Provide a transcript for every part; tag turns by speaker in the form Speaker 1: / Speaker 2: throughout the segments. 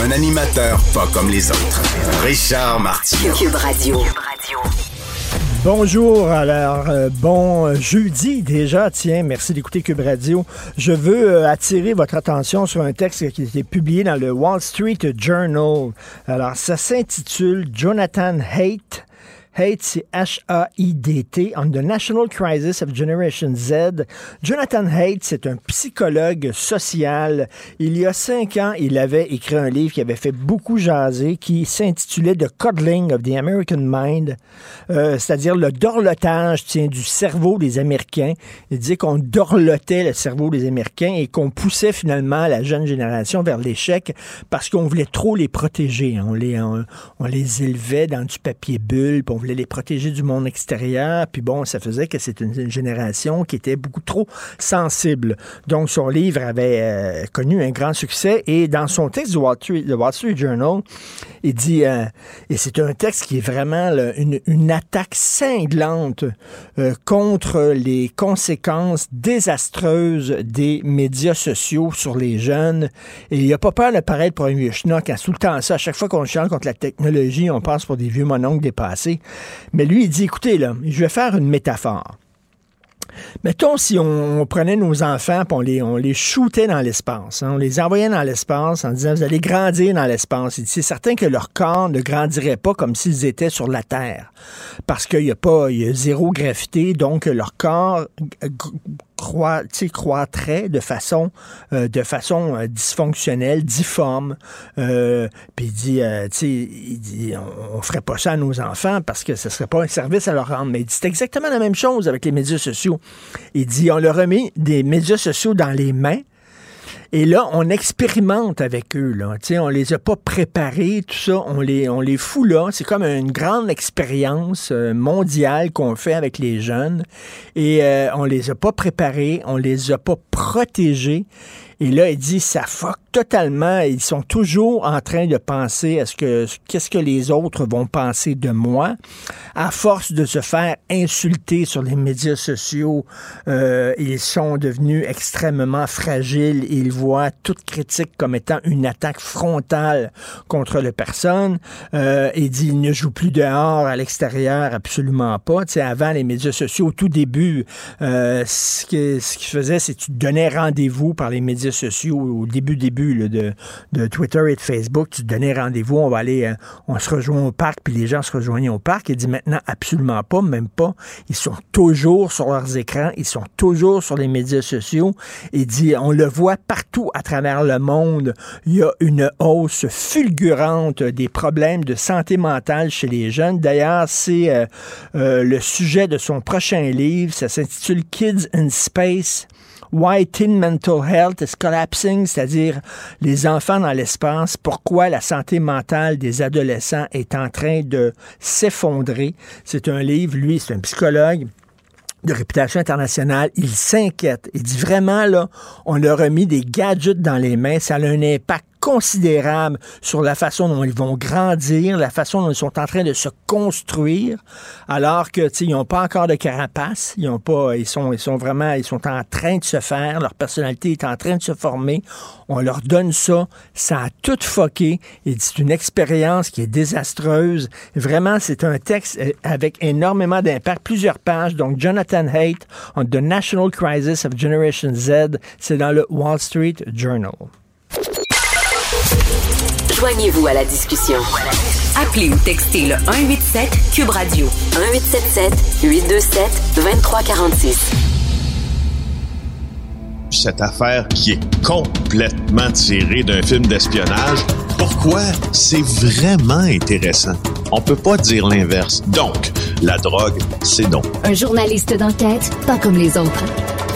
Speaker 1: Un animateur pas comme les autres. Richard Martineau.
Speaker 2: Cube Radio.
Speaker 3: Bonjour, alors euh, bon jeudi déjà, tiens, merci d'écouter Cube Radio. Je veux euh, attirer votre attention sur un texte qui a été publié dans le Wall Street Journal. Alors, ça s'intitule Jonathan Haidt, Haidt, c'est H-A-I-D-T, on the National Crisis of Generation Z. Jonathan Haidt, c'est un psychologue social. Il y a cinq ans, il avait écrit un livre qui avait fait beaucoup jaser, qui s'intitulait The Coddling of the American Mind, euh, c'est-à-dire le dorlotage du cerveau des Américains. Il disait qu'on dorlotait le cerveau des Américains et qu'on poussait finalement la jeune génération vers l'échec parce qu'on voulait trop les protéger. On les, élevait dans du papier bulle, on voulait les protéger du monde extérieur. Puis bon, ça faisait que c'est une, génération qui était beaucoup trop sensible. Donc, son livre avait euh, connu un grand succès. Et dans son texte du Wall Street, Wall Street Journal, il dit, euh, et c'est un texte qui est vraiment une, une attaque cinglante euh, contre les conséquences désastreuses des médias sociaux sur les jeunes. Et il a pas peur de paraître pour un vieux schnock. Hein, tout le temps ça, à chaque fois qu'on chante contre la technologie, on passe pour des vieux mononcles dépassés. Mais lui, il dit, écoutez, là, je vais faire une métaphore. Mettons si on, prenait nos enfants et on les, shootait dans l'espace. hein, on les envoyait dans l'espace en disant, vous allez grandir dans l'espace. Il C'est certain que leur corps ne grandirait pas comme s'ils étaient sur la Terre. Parce qu'il n'y a pas, zéro gravité, donc leur corps sais, croîtrait de façon, euh, de façon euh, dysfonctionnelle, difforme. Euh, Puis il dit, euh, il dit, on, on ferait pas ça à nos enfants parce que ce serait pas un service à leur rendre. Mais il dit, c'est exactement la même chose avec les médias sociaux. Il dit, on leur a mis des médias sociaux dans les mains. Et là, on expérimente avec eux. Là. Tu sais, on les a pas préparés, tout ça. On les, on fout là. C'est comme une grande expérience euh, mondiale qu'on fait avec les jeunes. Et euh, on les a pas préparés, on les a pas protégés. Et là, il dit, ça fuck totalement. Ils sont toujours en train de penser à ce que, qu'est-ce que les autres vont penser de moi. À force de se faire insulter sur les médias sociaux, euh, ils sont devenus extrêmement fragiles. Ils voient toute critique comme étant une attaque frontale contre la personne. Euh, il dit, ils ne jouent plus dehors, à l'extérieur, absolument pas. Tu sais, avant, les médias sociaux, au tout début, euh, ce que- ce qu'ils faisaient, c'est que tu donnais rendez-vous par les médias sociaux au début, début de, Twitter et de Facebook. Tu donnais rendez-vous, on va aller, euh, on se rejoint au parc, puis les gens se rejoignaient au parc. Il dit maintenant absolument pas, même pas. Ils sont toujours sur leurs écrans, ils sont toujours sur les médias sociaux. Il dit, on le voit partout à travers le monde. Il y a une hausse fulgurante des problèmes de santé mentale chez les jeunes. D'ailleurs, c'est euh, euh, le sujet de son prochain livre. Ça s'intitule Kids in Space. Why Teen Mental Health is Collapsing, c'est-à-dire les enfants dans l'espace, pourquoi la santé mentale des adolescents est en train de s'effondrer? C'est un livre, lui, c'est un psychologue de réputation internationale, il s'inquiète. Il dit vraiment, là, on leur a mis des gadgets dans les mains, ça a un impact considérable sur la façon dont ils vont grandir, la façon dont ils sont en train de se construire, alors que, ils n'ont pas encore de carapace, ils ont pas, ils sont, ils sont vraiment, ils sont en train de se faire, leur personnalité est en train de se former, on leur donne ça, ça a tout foqué, et c'est une expérience qui est désastreuse. Vraiment, c'est un texte euh, avec énormément d'impact, plusieurs pages, donc Jonathan Haidt on the National Crisis of Generation Z, c'est dans le Wall Street Journal.
Speaker 2: Joignez-vous à la discussion. Appelez ou textez le 187 Cube Radio 1877 827 2346.
Speaker 4: cette affaire qui est complètement tirée d'un film d'espionnage. Pourquoi? C'est vraiment intéressant? On peut pas dire l'inverse. Donc, la drogue, c'est donc.
Speaker 5: Un journaliste d'enquête pas comme les autres.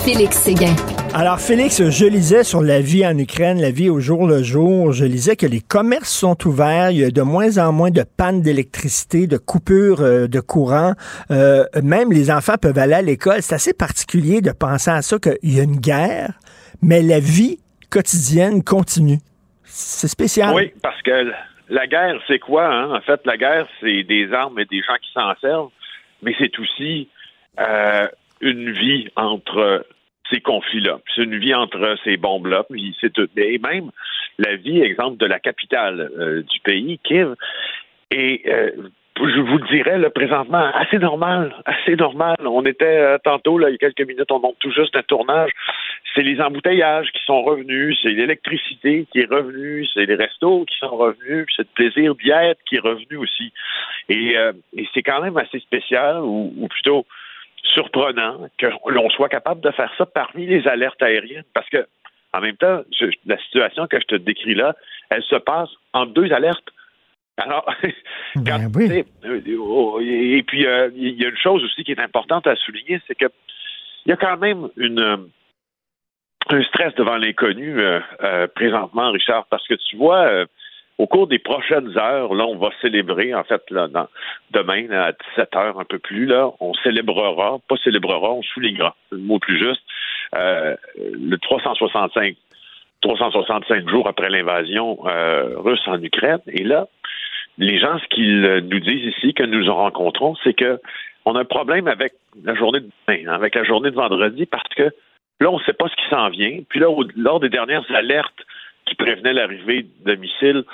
Speaker 5: Félix Séguin.
Speaker 3: Alors, Félix, je lisais sur la vie en Ukraine, la vie au jour le jour. Je lisais que les commerces sont ouverts. Il y a de moins en moins de pannes d'électricité, de coupures euh, de courant. Euh, même les enfants peuvent aller à l'école. C'est assez particulier de penser à ça, qu'il y a une guerre, mais la vie quotidienne continue. C'est spécial.
Speaker 5: Oui, parce que la guerre, c'est quoi? Hein? En fait, la guerre, c'est des armes et des gens qui s'en servent, mais c'est aussi euh, une vie entre ces conflits-là. C'est une vie entre ces bombes-là. Et même la vie, exemple, de la capitale euh, du pays, Kiev, et euh, je vous le dirais, là, présentement, assez normal, assez normal. On était euh, tantôt, il y a quelques minutes, on monte tout juste un tournage. C'est les embouteillages qui sont revenus, c'est l'électricité qui est revenue, c'est les restos qui sont revenus, c'est le plaisir d'y être qui est revenu aussi. Et, c'est quand même assez spécial, ou plutôt surprenant que l'on soit capable de faire ça parmi les alertes aériennes, parce que en même temps, la situation que je te décris là, elle se passe en deux alertes. Alors,
Speaker 3: ben oui.
Speaker 5: Euh, et puis euh, il y a une chose aussi qui est importante à souligner, c'est que il y a quand même une un stress devant l'inconnu euh, présentement, Richard, parce que tu vois, au cours des prochaines heures, là, on va célébrer, en fait, là, demain, à 17 heures, un peu plus, là, on célébrera, pas célébrera, on soulignera, le mot plus juste, euh, le 365, 365 jours après l'invasion euh, russe en Ukraine. Et là, les gens, ce qu'ils nous disent ici, que nous rencontrons, c'est que on a un problème avec la journée de demain, hein, avec la journée de vendredi, parce que là, on ne sait pas ce qui s'en vient. Puis là, lors des dernières alertes qui prévenait l'arrivée de missiles,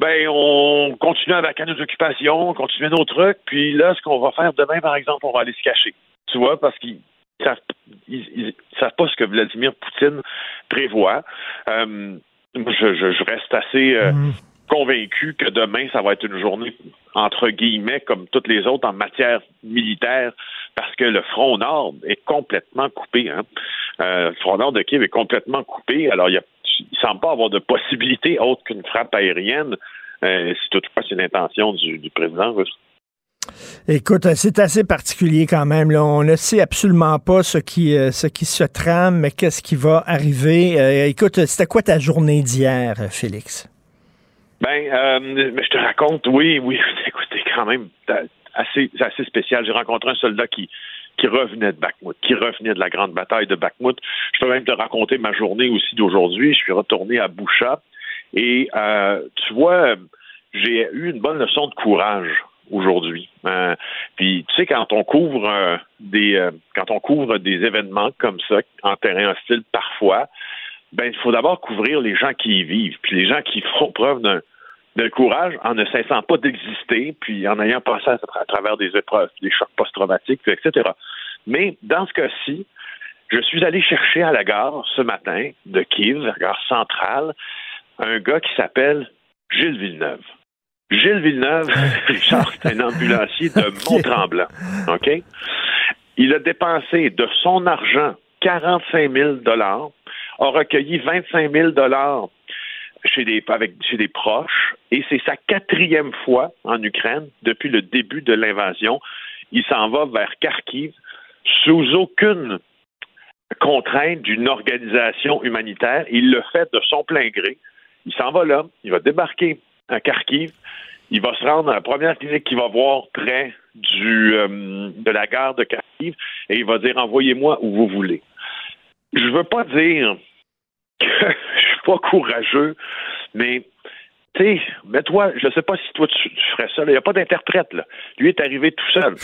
Speaker 5: ben on continue avec nos occupations, on continue nos trucs, puis là, ce qu'on va faire demain, par exemple, on va aller se cacher. Tu vois, parce qu'ils savent, ils, savent pas ce que Vladimir Poutine prévoit. Euh, je, je, reste assez euh, mm. convaincu que demain, ça va être une journée, entre guillemets, comme toutes les autres en matière militaire, parce que le front nord est complètement coupé. Hein. Euh, le front nord de Kiev est complètement coupé. Alors, il y a il ne semble pas avoir de possibilité autre qu'une frappe aérienne, euh, si toutefois c'est l'intention du, président russe.
Speaker 3: Écoute, c'est assez particulier quand même. Là. On ne sait absolument pas ce qui, euh, ce qui se trame, mais qu'est-ce qui va arriver. Euh, écoute, c'était quoi ta journée d'hier, Félix?
Speaker 5: Ben, je te raconte, oui, oui, écoute, c'est quand même assez, assez spécial. J'ai rencontré un soldat qui, qui revenait de Bakhmut, qui revenait de la grande bataille de Bakhmut. Je peux même te raconter ma journée aussi d'aujourd'hui. Je suis retourné à Boucha et euh, tu vois, j'ai eu une bonne leçon de courage aujourd'hui. Euh, puis tu sais quand on couvre euh, des quand on couvre des événements comme ça en terrain hostile parfois, ben il faut d'abord couvrir les gens qui y vivent, puis les gens qui font preuve d'un de courage en ne cessant pas d'exister, puis en ayant passé à, travers des épreuves, des chocs post-traumatiques, etc. Mais dans ce cas-ci, je suis allé chercher à la gare ce matin de Kiev, la gare centrale, un gars qui s'appelle Gilles Villeneuve. Gilles Villeneuve, Richard, c'est un ambulancier de Mont-Tremblant. OK? Il a dépensé de son argent 45 000 a recueilli 25 000 chez des, avec, chez des proches, et c'est sa quatrième fois en Ukraine depuis le début de l'invasion. Il s'en va vers Kharkiv sous aucune contrainte d'une organisation humanitaire. Il le fait de son plein gré. Il s'en va là, il va débarquer à Kharkiv, il va se rendre à la première clinique qu'il va voir près du, euh, de la gare de Kharkiv et il va dire envoyez-moi où vous voulez. Je veux pas dire que je suis pas courageux, mais tu sais, mais toi, je sais pas si toi tu, ferais ça. Il n'y a pas d'interprète. là. Lui est arrivé tout seul.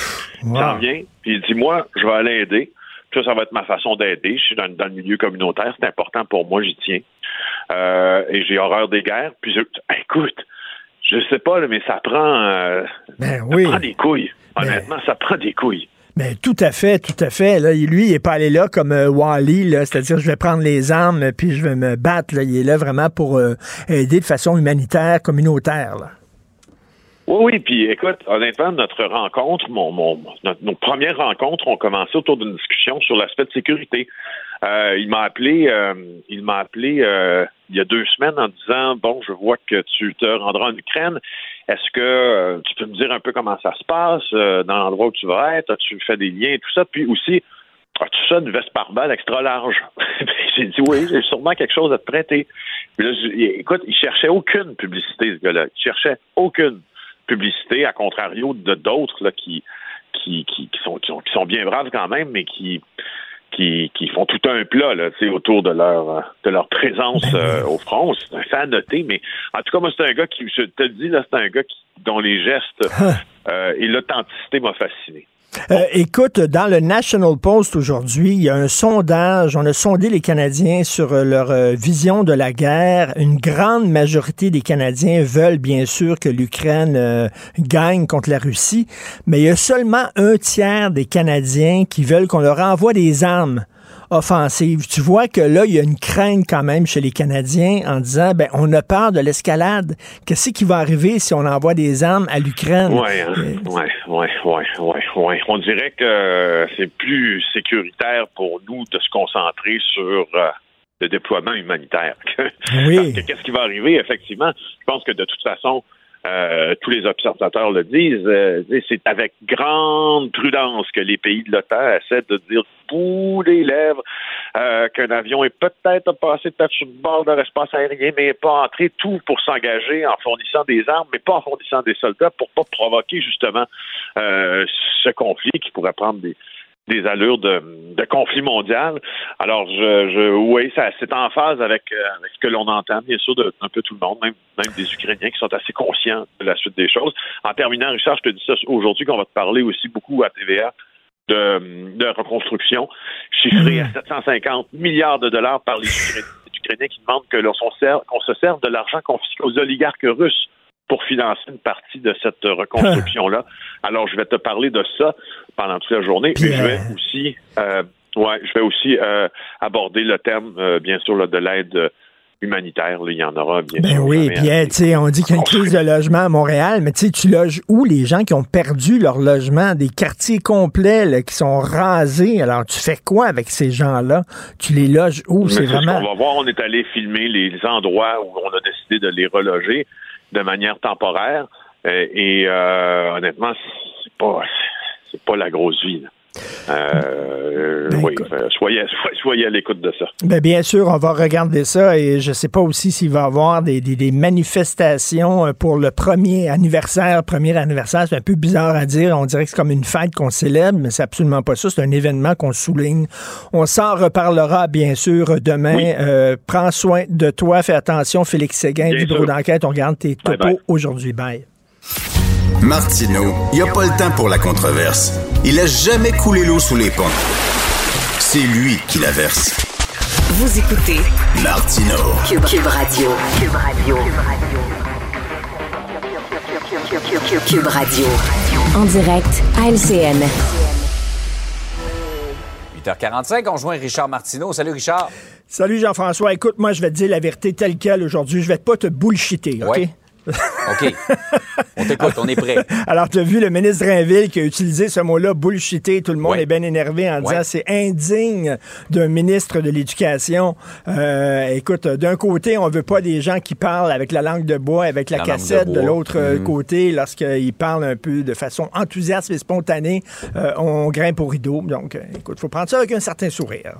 Speaker 5: Il s'en vient, puis il dit Moi, je vais aller aider. Ça, ça va être ma façon d'aider. Je suis dans, le milieu communautaire. C'est important pour moi, j'y tiens. Euh, et j'ai horreur des guerres. Puis je, écoute, je sais pas, mais ça prend, euh,
Speaker 3: ben oui.
Speaker 5: ça prend des couilles. Ben Honnêtement, ça prend des couilles.
Speaker 3: Mais ben, tout à fait, tout à fait. Là, lui, il n'est pas allé là comme euh, Wally, c'est-à-dire je vais prendre les armes puis je vais me battre. Là. Il est là vraiment pour euh, aider de façon humanitaire, communautaire.
Speaker 5: Oui, oui, puis écoute, honnêtement, notre rencontre, mon, mon, nos premières rencontres ont commencé autour d'une discussion sur l'aspect de sécurité. Euh, il m'a appelé, il m'a appelé il y a deux semaines en disant bon, je vois que tu te rendras en Ukraine. Est-ce que tu peux me dire un peu comment ça se passe dans l'endroit où tu vas être? As-tu fait des liens et tout ça? Puis aussi, As-tu ça, une veste par balle extra large? j'ai dit oui, j'ai sûrement quelque chose à te prêter. Puis là, écoute, il cherchait aucune publicité, ce gars-là. Il cherchait aucune publicité, à contrario de d'autres qui, qui, qui, sont, qui, sont, bien braves quand même, mais qui, qui, qui font tout un plat là, autour de leur de leur présence ben euh, au front. C'est un fait à noter, mais en tout cas, moi, c'est un gars qui, je te le dis, là, c'est un gars qui, dont les gestes euh, et l'authenticité m'a fasciné.
Speaker 3: Euh, écoute, dans le National Post aujourd'hui, il y a un sondage. On a sondé les Canadiens sur euh, leur euh, vision de la guerre. Une grande majorité des Canadiens veulent bien sûr que l'Ukraine gagne contre la Russie, mais il y a seulement un tiers des Canadiens qui veulent qu'on leur envoie des armes offensive. Tu vois que là, il y a une crainte quand même chez les Canadiens en disant, ben, on a peur de l'escalade. Qu'est-ce qui va arriver si on envoie des armes à l'Ukraine?
Speaker 5: Oui, hein? ouais, ouais, ouais, ouais, ouais. On dirait que c'est plus sécuritaire pour nous de se concentrer sur euh, le déploiement humanitaire.
Speaker 3: oui.
Speaker 5: Qu'est-ce qui va arriver, effectivement? Je pense que de toute façon, euh, tous les observateurs le disent, euh, c'est avec grande prudence que les pays de l'OTAN essaient de dire tous les lèvres euh, qu'un avion est peut-être passé peut-être sur le bord de l'espace aérien, mais pas entré tout pour s'engager en fournissant des armes, mais pas en fournissant des soldats pour pas provoquer justement ce conflit qui pourrait prendre des, des allures de, de, conflit mondial. Alors, je, je oui, ça, c'est en phase avec, euh, avec ce que l'on entend, bien sûr, de un peu tout le monde, même, même des Ukrainiens qui sont assez conscients de la suite des choses. En terminant, Richard, je te dis ça aujourd'hui qu'on va te parler aussi beaucoup à TVA de, de reconstruction, chiffré à 750 mmh. milliards de dollars par les Ukrainiens, qui demandent que l'on qu'on se serve de l'argent confisqué aux oligarques russes pour financer une partie de cette reconstruction-là. Alors, je vais te parler de ça pendant toute la journée. Puis, je vais euh, aussi, euh, ouais, je vais aussi euh, aborder le thème, euh, bien sûr, là, de l'aide humanitaire. il y en aura bien
Speaker 3: ben
Speaker 5: sûr.
Speaker 3: Oui, tu sais, on dit qu'il y a une crise de logement à Montréal, mais tu sais, tu loges où les gens qui ont perdu leur logement, des quartiers complets qui sont rasés. Alors, tu fais quoi avec ces gens-là? Tu les loges où? C'est vraiment.
Speaker 5: On va voir, on est allé filmer les endroits où on a décidé de les reloger de manière temporaire. Euh, et euh, honnêtement, c'est pas c'est pas la grosse vie. Euh, ben, oui, soyez, soyez, à l'écoute de ça.
Speaker 3: Ben, bien sûr, on va regarder ça et je ne sais pas aussi s'il va y avoir des, des, manifestations pour le premier anniversaire. Premier anniversaire, c'est un peu bizarre à dire. On dirait que c'est comme une fête qu'on célèbre, mais c'est absolument pas ça. C'est un événement qu'on souligne. On s'en reparlera, bien sûr, demain. prends soin de toi. Fais attention, Félix Séguin du bureau d'enquête. On regarde tes topos aujourd'hui. Bye.
Speaker 1: Martineau, il n'y a pas le temps pour la controverse. Il a jamais coulé l'eau sous les ponts. C'est lui qui la verse.
Speaker 2: Vous écoutez
Speaker 1: Martineau.
Speaker 2: Cube, Radio. Cube Radio. Cube Radio. En direct à LCN.
Speaker 6: 8h45, on joint Richard Martineau. Salut Richard.
Speaker 3: Salut Jean-François. Écoute, moi je vais te dire la vérité telle quelle aujourd'hui. Je vais pas te bullshiter, OK?
Speaker 6: OK. On t'écoute, on est prêt.
Speaker 3: Alors, tu as vu le ministre Drainville qui a utilisé ce mot-là, bullshité. Tout le monde est bien énervé en disant c'est indigne d'un ministre de l'Éducation. Euh, écoute, d'un côté, on veut pas des gens qui parlent avec la langue de bois, avec la, cassette. De, l'autre euh, mhm. côté, lorsqu'ils parlent un peu de façon enthousiaste et spontanée, euh, on grimpe au rideau. Donc, écoute, il faut prendre ça avec un certain sourire.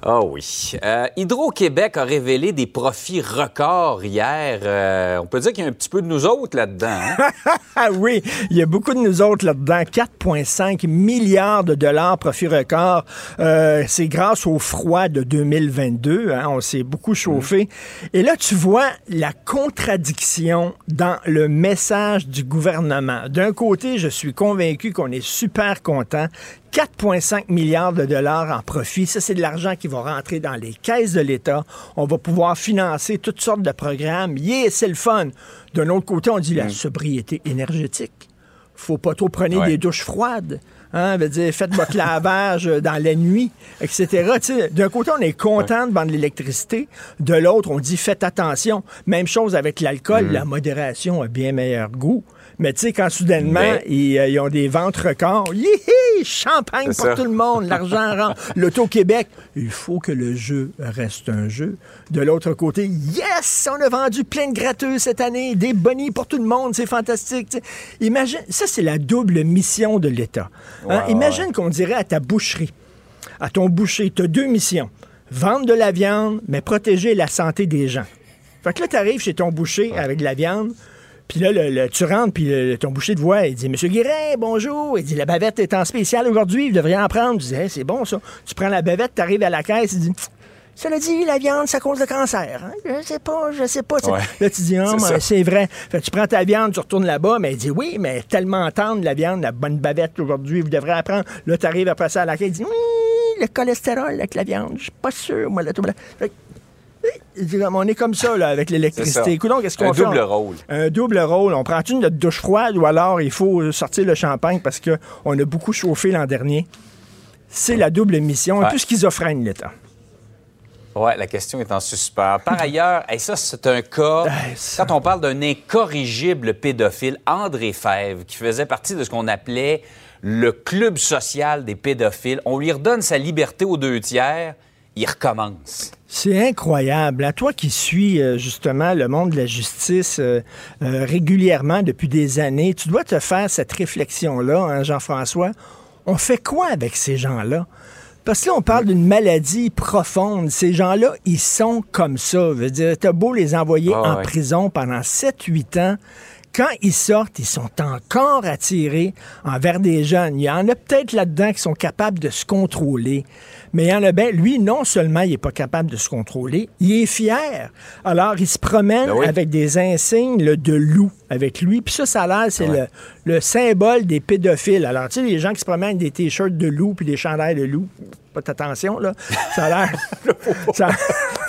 Speaker 6: Ah oui. Euh, Hydro-Québec a révélé des profits records hier. Euh, on peut dire qu'il y a un petit peu de nous autres là-dedans.
Speaker 3: Hein? oui, il y a beaucoup de nous autres là-dedans. 4,5 milliards de dollars profit record. Euh, c'est grâce au froid de 2022. Hein? on s'est beaucoup chauffé. Mm. Et là, tu vois la contradiction dans le message du gouvernement. D'un côté, je suis convaincu qu'on est super content 4,5 milliards de dollars en profit. Ça, c'est de l'argent qui va rentrer dans les caisses de l'État. On va pouvoir financer toutes sortes de programmes. Yeah, c'est le fun. D'un autre côté, on dit la mm. sobriété énergétique. Faut pas trop prendre des douches froides. Hein, veut dire, faites votre lavage dans la nuit, etc. D'un côté, on est content de vendre l'électricité. De l'autre, on dit faites attention. Même chose avec l'alcool. Mm. La modération a bien meilleur goût. Mais tu sais, quand soudainement, euh, ils, ont des ventes records, Yihi! champagne pour tout le monde, l'argent rentre. L'Auto-Québec, il faut que le jeu reste un jeu. De l'autre côté, yes, on a vendu plein de gratteux cette année, des bonnies pour tout le monde, c'est fantastique. Imagine, ça c'est la double mission de l'État. Hein. Imagine qu'on dirait à ta boucherie, à ton boucher, tu as deux missions. Vendre de la viande, mais protéger la santé des gens. Fait que là, tu arrives chez ton boucher avec de la viande, puis là, le, tu rentres, puis ton boucher te voit, il dit Monsieur Guérin, bonjour. Il dit La bavette est en spécial aujourd'hui, vous devriez en prendre. Tu dis C'est bon ça. Tu prends la bavette, tu arrives à la caisse, il dit cela dit, la viande, ça cause le cancer. Hein? Je sais pas, je sais pas. Là, tu dis, oh, c'est vrai. Fait, tu prends ta viande, tu retournes là-bas, mais il dit, oui, mais tellement tendre, la viande, la bonne bavette aujourd'hui, vous devrez apprendre. Là, tu arrives après ça à la caisse, il dit, oui, le cholestérol avec la viande, je suis pas sûr, moi, là, tout on est comme ça là, avec l'électricité. qu'est-ce qu'on
Speaker 6: fait? Un double rôle.
Speaker 3: Un double rôle. On prend une notre douche froide ou alors il faut sortir le champagne parce qu'on a beaucoup chauffé l'an dernier? C'est la double mission. Un peu schizophrène, l'État.
Speaker 6: Oui, la question est en suspens. Par ailleurs, et ça, c'est un cas. Quand on parle d'un incorrigible pédophile, André Fèvre, qui faisait partie de ce qu'on appelait le club social des pédophiles, on lui redonne sa liberté aux deux tiers, il recommence.
Speaker 3: C'est incroyable. À toi qui suis euh, justement le monde de la justice euh, euh, régulièrement depuis des années, tu dois te faire cette réflexion-là, hein, Jean-François. On fait quoi avec ces gens-là? Parce que là, on parle d'une maladie profonde. Ces gens-là, ils sont comme ça. Veut dire, t'as beau les envoyer ah en prison pendant 7-8 ans, quand ils sortent, ils sont encore attirés envers des jeunes. Il y en a peut-être là-dedans qui sont capables de se contrôler. Mais il y en a bien, lui, non seulement il n'est pas capable de se contrôler, il est fier. Alors, il se promène ben avec des insignes de loup avec lui. Puis ça, ça a l'air, c'est le, le, symbole des pédophiles. Alors, tu sais, les gens qui se promènent avec des t-shirts de loup puis des chandails de loup, Faites attention, là. Ça a l'air.
Speaker 6: ça...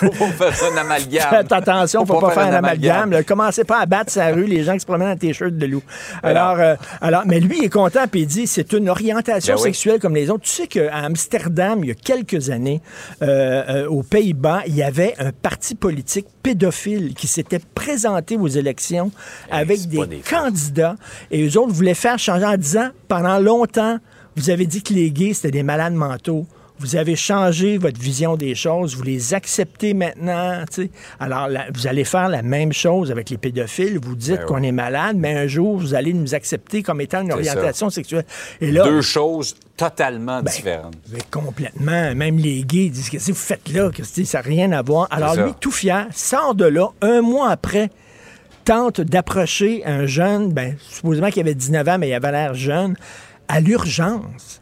Speaker 6: faut pas faire un amalgame.
Speaker 3: Faites attention, faut, faut pas, faire, un amalgame. Commencez pas à battre sa rue les gens qui se promènent en t-shirt de loup. Alors, euh, alors, mais lui, il est content, puis il dit c'est une orientation ben sexuelle comme les autres. Tu sais qu'à Amsterdam, il y a quelques années, euh, euh, aux Pays-Bas, il y avait un parti politique pédophile qui s'était présenté aux élections avec des, des candidats, et eux autres voulaient faire changer en disant pendant longtemps, vous avez dit que les gays, c'était des malades mentaux. Vous avez changé votre vision des choses, vous les acceptez maintenant. Alors, vous allez faire la même chose avec les pédophiles. Vous dites ben qu'on est malade, mais un jour, vous allez nous accepter comme étant une orientation sexuelle.
Speaker 6: Et là, Deux choses totalement ben, différentes.
Speaker 3: Complètement. Même les gays disent Qu'est-ce que vous faites là que Ça n'a rien à voir. Alors, lui, tout fier, sort de là un mois après tente d'approcher un jeune, ben, supposément qu'il avait 19 ans, mais il avait l'air jeune, à l'urgence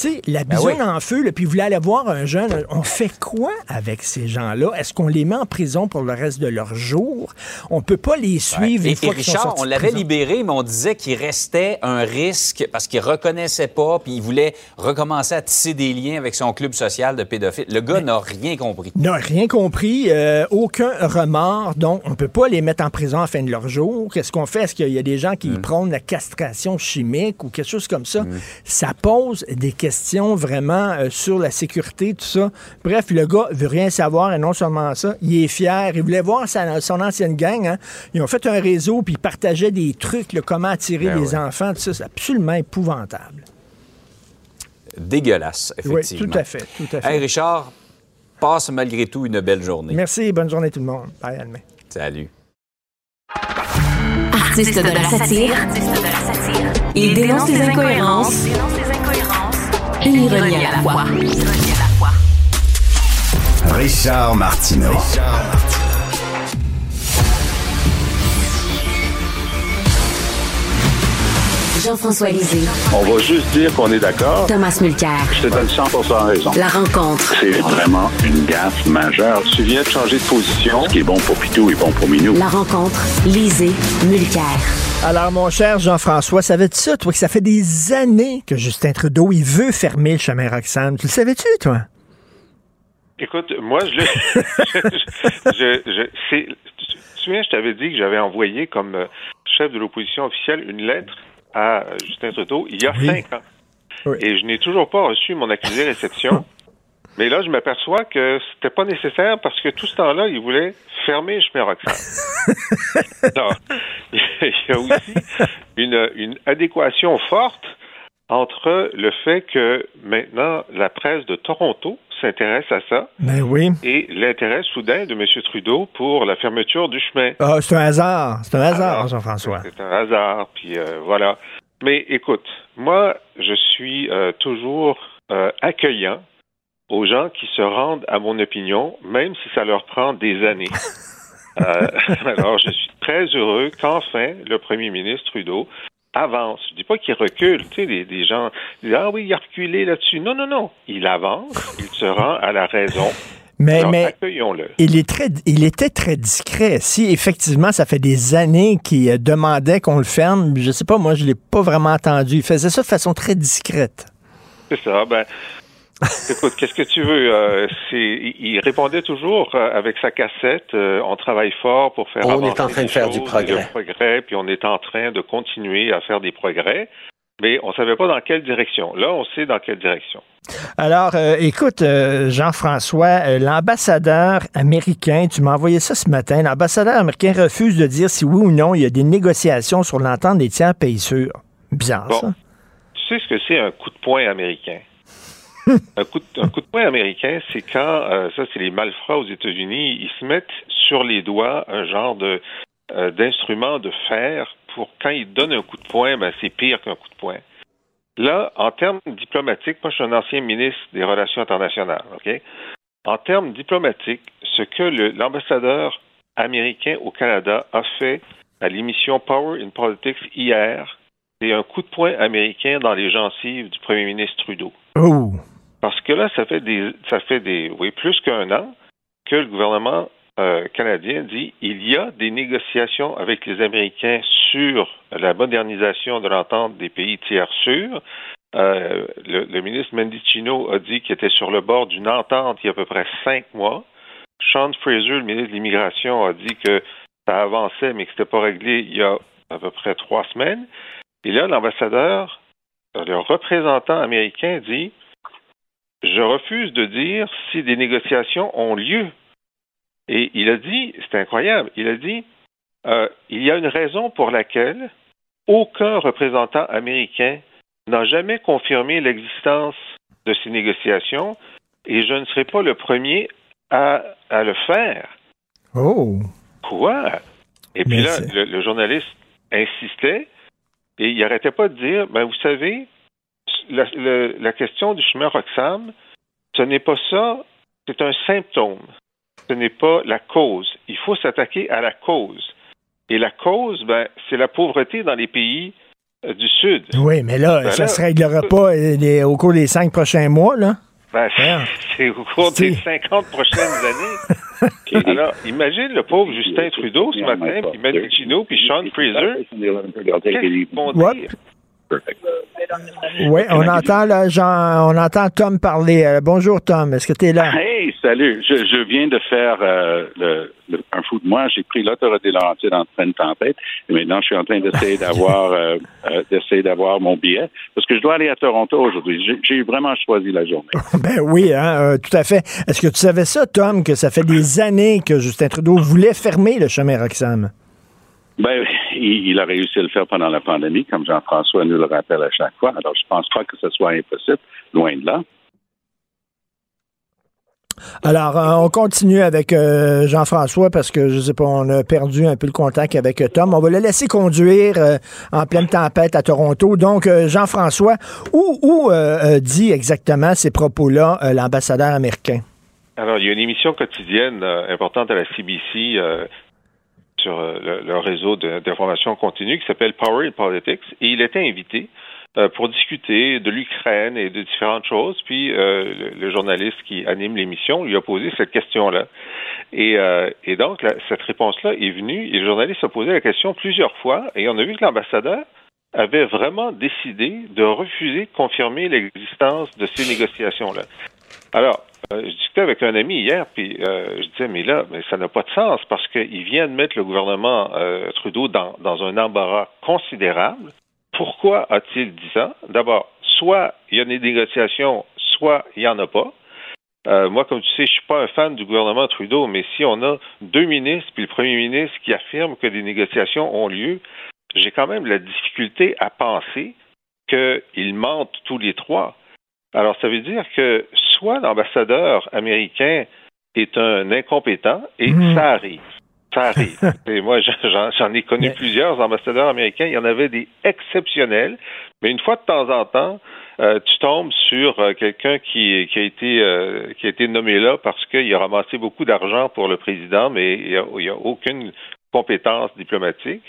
Speaker 3: sais, la ben bisouine en feu, puis vous voulez aller voir un jeune, on fait quoi avec ces gens-là? Est-ce qu'on les met en prison pour le reste de leur jour? On peut pas les suivre
Speaker 6: et, Richard, on l'avait libéré, mais on disait qu'il restait un risque parce qu'il reconnaissait pas, puis il voulait recommencer à tisser des liens avec son club social de pédophiles. Le gars n'a rien compris.
Speaker 3: N'a rien compris, euh, aucun remords, donc on peut pas les mettre en prison à la fin de leur jour. Qu'est-ce qu'on fait? Est-ce qu'il y a des gens qui mm. prônent la castration chimique ou quelque chose comme ça? Mm. Ça pose des questions vraiment euh, sur la sécurité, tout ça. Bref, le gars veut rien savoir et non seulement ça, il est fier. Il voulait voir son ancienne gang. Hein. Ils ont fait un réseau puis ils partageaient des trucs, comment attirer ben les enfants, tout ça. C'est absolument épouvantable.
Speaker 6: Dégueulasse, effectivement.
Speaker 3: Oui, tout à fait. Tout à fait.
Speaker 6: Hey, Richard, passe malgré tout une belle journée.
Speaker 3: Merci, bonne journée tout le monde. Bye, Alma.
Speaker 6: Salut.
Speaker 2: Artiste de la satire, il dénonce les incohérences Ironie à la fois.
Speaker 1: Richard Martineau.
Speaker 2: Jean-François Lisée.
Speaker 7: On va juste dire qu'on est d'accord.
Speaker 2: Thomas Mulcair.
Speaker 7: Je te donne 100 raison.
Speaker 2: La rencontre.
Speaker 7: C'est vraiment une gaffe majeure. Tu viens de changer de position. Ce qui est bon pour Pitou est bon pour Minou.
Speaker 2: La rencontre. Lisée. Mulcair.
Speaker 3: Alors, mon cher Jean-François, savais-tu ça, toi, que ça fait des années que Justin Trudeau, il veut fermer le chemin Roxham? Tu le savais-tu, toi?
Speaker 8: Écoute, moi, je, je, je, tu te souviens, je t'avais dit que j'avais envoyé comme euh, chef de l'opposition officielle une lettre à Justin Trudeau il y a cinq ans. Et je n'ai toujours pas reçu mon accusé réception. Mais là, je m'aperçois que c'était pas nécessaire parce que tout ce temps-là, il voulait fermer le chemin non, il y a aussi une, une adéquation forte entre le fait que maintenant la presse de Toronto s'intéresse à ça.
Speaker 3: Ben oui.
Speaker 8: Et l'intérêt soudain de M. Trudeau pour la fermeture du chemin.
Speaker 3: Ah, c'est un hasard. C'est un hasard, Jean-François.
Speaker 8: C'est un hasard. Puis euh, voilà. Mais écoute, moi, je suis euh, toujours euh, accueillant aux gens qui se rendent à mon opinion, même si ça leur prend des années. Euh, alors, je suis très heureux qu'enfin le premier ministre Trudeau avance. Je dis pas qu'il recule. Tu sais, des, gens disent Ah oui, il a reculé là-dessus. Non, non, non. Il avance, il se rend à la raison.
Speaker 3: Mais, mais il, est très, il était très discret. Si effectivement, ça fait des années qu'il euh, demandait qu'on le ferme, je sais pas, moi, je l'ai pas vraiment entendu. Il faisait ça de façon très discrète.
Speaker 8: C'est ça. Ben, Écoute, qu'est-ce que tu veux euh, Il répondait toujours euh, avec sa cassette. Euh, on travaille fort pour faire.
Speaker 9: On est en train de faire du progrès.
Speaker 8: progrès. Puis on est en train de continuer à faire des progrès. Mais on ne savait pas dans quelle direction. Là, on sait dans quelle direction.
Speaker 3: Alors, écoute, Jean-François, l'ambassadeur américain, tu m'as envoyé ça ce matin, l'ambassadeur américain refuse de dire si oui ou non il y a des négociations sur l'entente des tiers pays sûrs. Bizarre, ça.
Speaker 8: Tu sais ce que c'est un coup de poing américain? un, coup de, poing américain, c'est quand, euh, ça c'est les malfrats aux États-Unis, ils se mettent sur les doigts un genre de euh, d'instrument de fer pour quand ils donnent un coup de poing, ben, c'est pire qu'un coup de poing. Là, en termes diplomatiques, moi je suis un ancien ministre des Relations internationales, OK? En termes diplomatiques, ce que l'ambassadeur américain au Canada a fait à l'émission Power in Politics hier, c'est un coup de poing américain dans les gencives du premier ministre Trudeau.
Speaker 3: Oh.
Speaker 8: Parce que là, ça fait des, ça fait plus qu'un an que le gouvernement euh, canadien dit il y a des négociations avec les Américains sur la modernisation de l'entente des pays tiers sûrs. Euh, le, ministre Mendicino a dit qu'il était sur le bord d'une entente il y a à peu près cinq mois. Sean Fraser, le ministre de l'Immigration, a dit que ça avançait, mais que ce n'était pas réglé il y a à peu près trois semaines. Et là, l'ambassadeur, le représentant américain dit je refuse de dire si des négociations ont lieu. Et il a dit, c'est incroyable, il a dit, euh, il y a une raison pour laquelle aucun représentant américain n'a jamais confirmé l'existence de ces négociations et je ne serai pas le premier à, le faire.
Speaker 3: Oh.
Speaker 8: Quoi? Et puis là, le, journaliste insistait et il n'arrêtait pas de dire, ben, vous savez, la, question du chemin Roxham, ce n'est pas ça, c'est un symptôme. Ce n'est pas la cause. Il faut s'attaquer à la cause. Et la cause, ben, c'est la pauvreté dans les pays euh, du Sud.
Speaker 3: Oui, mais là, ben ça ne se réglera pas euh, au cours des cinq prochains mois, là?
Speaker 8: Ben, c'est au cours des 50 prochaines années. Alors, imagine le pauvre Justin Trudeau ce matin, puis Matt Chino, puis Sean Fraser. Qu'est-ce qu'ils vont dire?
Speaker 3: Oui, on entend là, Jean, on entend Tom parler. Euh, bonjour Tom, est-ce que tu es là?
Speaker 7: Hey, salut. Je, viens de faire euh, le, un fou de moi. J'ai pris l'autoroute des Laurentides en pleine tempête et maintenant je suis en train d'essayer d'avoir euh, d'essayer d'avoir mon billet parce que je dois aller à Toronto aujourd'hui. J'ai vraiment choisi la journée.
Speaker 3: ben oui, hein, tout à fait. Est-ce que tu savais ça, Tom, que ça fait des années que Justin Trudeau voulait fermer le chemin Roxham?
Speaker 7: Ben, il, a réussi à le faire pendant la pandémie, comme Jean-François nous le rappelle à chaque fois. Alors, je ne pense pas que ce soit impossible, loin de là.
Speaker 3: Alors, euh, on continue avec euh, Jean-François parce que, je sais pas, on a perdu un peu le contact avec euh, Tom. On va le laisser conduire en pleine tempête à Toronto. Donc, Jean-François, où, où dit exactement ces propos-là l'ambassadeur américain?
Speaker 8: Alors, il y a une émission quotidienne importante à la CBC sur euh, le, réseau d'information continue qui s'appelle Power in Politics et il était invité euh, pour discuter de l'Ukraine et de différentes choses. Puis euh, le, journaliste qui anime l'émission lui a posé cette question-là. Et, et donc cette réponse-là est venue et le journaliste a posé la question plusieurs fois et on a vu que l'ambassadeur avait vraiment décidé de refuser de confirmer l'existence de ces négociations-là. Alors, euh, je discutais avec un ami hier, puis euh, je disais, mais là, mais ça n'a pas de sens parce qu'il vient de mettre le gouvernement euh, Trudeau dans, dans un embarras considérable. Pourquoi a-t-il dit ça? D'abord, soit il y a des négociations, soit il n'y en a pas. moi, comme tu sais, je suis pas un fan du gouvernement Trudeau, mais si on a deux ministres puis le premier ministre qui affirme que des négociations ont lieu, j'ai quand même la difficulté à penser qu'ils mentent tous les trois. Alors, ça veut dire que soit l'ambassadeur américain est un incompétent, et hmm. ça arrive. Ça arrive. et moi, j'en ai connu plusieurs ambassadeurs américains. Il y en avait des exceptionnels, mais une fois de temps en temps, tu tombes sur quelqu'un qui, qui, a été qui a été nommé là parce qu'il a ramassé beaucoup d'argent pour le président, mais il n'y a, a, aucune compétence diplomatique.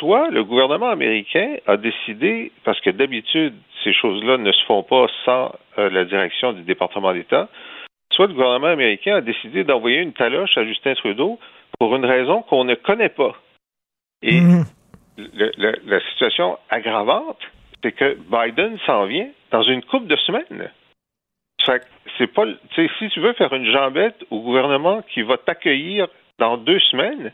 Speaker 8: Soit le gouvernement américain a décidé, parce que d'habitude ces choses-là ne se font pas sans la direction du département d'État, soit le gouvernement américain a décidé d'envoyer une taloche à Justin Trudeau pour une raison qu'on ne connaît pas. Et mhm. la situation aggravante, c'est que Biden s'en vient dans une coupe de semaines. c'est pas, si tu veux faire une jambette au gouvernement qui va t'accueillir dans deux semaines,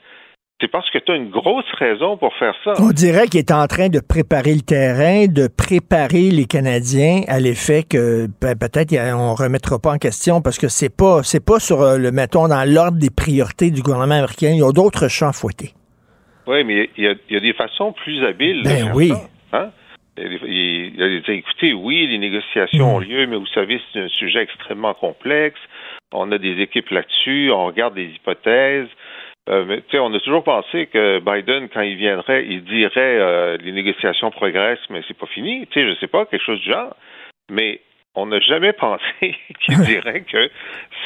Speaker 8: c'est parce que tu as une grosse raison pour faire ça.
Speaker 3: On dirait qu'il est en train de préparer le terrain, de préparer les Canadiens à l'effet que ben, peut-être on remettra pas en question parce que c'est pas c'est pas sur euh, le mettons dans l'ordre des priorités du gouvernement américain. Il y a d'autres champs fouettés.
Speaker 8: Oui, mais il y, a, des façons plus habiles.
Speaker 3: Ben oui.
Speaker 8: hein? il, a dit, écoutez, oui, les négociations ont mm. lieu, mais vous savez, c'est un sujet extrêmement complexe. On a des équipes là-dessus, on regarde des hypothèses. Euh, on a toujours pensé que Biden, quand il viendrait, il dirait euh, les négociations progressent, mais c'est pas fini. Je sais pas, quelque chose du genre. Mais on n'a jamais pensé qu'il dirait que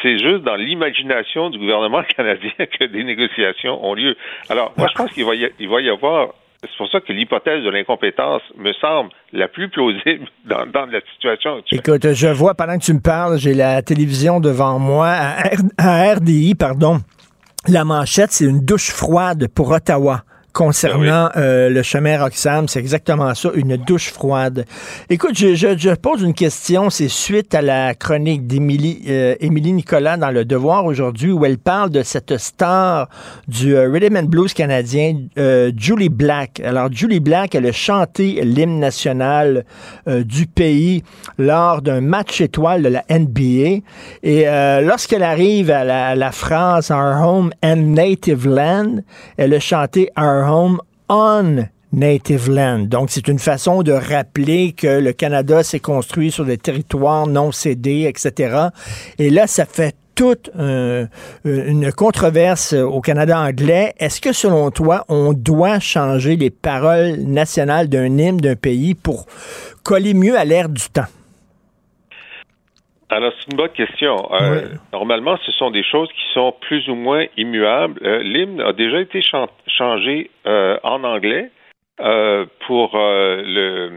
Speaker 8: c'est juste dans l'imagination du gouvernement canadien que des négociations ont lieu. Alors, moi, je pense qu'il va, y avoir c'est pour ça que l'hypothèse de l'incompétence me semble la plus plausible dans, la situation actuelle.
Speaker 3: Écoute, je vois, pendant que tu me parles, j'ai la télévision devant moi, à RDI, pardon. La manchette, c'est une douche froide pour Ottawa concernant ah euh, le chemin Roxham. C'est exactement ça, une douche froide. Écoute, je, je, pose une question. C'est suite à la chronique d'Émilie euh, Émilie Nicolas dans Le Devoir aujourd'hui où elle parle de cette star du euh, Rhythm and Blues canadien, Julie Black. Alors, Julie Black, elle a chanté l'hymne national du pays lors d'un match étoile de la NBA. Et lorsqu'elle arrive à la, à la phrase Our Home and Native Land, elle a chanté Our home on native land. Donc, c'est une façon de rappeler que le Canada s'est construit sur des territoires non cédés, etc. Et là, ça fait toute une controverse au Canada anglais. Est-ce que, selon toi, on doit changer les paroles nationales d'un hymne d'un pays pour coller mieux à l'ère du temps?
Speaker 8: Alors, c'est une bonne question. Euh, normalement, ce sont des choses qui sont plus ou moins immuables. Euh, l'hymne a déjà été changé euh, en anglais pour le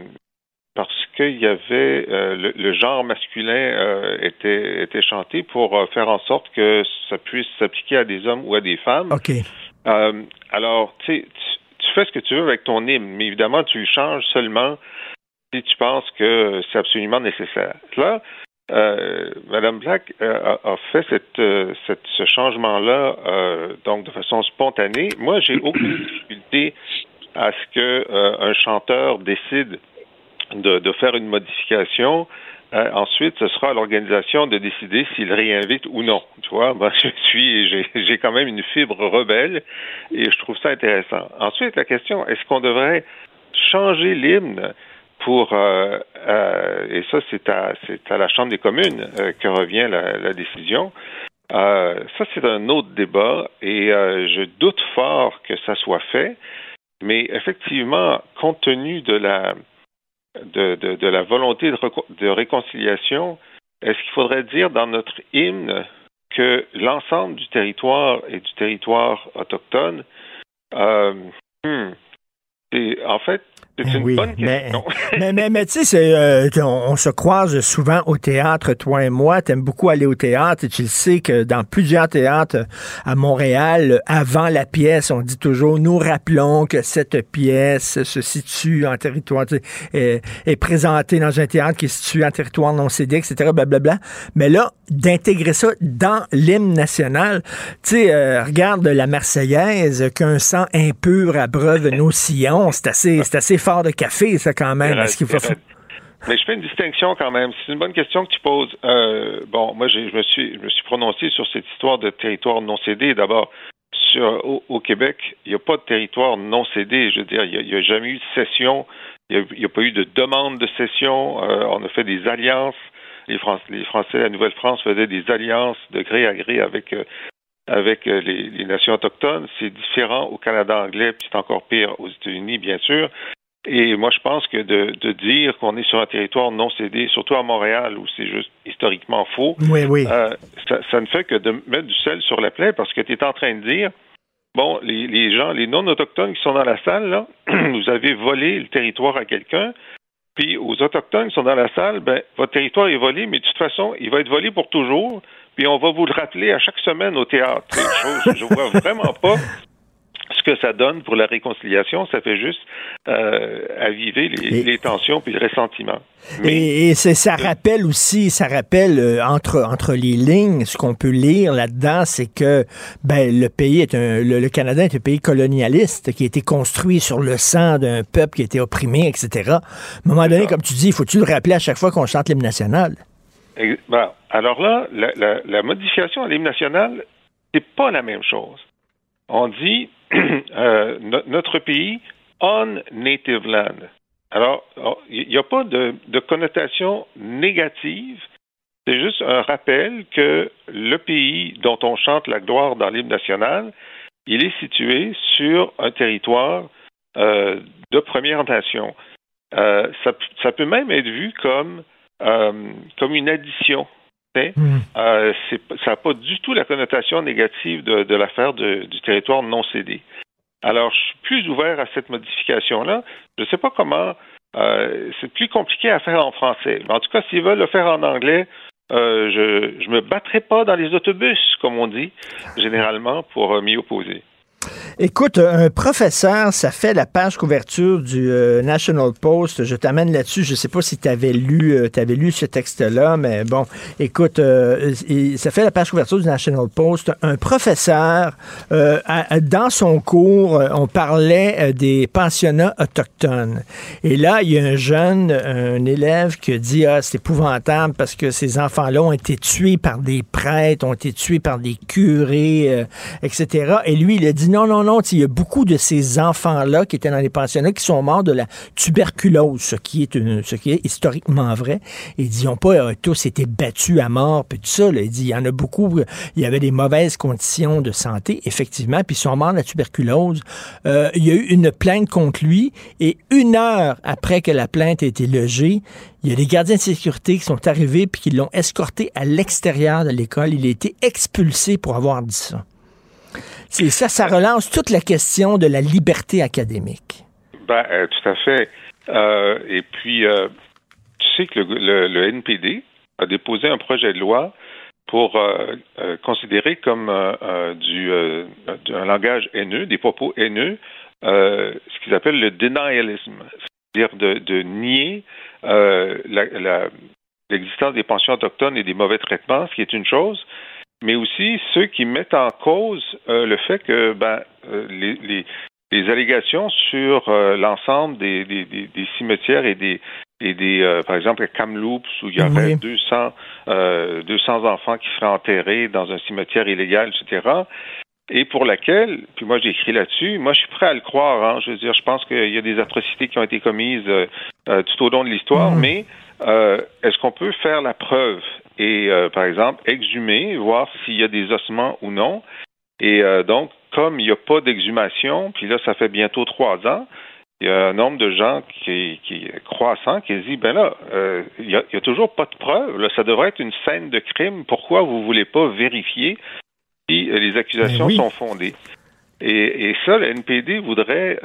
Speaker 8: parce qu'il y avait le, genre masculin était était chanté pour faire en sorte que ça puisse s'appliquer à des hommes ou à des femmes.
Speaker 3: Ok.
Speaker 8: alors, tu, tu fais ce que tu veux avec ton hymne, mais évidemment, tu le changes seulement si tu penses que c'est absolument nécessaire. Là, euh, Madame Black euh, a, fait euh, ce changement-là donc de façon spontanée. Moi, j'ai aucune difficulté à ce que un chanteur décide de, faire une modification. ensuite, ce sera à l'organisation de décider s'il réinvite ou non. Tu vois, moi, je suis, j'ai quand même une fibre rebelle et je trouve ça intéressant. Ensuite, la question est-ce qu'on devrait changer l'hymne? Pour euh, euh, et ça c'est à c'est à la Chambre des communes euh, que revient la, décision. ça c'est un autre débat et je doute fort que ça soit fait, mais effectivement compte tenu de la de, de, la volonté de, de réconciliation, est-ce qu'il faudrait dire dans notre hymne que l'ensemble du territoire et du territoire autochtone hmm, en fait, c'est une
Speaker 3: oui,
Speaker 8: bonne
Speaker 3: question. Mais, mais, mais, tu sais, euh, on, se croise souvent au théâtre, toi et moi. Tu aimes beaucoup aller au théâtre et tu le sais que dans plusieurs théâtres à Montréal, avant la pièce, on dit toujours, nous rappelons que cette pièce se situe en territoire, est, est présentée dans un théâtre qui est situé en territoire non cédé, etc., blablabla. Mais là, d'intégrer ça dans l'hymne national, tu sais, euh, regarde la Marseillaise, qu'un sang impur abreuve nos sillons, c'est assez, c'est assez de café, ça, quand même. qu'il faut...
Speaker 8: Mais je fais une distinction quand même. C'est une bonne question que tu poses. Euh, bon, moi, je me suis, je me suis prononcé sur cette histoire de territoire non cédé. D'abord, au, Québec, il n'y a pas de territoire non cédé. Je veux dire, il n'y a, jamais eu de cession. Il n'y a, pas eu de demande de cession. Euh, on a fait des alliances. Les, les Français, la Nouvelle-France faisaient des alliances de gré à gré avec euh, avec les, les, nations autochtones. C'est différent au Canada anglais, puis c'est encore pire aux États-Unis, bien sûr. Et moi, je pense que de, dire qu'on est sur un territoire non cédé, surtout à Montréal, où c'est juste historiquement faux,
Speaker 3: euh,
Speaker 8: ça, ne fait que de mettre du sel sur la plaie parce que tu es en train de dire, bon, les, gens, les non-autochtones qui sont dans la salle, là, vous avez volé le territoire à quelqu'un, puis aux Autochtones qui sont dans la salle, ben, votre territoire est volé, mais de toute façon, il va être volé pour toujours, puis on va vous le rappeler à chaque semaine au théâtre. je, je vois vraiment pas ce que ça donne pour la réconciliation, ça fait juste euh, aviver les, tensions puis le ressentiment.
Speaker 3: et, ça rappelle aussi, ça rappelle euh, entre entre les lignes, ce qu'on peut lire là-dedans, c'est que ben le pays est un, le, Canada est un pays colonialiste qui a été construit sur le sang d'un peuple qui a été opprimé, etc. À un moment donné, comme tu dis, il faut-tu le rappeler à chaque fois qu'on chante l'hymne national?
Speaker 8: Ben, alors là, la, la, la modification à l'hymne national, c'est pas la même chose. On dit Euh, notre pays on native land. Alors, il n'y a pas de, connotation négative. C'est juste un rappel que le pays dont on chante la gloire dans l'hymne national, il est situé sur un territoire euh, de Première Nation. Euh, ça, peut même être vu comme, comme une addition. Hmm. ça n'a pas du tout la connotation négative de, l'affaire du territoire non cédé. Alors, je suis plus ouvert à cette modification-là. Je ne sais pas comment. Euh, c'est plus compliqué à faire en français. Mais en tout cas, s'ils veulent le faire en anglais, euh, je ne me battrai pas dans les autobus, comme on dit généralement, pour euh, m'y opposer.
Speaker 3: Écoute, un professeur, ça fait la page couverture du euh, National Post. Je t'amène là-dessus. Je ne sais pas si tu avais lu, euh, avais lu ce texte-là, mais bon, écoute, euh, ça fait la page couverture du National Post. Un professeur, dans son cours, on parlait des pensionnats autochtones. Et là, il y a un jeune, un élève qui dit, ah, c'est épouvantable parce que ces enfants-là ont été tués par des prêtres, ont été tués par des curés, etc. Et lui, il a dit, non, non, non, il y a beaucoup de ces enfants-là qui étaient dans les pensionnats qui sont morts de la tuberculose, ce qui est, ce qui est historiquement vrai. Ils n'ont pas euh, tous été battus à mort, puis tout ça. Il dit, il y en a beaucoup, il y avait des mauvaises conditions de santé, effectivement, puis ils sont morts de la tuberculose. Euh, il y a eu une plainte contre lui, et une heure après que la plainte ait été logée, il y a des gardiens de sécurité qui sont arrivés puis qui l'ont escorté à l'extérieur de l'école. Il a été expulsé pour avoir dit ça. C'est ça, ça relance toute la question de la liberté académique.
Speaker 8: Ben, euh, tout à fait. Euh, et puis, euh, tu sais que le, NPD a déposé un projet de loi pour considérer comme du, un langage haineux, des propos haineux, ce qu'ils appellent le denialisme, c'est-à-dire de, nier l'existence des pensions autochtones et des mauvais traitements, ce qui est une chose, mais aussi ceux qui mettent en cause euh, le fait que ben, euh, les, les, les, allégations sur euh, l'ensemble des, des, des, cimetières et des, et des par exemple à Kamloops où il y aurait 200, 200 enfants qui seraient enterrés dans un cimetière illégal, etc. Et pour laquelle, puis moi j'ai écrit là-dessus, moi je suis prêt à le croire. Hein, je veux dire, je pense qu'il y a des atrocités qui ont été commises tout au long de l'histoire, mhm. mais est-ce qu'on peut faire la preuve et, euh, par exemple, exhumer, voir s'il y a des ossements ou non? Et euh, donc, comme il n'y a pas d'exhumation, puis là, ça fait bientôt trois ans, il y a un nombre de gens qui, qui est croissant qui dit ben là, euh, il n'y a, a, toujours pas de preuves. Là, ça devrait être une scène de crime. Pourquoi vous ne voulez pas vérifier si les accusations ben sont fondées? Et, et, ça, le NPD voudrait,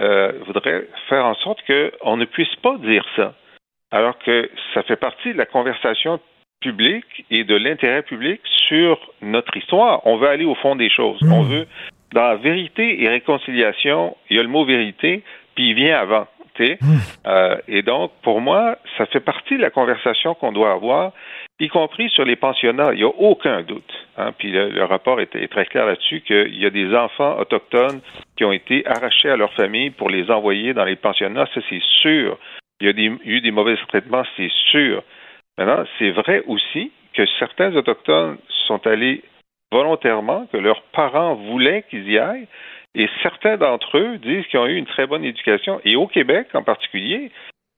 Speaker 8: voudrait faire en sorte qu'on ne puisse pas dire ça. Alors que ça fait partie de la conversation public et de l'intérêt public sur notre histoire. On veut aller au fond des choses. On hmm. veut, dans la vérité et réconciliation, il y a le mot vérité, puis il vient avant. Hmm. Euh, et donc, pour moi, ça fait partie de la conversation qu'on doit avoir, y compris sur les pensionnats. Il n'y a aucun doute. Hein. Puis le, rapport est, très clair là-dessus qu'il y a des enfants autochtones qui ont été arrachés à leur famille pour les envoyer dans les pensionnats. Ça, c'est sûr. Il y a eu des mauvais traitements, c'est sûr. Maintenant, c'est vrai aussi que certains Autochtones sont allés volontairement, que leurs parents voulaient qu'ils y aillent, et certains d'entre eux disent qu'ils ont eu une très bonne éducation. Et au Québec en particulier,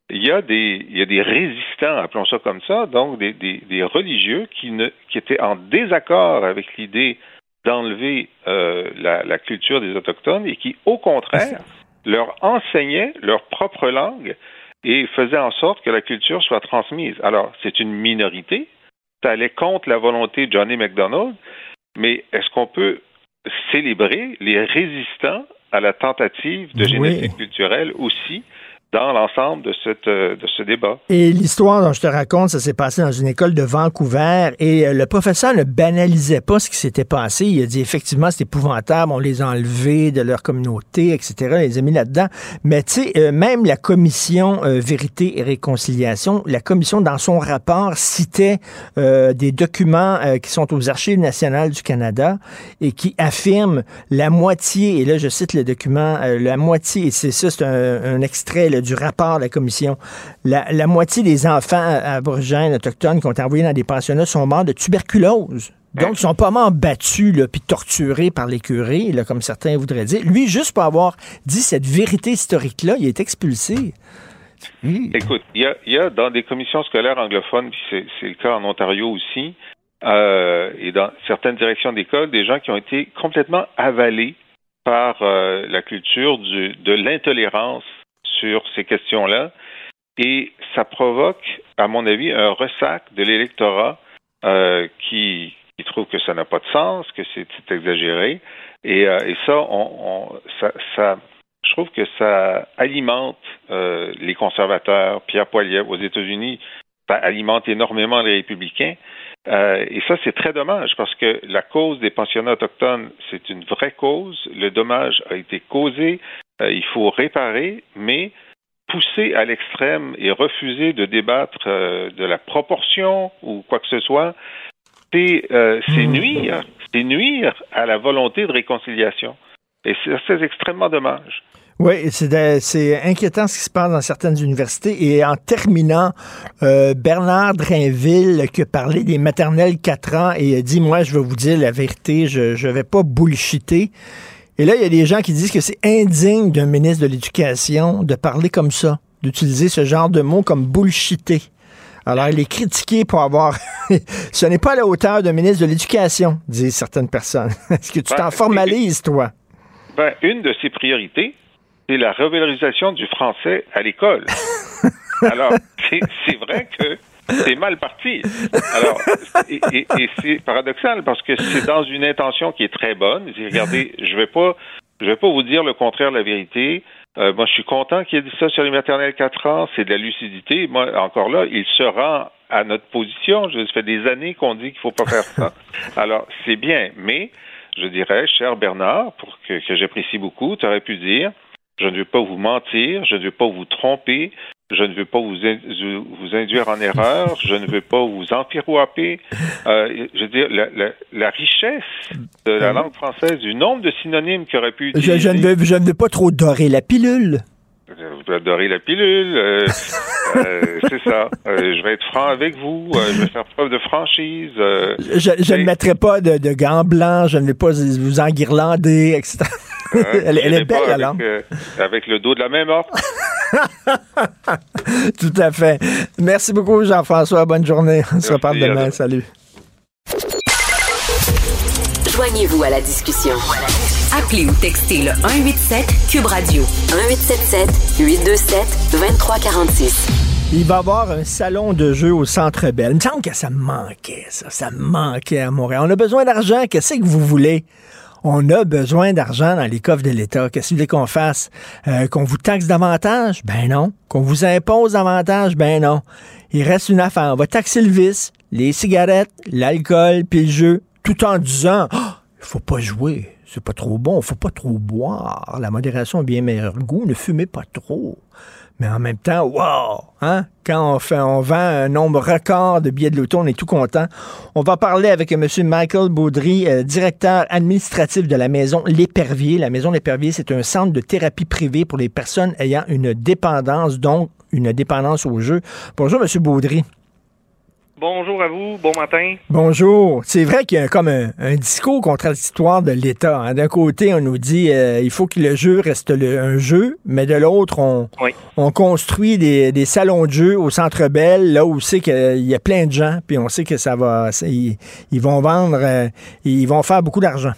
Speaker 8: il y a des, il y a des résistants, appelons ça comme ça, donc des, des, religieux qui, ne, qui étaient en désaccord avec l'idée d'enlever euh, la, la, culture des Autochtones et qui, au contraire, leur enseignaient leur propre langue et faisaient en sorte que la culture soit transmise. Alors, c'est une minorité, ça allait contre la volonté de Johnny MacDonald, mais est-ce qu'on peut célébrer les résistants à la tentative de génétique culturelle aussi dans l'ensemble de, euh, de ce débat.
Speaker 3: Et l'histoire dont je te raconte, ça s'est passé dans une école de Vancouver et euh, le professeur ne banalisait pas ce qui s'était passé. Il a dit effectivement, c'est épouvantable, on les a enlevés de leur communauté, etc. Il les a mis là-dedans. Mais tu sais, euh, même la commission Vérité et Réconciliation, la commission dans son rapport citait des documents qui sont aux Archives nationales du Canada et qui affirment la moitié, et là je cite le document, la moitié, et c'est ça, c'est un extrait, du rapport de la commission, la, moitié des enfants aborigènes, autochtones qui ont été envoyés dans des pensionnats sont morts de tuberculose. Donc, ils sont pas morts battus puis torturés par les curés, là, comme certains voudraient dire. Lui, juste pour avoir dit cette vérité historique-là, il est expulsé.
Speaker 8: Écoute, il y a, dans des commissions scolaires anglophones, puis c'est le cas en Ontario aussi, euh, et dans certaines directions d'école, des gens qui ont été complètement avalés par euh, la culture de l'intolérance sur ces questions-là. Et ça provoque, à mon avis, un ressac de l'électorat euh, qui, trouve que ça n'a pas de sens, que c'est exagéré. Et, euh, et ça, on, je trouve que ça alimente euh, les conservateurs. Pierre Poilievre aux États-Unis, ça alimente énormément les républicains. Et ça, c'est très dommage parce que la cause des pensionnats autochtones, c'est une vraie cause. Le dommage a été causé. Euh, il faut réparer, mais pousser à l'extrême et refuser de débattre euh, de la proportion ou quoi que ce soit, c'est hmm. nuire, c'est nuire à la volonté de réconciliation. Et c'est extrêmement dommage.
Speaker 3: Oui, c'est inquiétant ce qui se passe dans certaines universités. Et en terminant, euh, Bernard Drainville qui a parlé des maternelles 4 ans et a dit, moi, je vais vous dire la vérité, je ne vais pas bullshiter. Et là, il y a des gens qui disent que c'est indigne d'un ministre de l'Éducation de parler comme ça, d'utiliser ce genre de mots comme bullshiter. Alors, il est critiqué pour avoir... ce n'est pas à la hauteur d'un ministre de l'Éducation, disent certaines personnes. Est-ce que tu t'en ben, formalises, toi?
Speaker 8: Ben, une de ses priorités, c'est la revalorisation du français à l'école. Alors, c'est vrai que c'est mal parti. Alors, et, c'est paradoxal parce que c'est dans une intention qui est très bonne. Regardez, je vais pas, je vais pas vous dire le contraire de la vérité. Euh, moi, je suis content qu'il ait dit ça sur les maternelles 4 ans. C'est de la lucidité. Moi, encore là, il se rend à notre position. Je, ça fait des années qu'on dit qu'il faut pas faire ça. Alors, c'est bien, mais je dirais, cher Bernard, pour que, que j'apprécie beaucoup, tu aurais pu dire, je ne veux pas vous mentir, je ne veux pas vous tromper, je ne veux pas vous, vous induire en erreur, je ne veux pas vous empirouaper. Euh, je veux dire, la, richesse de la langue française, du nombre de synonymes qui aurait pu
Speaker 3: je, je, ne veux, je ne veux pas trop dorer la pilule.
Speaker 8: Vous adorer la pilule, euh, euh, c'est ça. je vais être franc avec vous, je vais faire preuve de franchise.
Speaker 3: je, ne mettrai pas de, de, gants blancs, je ne vais pas vous enguirlander, etc. Elle, est belle,
Speaker 8: avec, euh, avec le dos de la même or.
Speaker 3: Tout à fait. Merci beaucoup, Jean-François. Bonne journée. On se reparle demain. Salut.
Speaker 2: Joignez-vous à la discussion. Appelez ou textez le 187 Cube Radio 1877 827 2346.
Speaker 3: Il va y avoir un salon de jeux au Centre Bell. Il me semble que ça me manquait, ça. Ça me manquait à Montréal. On a besoin d'argent. Qu'est-ce que vous voulez? On a besoin d'argent dans les coffres de l'État. Qu'est-ce que vous voulez qu'on fasse? Euh, qu'on vous taxe davantage? Ben non. Qu'on vous impose davantage? Ben non. Il reste une affaire. On va taxer le vice, les cigarettes, l'alcool, puis le jeu, tout en disant, oh, il faut pas jouer. C'est pas trop bon. Faut pas trop boire. La modération a bien meilleur goût. Ne fumez pas trop. Mais en même temps, wow! Hein? Quand on, fait, on vend un nombre record de billets de loto, on est tout content. On va parler avec M. Michael Baudry, euh, directeur administratif de la maison L'Épervier. La maison L'Épervier, c'est un centre de thérapie privée pour les personnes ayant une dépendance, donc une dépendance au jeu. Bonjour, M. Baudry.
Speaker 9: Bonjour à vous, bon matin.
Speaker 3: Bonjour. C'est vrai qu'il y a comme un, discours contradictoire de l'État. Hein. D'un côté, on nous dit euh, il faut que le jeu reste un jeu, mais de l'autre, on, on construit des, salons de jeu au Centre Bell, là où c'est qu'il y a plein de gens, puis on sait que ça va, ils, vont vendre, euh, ils vont faire beaucoup d'argent.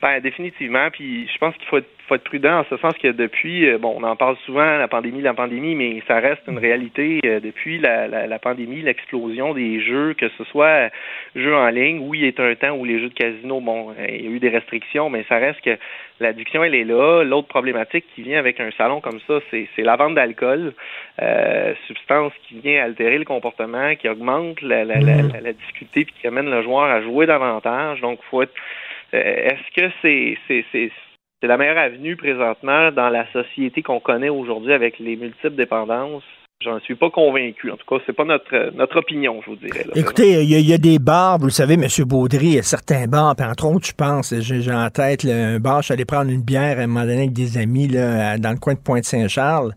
Speaker 9: Ben, définitivement. Puis je pense qu'il faut être, faut être prudent en ce sens que depuis, euh, bon, on en parle souvent, la pandémie, la pandémie, mais ça reste une réalité. Euh, depuis la, la, pandémie, l'explosion des jeux, que ce soit jeux en ligne, oui, il y a un temps où les jeux de casino, bon, il y a eu des restrictions, mais ça reste que l'addiction, elle est là. L'autre problématique qui vient avec un salon comme ça, c'est la vente d'alcool, euh, substance qui vient altérer le comportement, qui augmente la, la, la, la, difficulté, puis qui amène le joueur à jouer davantage. Donc, faut être euh, est-ce que c'est la meilleure avenue présentement dans la société qu'on connaît aujourd'hui avec les multiples dépendances? J'en suis pas convaincu. En tout cas, c'est pas notre notre opinion, je vous dirais.
Speaker 3: Écoutez, il y, a des bars, vous le savez, M. Baudry, il y a certains bars, puis entre autres, je pense, j'ai en tête un bar, je suis allé prendre une bière à un moment donné avec des amis là, dans le coin de Pointe-Saint-Charles.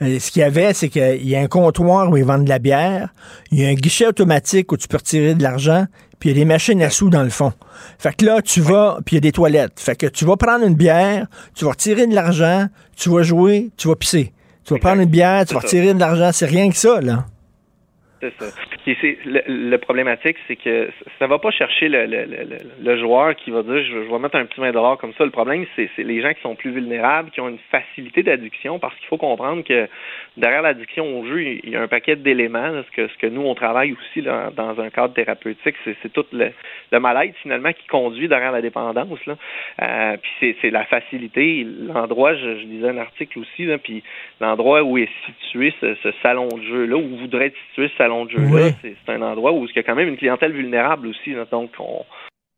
Speaker 3: Euh, ce qu'il y avait, c'est qu'il y a un comptoir où ils vendent de la bière, il y a un guichet automatique où tu peux retirer de l'argent, puis il y a des machines à sous dans le fond. Fait que là, tu vas, puis il y a des toilettes. Fait que tu vas prendre une bière, tu vas retirer de l'argent, tu vas jouer, tu vas pisser. Tu vas prendre une bière, tu vas retirer de l'argent. C'est rien que ça, là.
Speaker 9: C'est ça. le, problématique, c'est que ça va pas chercher le, le, le, joueur qui va dire je, vais mettre un petit 20 dollars comme ça. Le problème, c'est les gens qui sont plus vulnérables, qui ont une facilité d'addiction, parce qu'il faut comprendre que derrière l'addiction au jeu, il y a un paquet d'éléments. Ce que, ce que nous, on travaille aussi là, dans un cadre thérapeutique, c'est tout le, le mal-être finalement qui conduit derrière la dépendance. Là. Euh, puis c'est la facilité. L'endroit, je, je, lisais un article aussi, là, puis l'endroit où est situé ce, ce salon de jeu-là, où voudrait être situé ce salon de jeu-là, c'est un endroit où il y a quand même une clientèle vulnérable aussi. donc, on,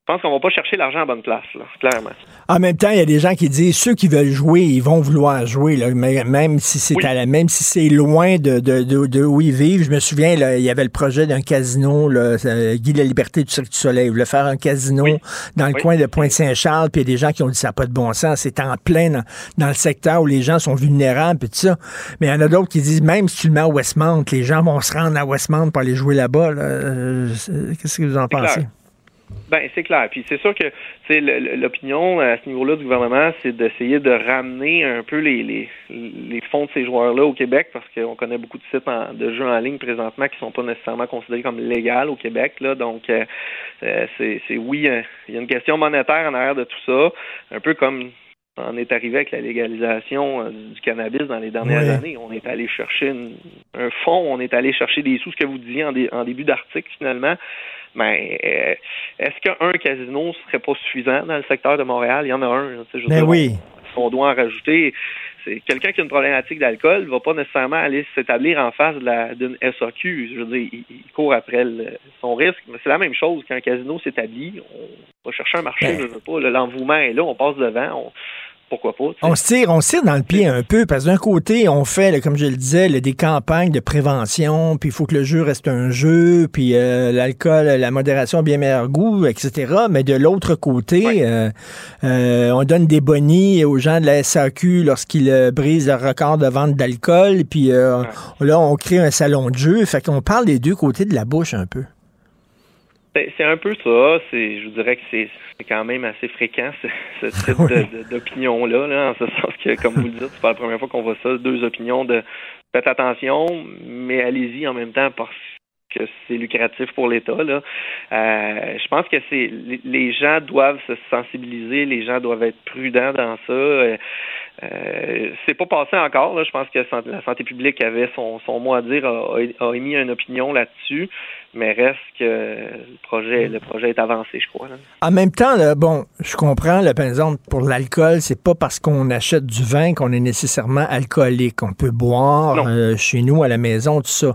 Speaker 9: je pense qu'on va pas chercher l'argent à bonne place, là, clairement.
Speaker 3: En même temps, il y a des gens qui disent ceux qui veulent jouer, ils vont vouloir jouer, là, même si c'est même si c'est loin de, de, de, où ils vivent. Je me souviens, là, il y avait le projet d'un casino, là, Guy de la Liberté du Cirque du Soleil. Il voulait faire un casino dans le coin de Pointe-Saint-Charles, puis il y a des gens qui ont dit ça n'a pas de bon sens. C'est en plein dans, le secteur où les gens sont vulnérables, puis tout ça. Mais il y en a d'autres qui disent même si tu le mets à Westmount, les gens vont se rendre à Westmount pour aller jouer là-bas. Euh, qu'est-ce que vous en pensez?
Speaker 9: Ben c'est clair. Puis c'est sûr que l'opinion à ce niveau-là du gouvernement, c'est d'essayer de ramener un peu les, les, fonds de ces joueurs-là au Québec, parce qu'on connaît beaucoup de sites de jeux en ligne présentement qui sont pas nécessairement considérés comme légaux au Québec. Là, donc euh, euh, c'est oui, euh, il y a une question monétaire en arrière de tout ça, un peu comme on est arrivé avec la légalisation du cannabis dans les dernières années. On est allé chercher un fonds, on est allé chercher des sous, ce que vous disiez en, en début d'article finalement mais euh, est-ce qu'un casino serait pas suffisant dans le secteur de Montréal? Il y en a un.
Speaker 3: Je ben oui.
Speaker 9: On, doit en rajouter. C'est quelqu'un qui a une problématique d'alcool va pas nécessairement aller s'établir en face d'une SAQ. Je veux dire, il, court après son risque. Mais c'est la même chose quand un casino s'établit. On va chercher un marché, ben. je veux pas. L'envouement est là, on passe devant. On, pourquoi pas.
Speaker 3: On se tire, on tire dans le pied un peu parce que d'un côté, on fait, comme je le disais, des campagnes de prévention, puis il faut que le jeu reste un jeu, puis euh, l'alcool, la modération a bien meilleur goût, etc. Mais de l'autre côté, euh, euh, on donne des bonnies aux gens de la SAQ lorsqu'ils brisent le record de vente d'alcool, puis là, on crée un salon de jeu. Fait qu'on parle des deux côtés de la bouche un peu.
Speaker 9: Ben, c'est un peu ça. C'est, je vous dirais que c'est, quand même assez fréquent ce, type d'opinion-là, là, en ce sens que, comme vous le dites, c'est pas la première fois qu'on voit ça, deux opinions de faites attention, mais allez-y en même temps parce que c'est lucratif pour l'État. Là. Euh, je pense que c'est les gens doivent se sensibiliser, les gens doivent être prudents dans ça. Euh, c'est pas passé encore. Là. Je pense que la santé publique avait son, son mot à dire, a, émis une opinion là-dessus, mais reste que le projet, le projet est avancé, je crois.
Speaker 3: En même temps, bon, je comprends, là, par exemple, pour l'alcool, c'est pas parce qu'on achète du vin qu'on est nécessairement alcoolique. On peut boire euh, chez nous, à la maison, tout ça.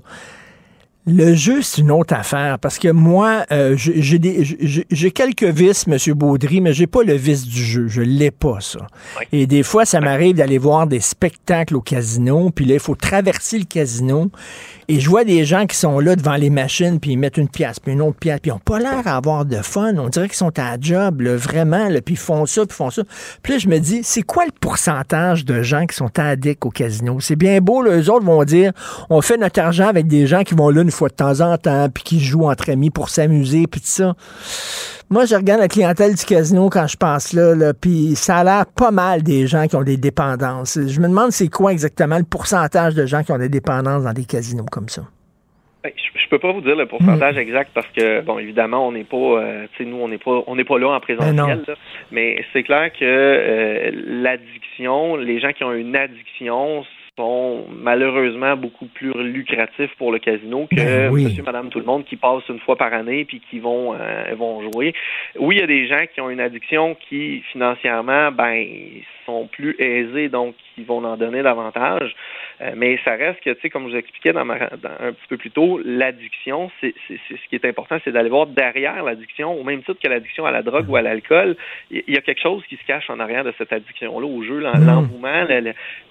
Speaker 3: Le jeu, c'est une autre affaire parce que moi, euh, j'ai quelques vices, M. Baudry, mais j'ai pas le vice du jeu. Je l'ai pas, ça. Et des fois, ça m'arrive d'aller voir des spectacles au casino, puis là, il faut traverser le casino et je vois des gens qui sont là devant les machines, puis ils mettent une pièce, puis une autre pièce, puis ils n'ont pas l'air à avoir de fun. On dirait qu'ils sont à job, vraiment, là, puis ils font ça, puis ils font ça. Puis là, je me dis, c'est quoi le pourcentage de gens qui sont addicts au casino? C'est bien beau, là, eux autres vont dire, on fait notre argent avec des gens qui vont là une fois de temps en temps, puis qui jouent entre amis pour s'amuser, puis tout ça. Moi, je regarde la clientèle du casino quand je passe là, là puis ça a l'air pas mal des gens qui ont des dépendances. Je me demande c'est quoi exactement le pourcentage de gens qui ont des dépendances dans des casinos comme ça.
Speaker 9: Ben, je, peux pas vous dire le pourcentage hmm. exact parce que bon évidemment on n'est pas euh, tu sais nous on n'est pas on n'est pas là en présentiel mais c'est clair que euh, l'addiction les gens qui ont une addiction sont malheureusement beaucoup plus lucratifs pour le casino que ben monsieur, madame, tout le monde qui passe une fois par année puis qui vont euh, vont jouer. Oui, il y a des gens qui ont une addiction qui financièrement ben sont plus aisés donc qui vont en donner davantage. Euh, mais ça reste que, tu sais, comme je vous expliquais dans ma, un petit peu plus tôt, l'addiction, c'est ce qui est important, c'est d'aller voir derrière l'addiction, au même titre que l'addiction à la drogue ou à l'alcool, il y a quelque chose qui se cache en arrière de cette addiction-là au jeu, mm. l'engouement,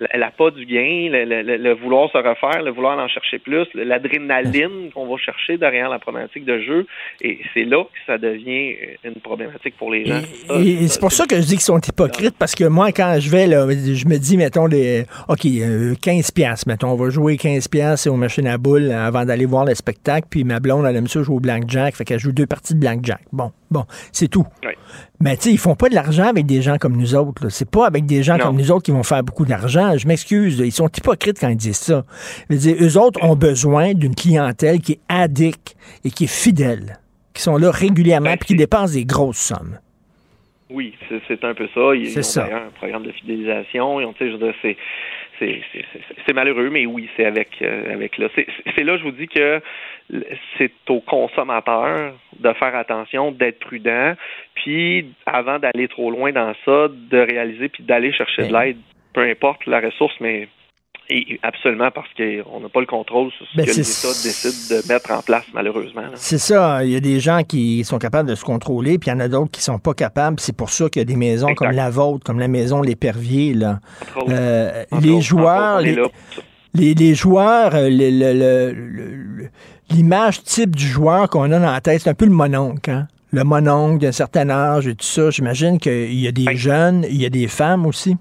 Speaker 9: la, pas du gain, le, vouloir se refaire, le vouloir en chercher plus, l'adrénaline qu'on va chercher derrière la problématique de jeu, et c'est là que ça devient une problématique pour les gens.
Speaker 3: Et, c'est pour ça que je dis qu'ils sont hypocrites, parce que moi, quand je vais, là, je me dis, mettons, les, OK, 15 euh, Mettons, on va jouer 15 pièces aux machines à boules avant d'aller voir le spectacle. Puis ma blonde, elle aime ça jouer au blackjack. Fait qu'elle joue deux parties de blackjack. Bon, bon, c'est tout. Mais tu sais, ils font pas de l'argent avec des gens comme nous autres. C'est pas avec des gens comme nous autres qui vont faire beaucoup d'argent. Je m'excuse. Ils sont hypocrites quand ils disent ça. Je veux dire, eux autres ont besoin d'une clientèle qui est addict et qui est fidèle, qui sont là régulièrement et qui dépensent des grosses sommes.
Speaker 9: Oui, c'est un peu ça. Ils ont un programme de fidélisation. Ils je veux c'est c'est malheureux, mais oui, c'est avec, euh, avec là. C'est là, je vous dis que c'est au consommateur de faire attention, d'être prudent, puis avant d'aller trop loin dans ça, de réaliser puis d'aller chercher de l'aide, peu importe la ressource, mais et absolument parce qu'on n'a pas le contrôle sur ce ben, que les États décident de mettre en place, malheureusement.
Speaker 3: C'est ça. Il y a des gens qui sont capables de se contrôler, puis il y en a d'autres qui sont pas capables. C'est pour ça qu'il y a des maisons comme la vôtre, comme la maison L'Épervier. Là. Euh, les, joueurs, les, les, joueurs, l'image type du joueur qu'on a dans la tête, c'est un peu le mononcle. Hein? Le mononcle d'un certain âge et tout ça. J'imagine qu'il y a des jeunes, il y a des femmes aussi.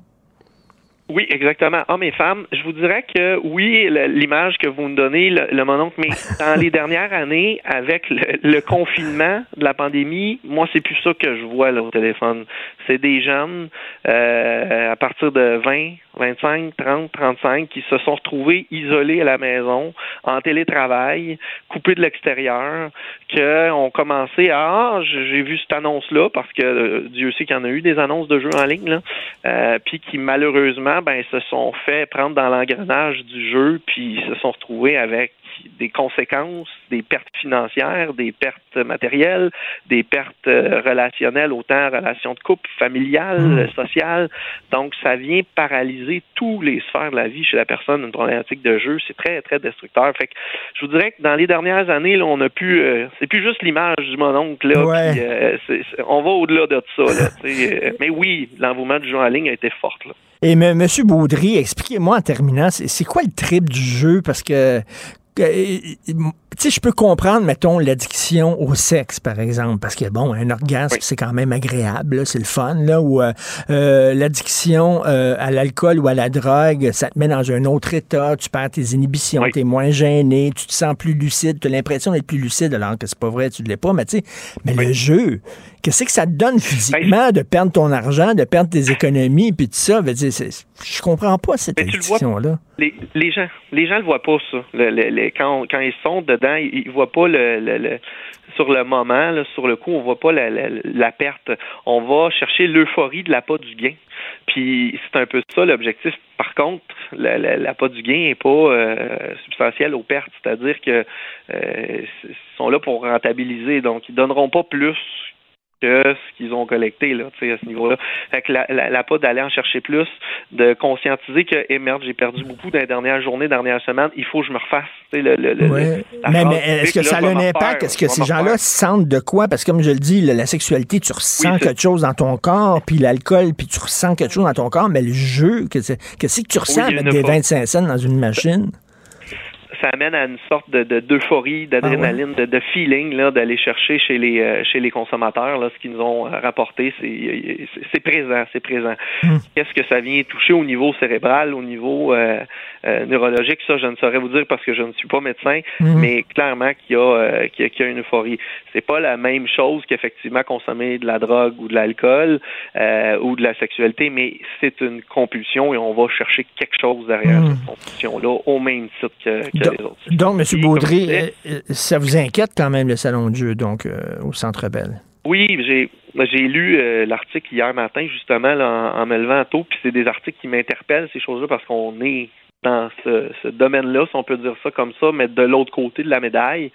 Speaker 9: Oui, exactement. Hommes et femmes. Je vous dirais que oui, l'image que vous me donnez, le, le mononcle, mais dans les dernières années, avec le, confinement de la pandémie, moi, c'est plus ça que je vois là, au téléphone. C'est des jeunes euh, à partir de 20, 25, 30, 35 qui se sont retrouvés isolés à la maison, en télétravail, coupés de l'extérieur, qui ont commencé à ah, j'ai vu cette annonce-là, parce que euh, Dieu sait qu'il y en a eu des annonces de jeux en ligne, là, euh, puis qui malheureusement ben, se sont fait prendre dans l'engrenage du jeu, puis se sont retrouvés avec des conséquences, des pertes financières, des pertes matérielles, des pertes euh, relationnelles, autant relations de couple, familiales, mmh. sociales. Donc, ça vient paralyser tous les sphères de la vie chez la personne, une problématique de jeu. C'est très, très destructeur. Fait que je vous dirais que dans les dernières années, là, on a pu, euh, c'est plus juste l'image du mononcle, là. Euh, on va au-delà de ça, là. mais oui, l'envouement du jeu en ligne a été fort, là.
Speaker 3: Et M. Baudry, expliquez-moi en terminant, c'est quoi le trip du jeu? Parce que sais, je peux comprendre, mettons, l'addiction au sexe, par exemple, parce que, bon, un orgasme, c'est quand même agréable, c'est le fun, là, ou euh, euh, l'addiction euh, à l'alcool ou à la drogue, ça te met dans un autre état, tu perds tes inhibitions, tu es moins gêné, tu te sens plus lucide, tu as l'impression d'être plus lucide, alors que c'est pas vrai, tu ne l'es pas, mais tu sais, mais le jeu, qu'est-ce que ça te donne physiquement de perdre ton argent, de perdre tes économies, puis tout ça, je dire, je comprends pas cette addiction-là.
Speaker 9: Les, les, gens les gens le voient pas, ça. Quand, quand ils sont dedans, ils, voient pas le, sur le moment, sur le coup, on voit pas la, perte. On va chercher l'euphorie de la pas du gain. Puis c'est un peu ça l'objectif. Par contre, la, la, du gain n'est pas euh, substantielle aux pertes. C'est-à-dire que euh, sont là pour rentabiliser. Donc, ils donneront pas plus que ce qu'ils ont collecté là, à ce niveau-là. Fait que la, la, pas d'aller en chercher plus, de conscientiser que eh merde, j'ai perdu beaucoup dans les dernières journées, dernières semaines, il faut que je me refasse. Le, le,
Speaker 3: mais, mais est-ce que, ça a un impact? Est-ce que ces gens-là sentent de quoi? Parce que comme je le dis, la sexualité, tu ressens quelque chose dans ton corps, puis l'alcool, puis tu ressens quelque chose dans ton corps, mais le jeu, qu'est-ce que tu ressens avec des 25 cents dans une machine?
Speaker 9: Ça amène à une sorte de d'euphorie, d'adrénaline, ah de, feeling là, d'aller chercher chez les euh, chez les consommateurs là, ce qu'ils nous ont euh, rapporté, c'est c'est présent, c'est présent. Hmm. Qu'est-ce que ça vient toucher au niveau cérébral, au niveau euh, neurologique, ça je ne saurais vous dire parce que je ne suis pas médecin, hmm. mais clairement qu'il y a qu'il y, a une euphorie. C'est pas la même chose qu'effectivement consommer de la drogue ou de l'alcool ou de la sexualité, mais c'est une compulsion et on va chercher quelque chose derrière hmm. cette compulsion là au même titre que les autres.
Speaker 3: Donc, M. Baudry, ça vous inquiète quand même le salon de jeu donc au Centre Bell?
Speaker 9: Oui, j'ai j'ai lu l'article hier matin justement en, me levant tôt, puis c'est des articles qui m'interpellent ces choses-là parce qu'on est dans ce, ce domaine-là, si on peut dire ça comme ça, mais de l'autre côté de la médaille.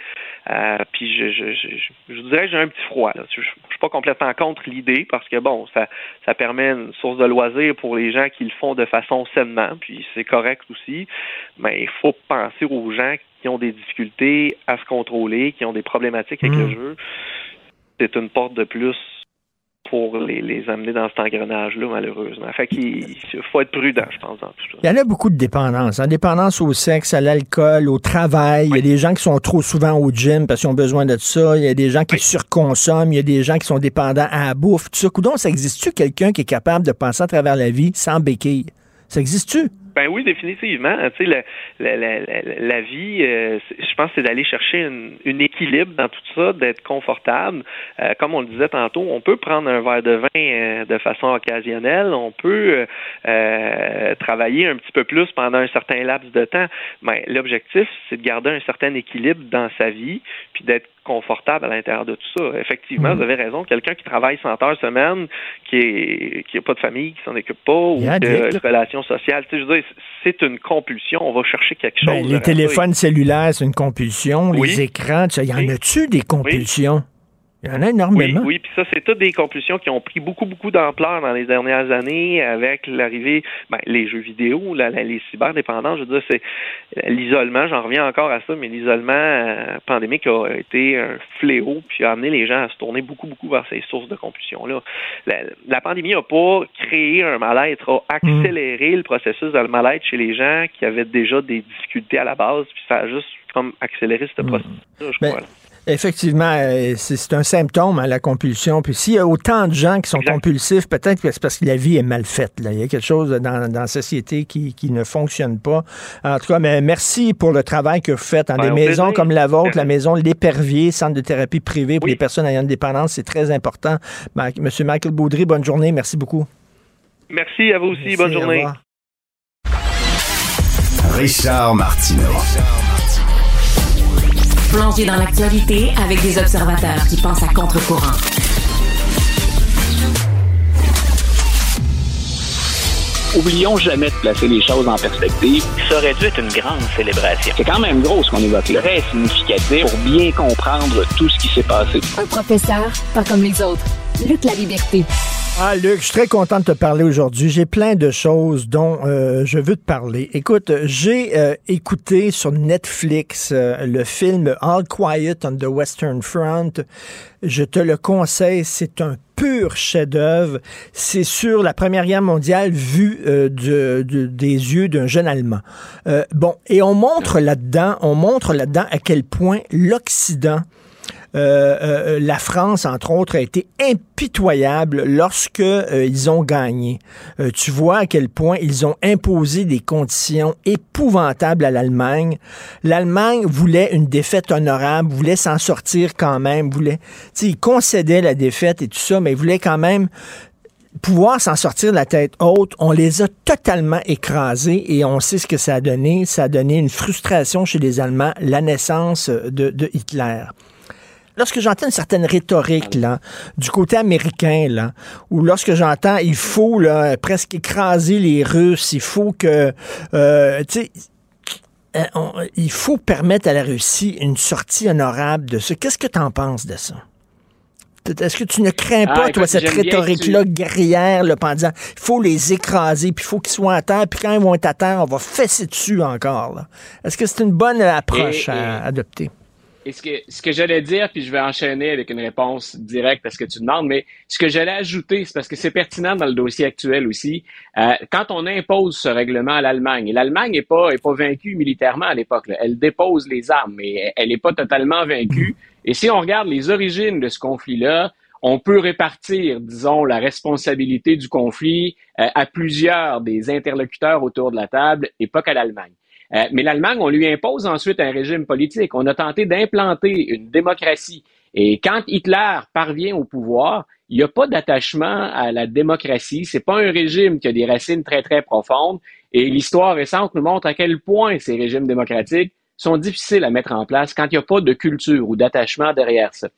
Speaker 9: Euh, puis je, je, je, je, dirais que j'ai un petit froid. Là. Je, ne suis pas complètement contre l'idée parce que bon, ça, ça permet une source de loisir pour les gens qui le font de façon sainement, puis c'est correct aussi. Mais il faut penser aux gens qui ont des difficultés à se contrôler, qui ont des problématiques avec le mmh. jeu. C'est une porte de plus pour les, amener dans cet engrenage-là, malheureusement. Fait qu'il faut être prudent, je pense, dans tout ça.
Speaker 3: Il y en a beaucoup de dépendances. Hein? Dépendance au sexe, à l'alcool, au travail. Il y a des gens qui sont trop souvent au gym parce qu'ils ont besoin de ça. Il y a des gens qui surconsomment. Il y a des gens qui sont dépendants à la bouffe, tout ça. Coudon, ça existe-tu quelqu'un qui est capable de penser à travers la vie sans béquille? Ça existe-tu?
Speaker 9: Ben oui, définitivement. Tu sais, la, la, la, la vie, euh, je pense, c'est d'aller chercher une, équilibre dans tout ça, d'être confortable. Euh, comme on le disait tantôt, on peut prendre un verre de vin euh, de façon occasionnelle, on peut travailler un petit peu plus pendant un certain laps de temps. Mais l'objectif, c'est de garder un certain équilibre dans sa vie, puis d'être confortable à l'intérieur de tout ça. Effectivement, mm. vous avez raison. Quelqu'un qui travaille 100 heures semaine, qui n'a qui a pas de famille, qui s'en occupe pas, ou de, relations sociales, tu sais, je veux dire, c'est une compulsion. On va chercher quelque ben,
Speaker 3: chose. les téléphones cellulaires, c'est une compulsion. Les écrans, il y en a-tu des compulsions? Il y en a énormément.
Speaker 9: Oui, oui puis ça, c'est toutes des compulsions qui ont pris beaucoup, beaucoup d'ampleur dans les dernières années avec l'arrivée, ben, les jeux vidéo, la, les cyberdépendants. Je veux dire, c'est l'isolement, j'en reviens encore à ça, mais l'isolement euh, pandémique a été un fléau puis a amené les gens à se tourner beaucoup, beaucoup vers ces sources de compulsion-là. La, pandémie n'a pas créé un mal-être, a accéléré le processus de mal-être chez les gens qui avaient déjà des difficultés à la base, puis ça a juste comme accéléré ce processus-là, je crois.
Speaker 3: Effectivement, euh, c'est un symptôme à hein, la compulsion. Puis s'il y a autant de gens qui sont compulsifs, peut-être que c'est parce que la vie est mal faite. Là. Il y a quelque chose dans, dans la société qui, qui, ne fonctionne pas. En tout cas, mais merci pour le travail que vous faites dans des maisons comme la vôtre, la maison L'Épervier, centre de thérapie privée pour les personnes ayant une dépendance. C'est très important. Monsieur Michael Baudry, bonne journée. Merci beaucoup.
Speaker 9: Merci à vous aussi. bonne journée.
Speaker 1: Richard Martineau.
Speaker 2: Plongé dans l'actualité avec des observateurs qui pensent à contre-courant.
Speaker 10: Oublions jamais de placer les choses en perspective.
Speaker 11: Ça aurait dû être une grande célébration.
Speaker 10: C'est quand même gros ce qu'on évoque là. Très significatif pour bien comprendre tout ce qui s'est passé.
Speaker 2: Un professeur, pas comme les autres. Luc la liberté.
Speaker 3: Ah, Luc, je suis très content de te parler aujourd'hui. J'ai plein de choses dont euh, je veux te parler. Écoute, j'ai euh, écouté sur Netflix euh, le film All Quiet on the Western Front. Je te le conseille, c'est un pur chef-d'œuvre. C'est sur la Première Guerre mondiale vue de, des yeux d'un jeune Allemand. bon, et on montre là-dedans, on montre là-dedans à quel point l'Occident euh, euh, la France, entre autres, a été impitoyable lorsque euh, ils ont gagné. tu vois à quel point ils ont imposé des conditions épouvantables à l'Allemagne. L'Allemagne voulait une défaite honorable, voulait s'en sortir quand même, voulait, ils concédaient la défaite et tout ça, mais ils voulaient quand même pouvoir s'en sortir la tête haute, on les a totalement écrasés et on sait ce que ça a donné. Ça a donné une frustration chez les Allemands, la naissance de, de Hitler lorsque j'entends une certaine rhétorique là, du côté américain, là, ou lorsque j'entends il faut là, presque écraser les Russes, il faut que euh, tu sais euh, il faut permettre à la Russie une sortie honorable de ça. Qu'est-ce que tu en penses de ça? Est-ce que tu ne crains pas, ah, toi, cette rhétorique-là guerrière, là, en disant il faut les écraser, puis il faut qu'ils soient à terre, puis quand ils vont être à terre, on va fesser dessus encore. Est-ce que c'est une bonne approche à adopter?
Speaker 10: Et ce que, ce que j'allais dire, puis je vais enchaîner avec une réponse directe à ce que tu demandes, mais ce que j'allais ajouter, c'est parce que c'est pertinent dans le dossier actuel aussi. Euh, quand on impose ce règlement à l'Allemagne, et l'Allemagne n'est pas, est pas vaincue militairement à l'époque, elle dépose les armes, mais elle n'est pas totalement vaincue. Et si on regarde les origines de ce conflit-là, on peut répartir, disons, la responsabilité du conflit euh, à plusieurs des interlocuteurs autour de la table et pas qu'à l'Allemagne. Euh, mais l'Allemagne, on lui impose ensuite un régime politique. On a tenté d'implanter une démocratie. Et quand Hitler parvient au pouvoir, il n'y a pas d'attachement à la démocratie. C'est pas un régime qui a des racines très, très profondes. Et l'histoire récente nous montre à quel point ces régimes démocratiques sont difficiles à mettre en place quand il n'y a pas de culture ou d'attachement derrière ça.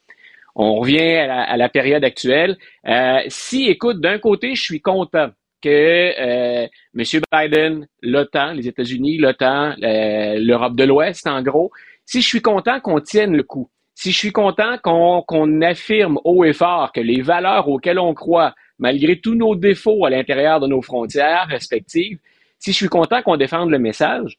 Speaker 10: On revient à la, période actuelle. Euh, si, écoute, d'un côté, je suis content que euh, M. Biden, l'OTAN, les États-Unis, l'OTAN, euh, l'Europe de l'Ouest, en gros, si je suis content qu'on tienne le coup, si je suis content qu'on affirme haut et fort que les valeurs auxquelles on croit, malgré tous nos défauts à l'intérieur de nos frontières respectives, si je suis content qu'on défende le message,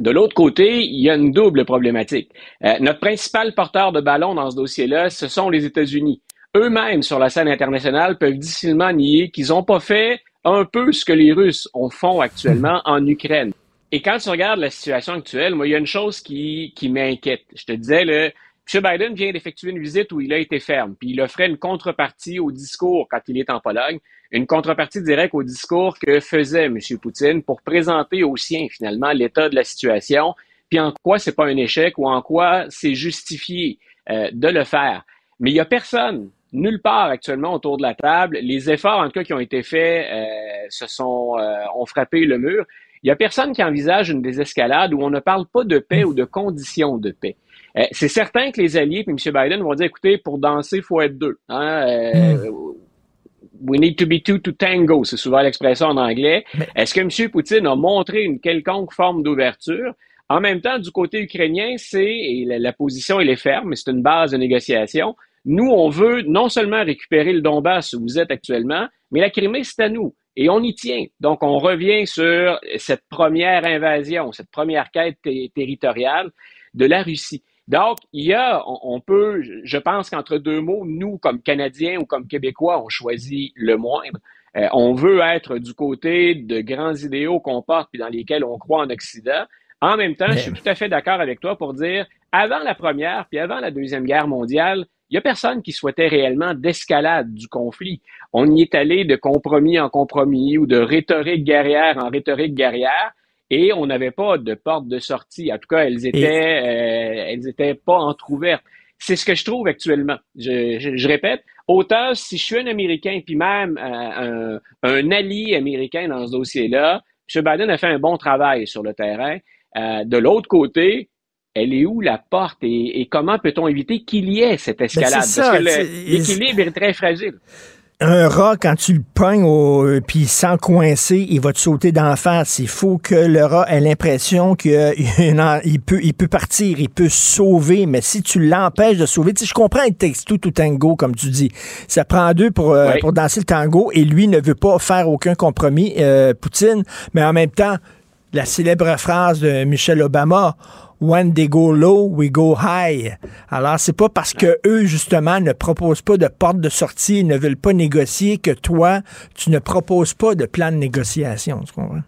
Speaker 10: de l'autre côté, il y a une double problématique. Euh, notre principal porteur de ballon dans ce dossier-là, ce sont les États-Unis. Eux-mêmes, sur la scène internationale, peuvent difficilement nier qu'ils n'ont pas fait un peu ce que les Russes ont font actuellement en Ukraine. Et quand tu regardes la situation actuelle, moi, il y a une chose qui, qui m'inquiète. Je te disais, le, M. Biden vient d'effectuer une visite où il a été ferme, puis il offrait une contrepartie au discours quand il est en Pologne, une contrepartie directe au discours que faisait M. Poutine pour présenter aux siens finalement l'état de la situation, puis en quoi c'est pas un échec ou en quoi c'est justifié euh, de le faire. Mais il y a personne, nulle part actuellement autour de la table. Les efforts en tout cas qui ont été faits euh, se sont euh, ont frappé le mur. Il y a personne qui envisage une désescalade où on ne parle pas de paix ou de conditions de paix. Euh, c'est certain que les alliés, puis M. Biden vont dire, écoutez, pour danser, il faut être deux. Hein? Euh. We need to be two to tango, c'est souvent l'expression en anglais. Est-ce que M. Poutine a montré une quelconque forme d'ouverture? En même temps, du côté ukrainien, c'est, et la, position, elle est ferme, mais c'est une base de négociation. Nous, on veut non seulement récupérer le Donbass où vous êtes actuellement, mais la Crimée, c'est à nous. Et on y tient. Donc, on revient sur cette première invasion, cette première quête territoriale de la Russie. Donc, il y a, on, peut, je pense qu'entre deux mots, nous, comme Canadiens ou comme Québécois, on choisit le moindre. Euh, on veut être du côté de grands idéaux qu'on porte puis dans lesquels on croit en Occident. En même temps, je suis tout à fait d'accord avec toi pour dire, avant la première puis avant la deuxième guerre mondiale, il n'y a personne qui souhaitait réellement d'escalade du conflit. On y est allé de compromis en compromis ou de rhétorique guerrière en rhétorique guerrière et on n'avait pas de porte de sortie. En tout cas, elles étaient, euh, elles étaient pas entrouvertes. C'est ce que je trouve actuellement. Je, répète, autant si je suis un Américain, puis même euh, un, allié américain dans ce dossier-là, M. Biden a fait un bon travail sur le terrain. Euh, de l'autre côté, elle est où la porte et, comment peut-on éviter qu'il y ait cette ben, escalade? Parce que l'équilibre est très fragile
Speaker 3: un rat, quand tu le pognes au, puis sans coincer, il va te sauter d'en face. Il faut que le rat ait l'impression qu'il peut, il peut partir, il peut sauver, mais si tu l'empêches de sauver, tu sais, je comprends le texte tout tango, comme tu dis. Ça prend deux pour, euh, pour danser le tango et lui ne veut pas faire aucun compromis, euh, Poutine, mais en même temps, la célèbre phrase de Michel Obama, When they go low, we go high. Alors, c'est pas parce que eux, justement, ne proposent pas de porte de sortie, ne veulent pas négocier que toi, tu ne proposes pas de plan de négociation. Tu comprends?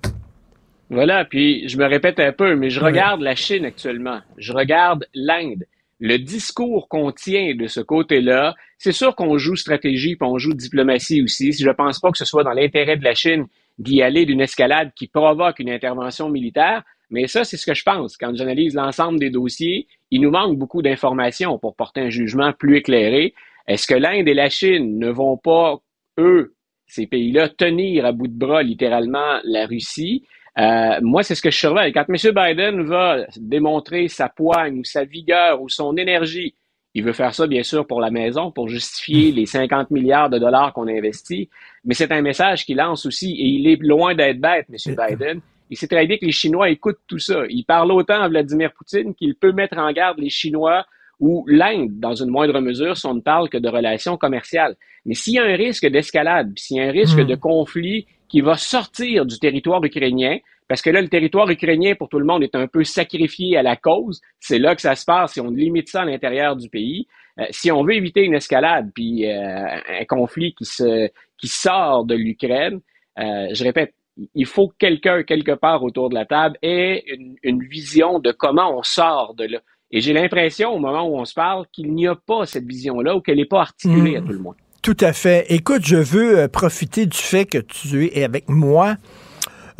Speaker 10: Voilà, puis je me répète un peu, mais je regarde la Chine actuellement. Je regarde l'Inde. Le discours qu'on tient de ce côté-là, c'est sûr qu'on joue stratégie puis on joue diplomatie aussi. Si je pense pas que ce soit dans l'intérêt de la Chine d'y aller d'une escalade qui provoque une intervention militaire, mais ça, c'est ce que je pense. Quand j'analyse l'ensemble des dossiers, il nous manque beaucoup d'informations pour porter un jugement plus éclairé. Est-ce que l'Inde et la Chine ne vont pas, eux, ces pays-là, tenir à bout de bras littéralement la Russie? Euh, moi, c'est ce que je surveille. Quand M. Biden va démontrer sa poigne ou sa vigueur ou son énergie, il veut faire ça, bien sûr, pour la maison, pour justifier les 50 milliards de dollars qu'on a investis. Mais c'est un message qu'il lance aussi, et il est loin d'être bête, M. Biden. Il sait très bien que les Chinois écoutent tout ça. Il parle autant à Vladimir Poutine qu'il peut mettre en garde les Chinois ou l'Inde, dans une moindre mesure, si on ne parle que de relations commerciales. Mais s'il y a un risque d'escalade, s'il y a un risque hmm. de conflit qui va sortir du territoire ukrainien, parce que là, le territoire ukrainien, pour tout le monde, est un peu sacrifié à la cause. C'est là que ça se passe si on limite ça à l'intérieur du pays. Euh, si on veut éviter une escalade, puis euh, un conflit qui, se, qui sort de l'Ukraine, euh, je répète, il faut que quelqu'un, quelque part autour de la table, ait une, vision de comment on sort de là. Et j'ai l'impression, au moment où on se parle, qu'il n'y a pas cette vision-là ou qu'elle n'est pas articulée à hmm. tout le monde.
Speaker 3: Tout à fait. Écoute, je veux euh, profiter du fait que tu es avec moi.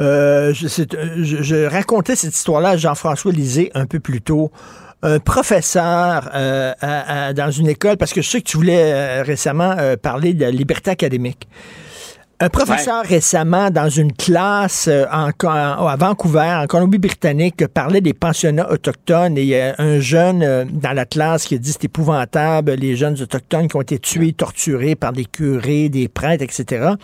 Speaker 3: Euh, je, racontais cette histoire-là à Jean-François Lisée un peu plus tôt. Un professeur euh, dans une école, parce que je sais que tu voulais récemment parler de la liberté académique. Un professeur récemment dans une classe euh, en, à Vancouver, en Colombie-Britannique, parlait des pensionnats autochtones et il y a un jeune euh, dans la classe qui a dit c'est épouvantable, les jeunes autochtones qui ont été tués, torturés par des curés, des prêtres, etc.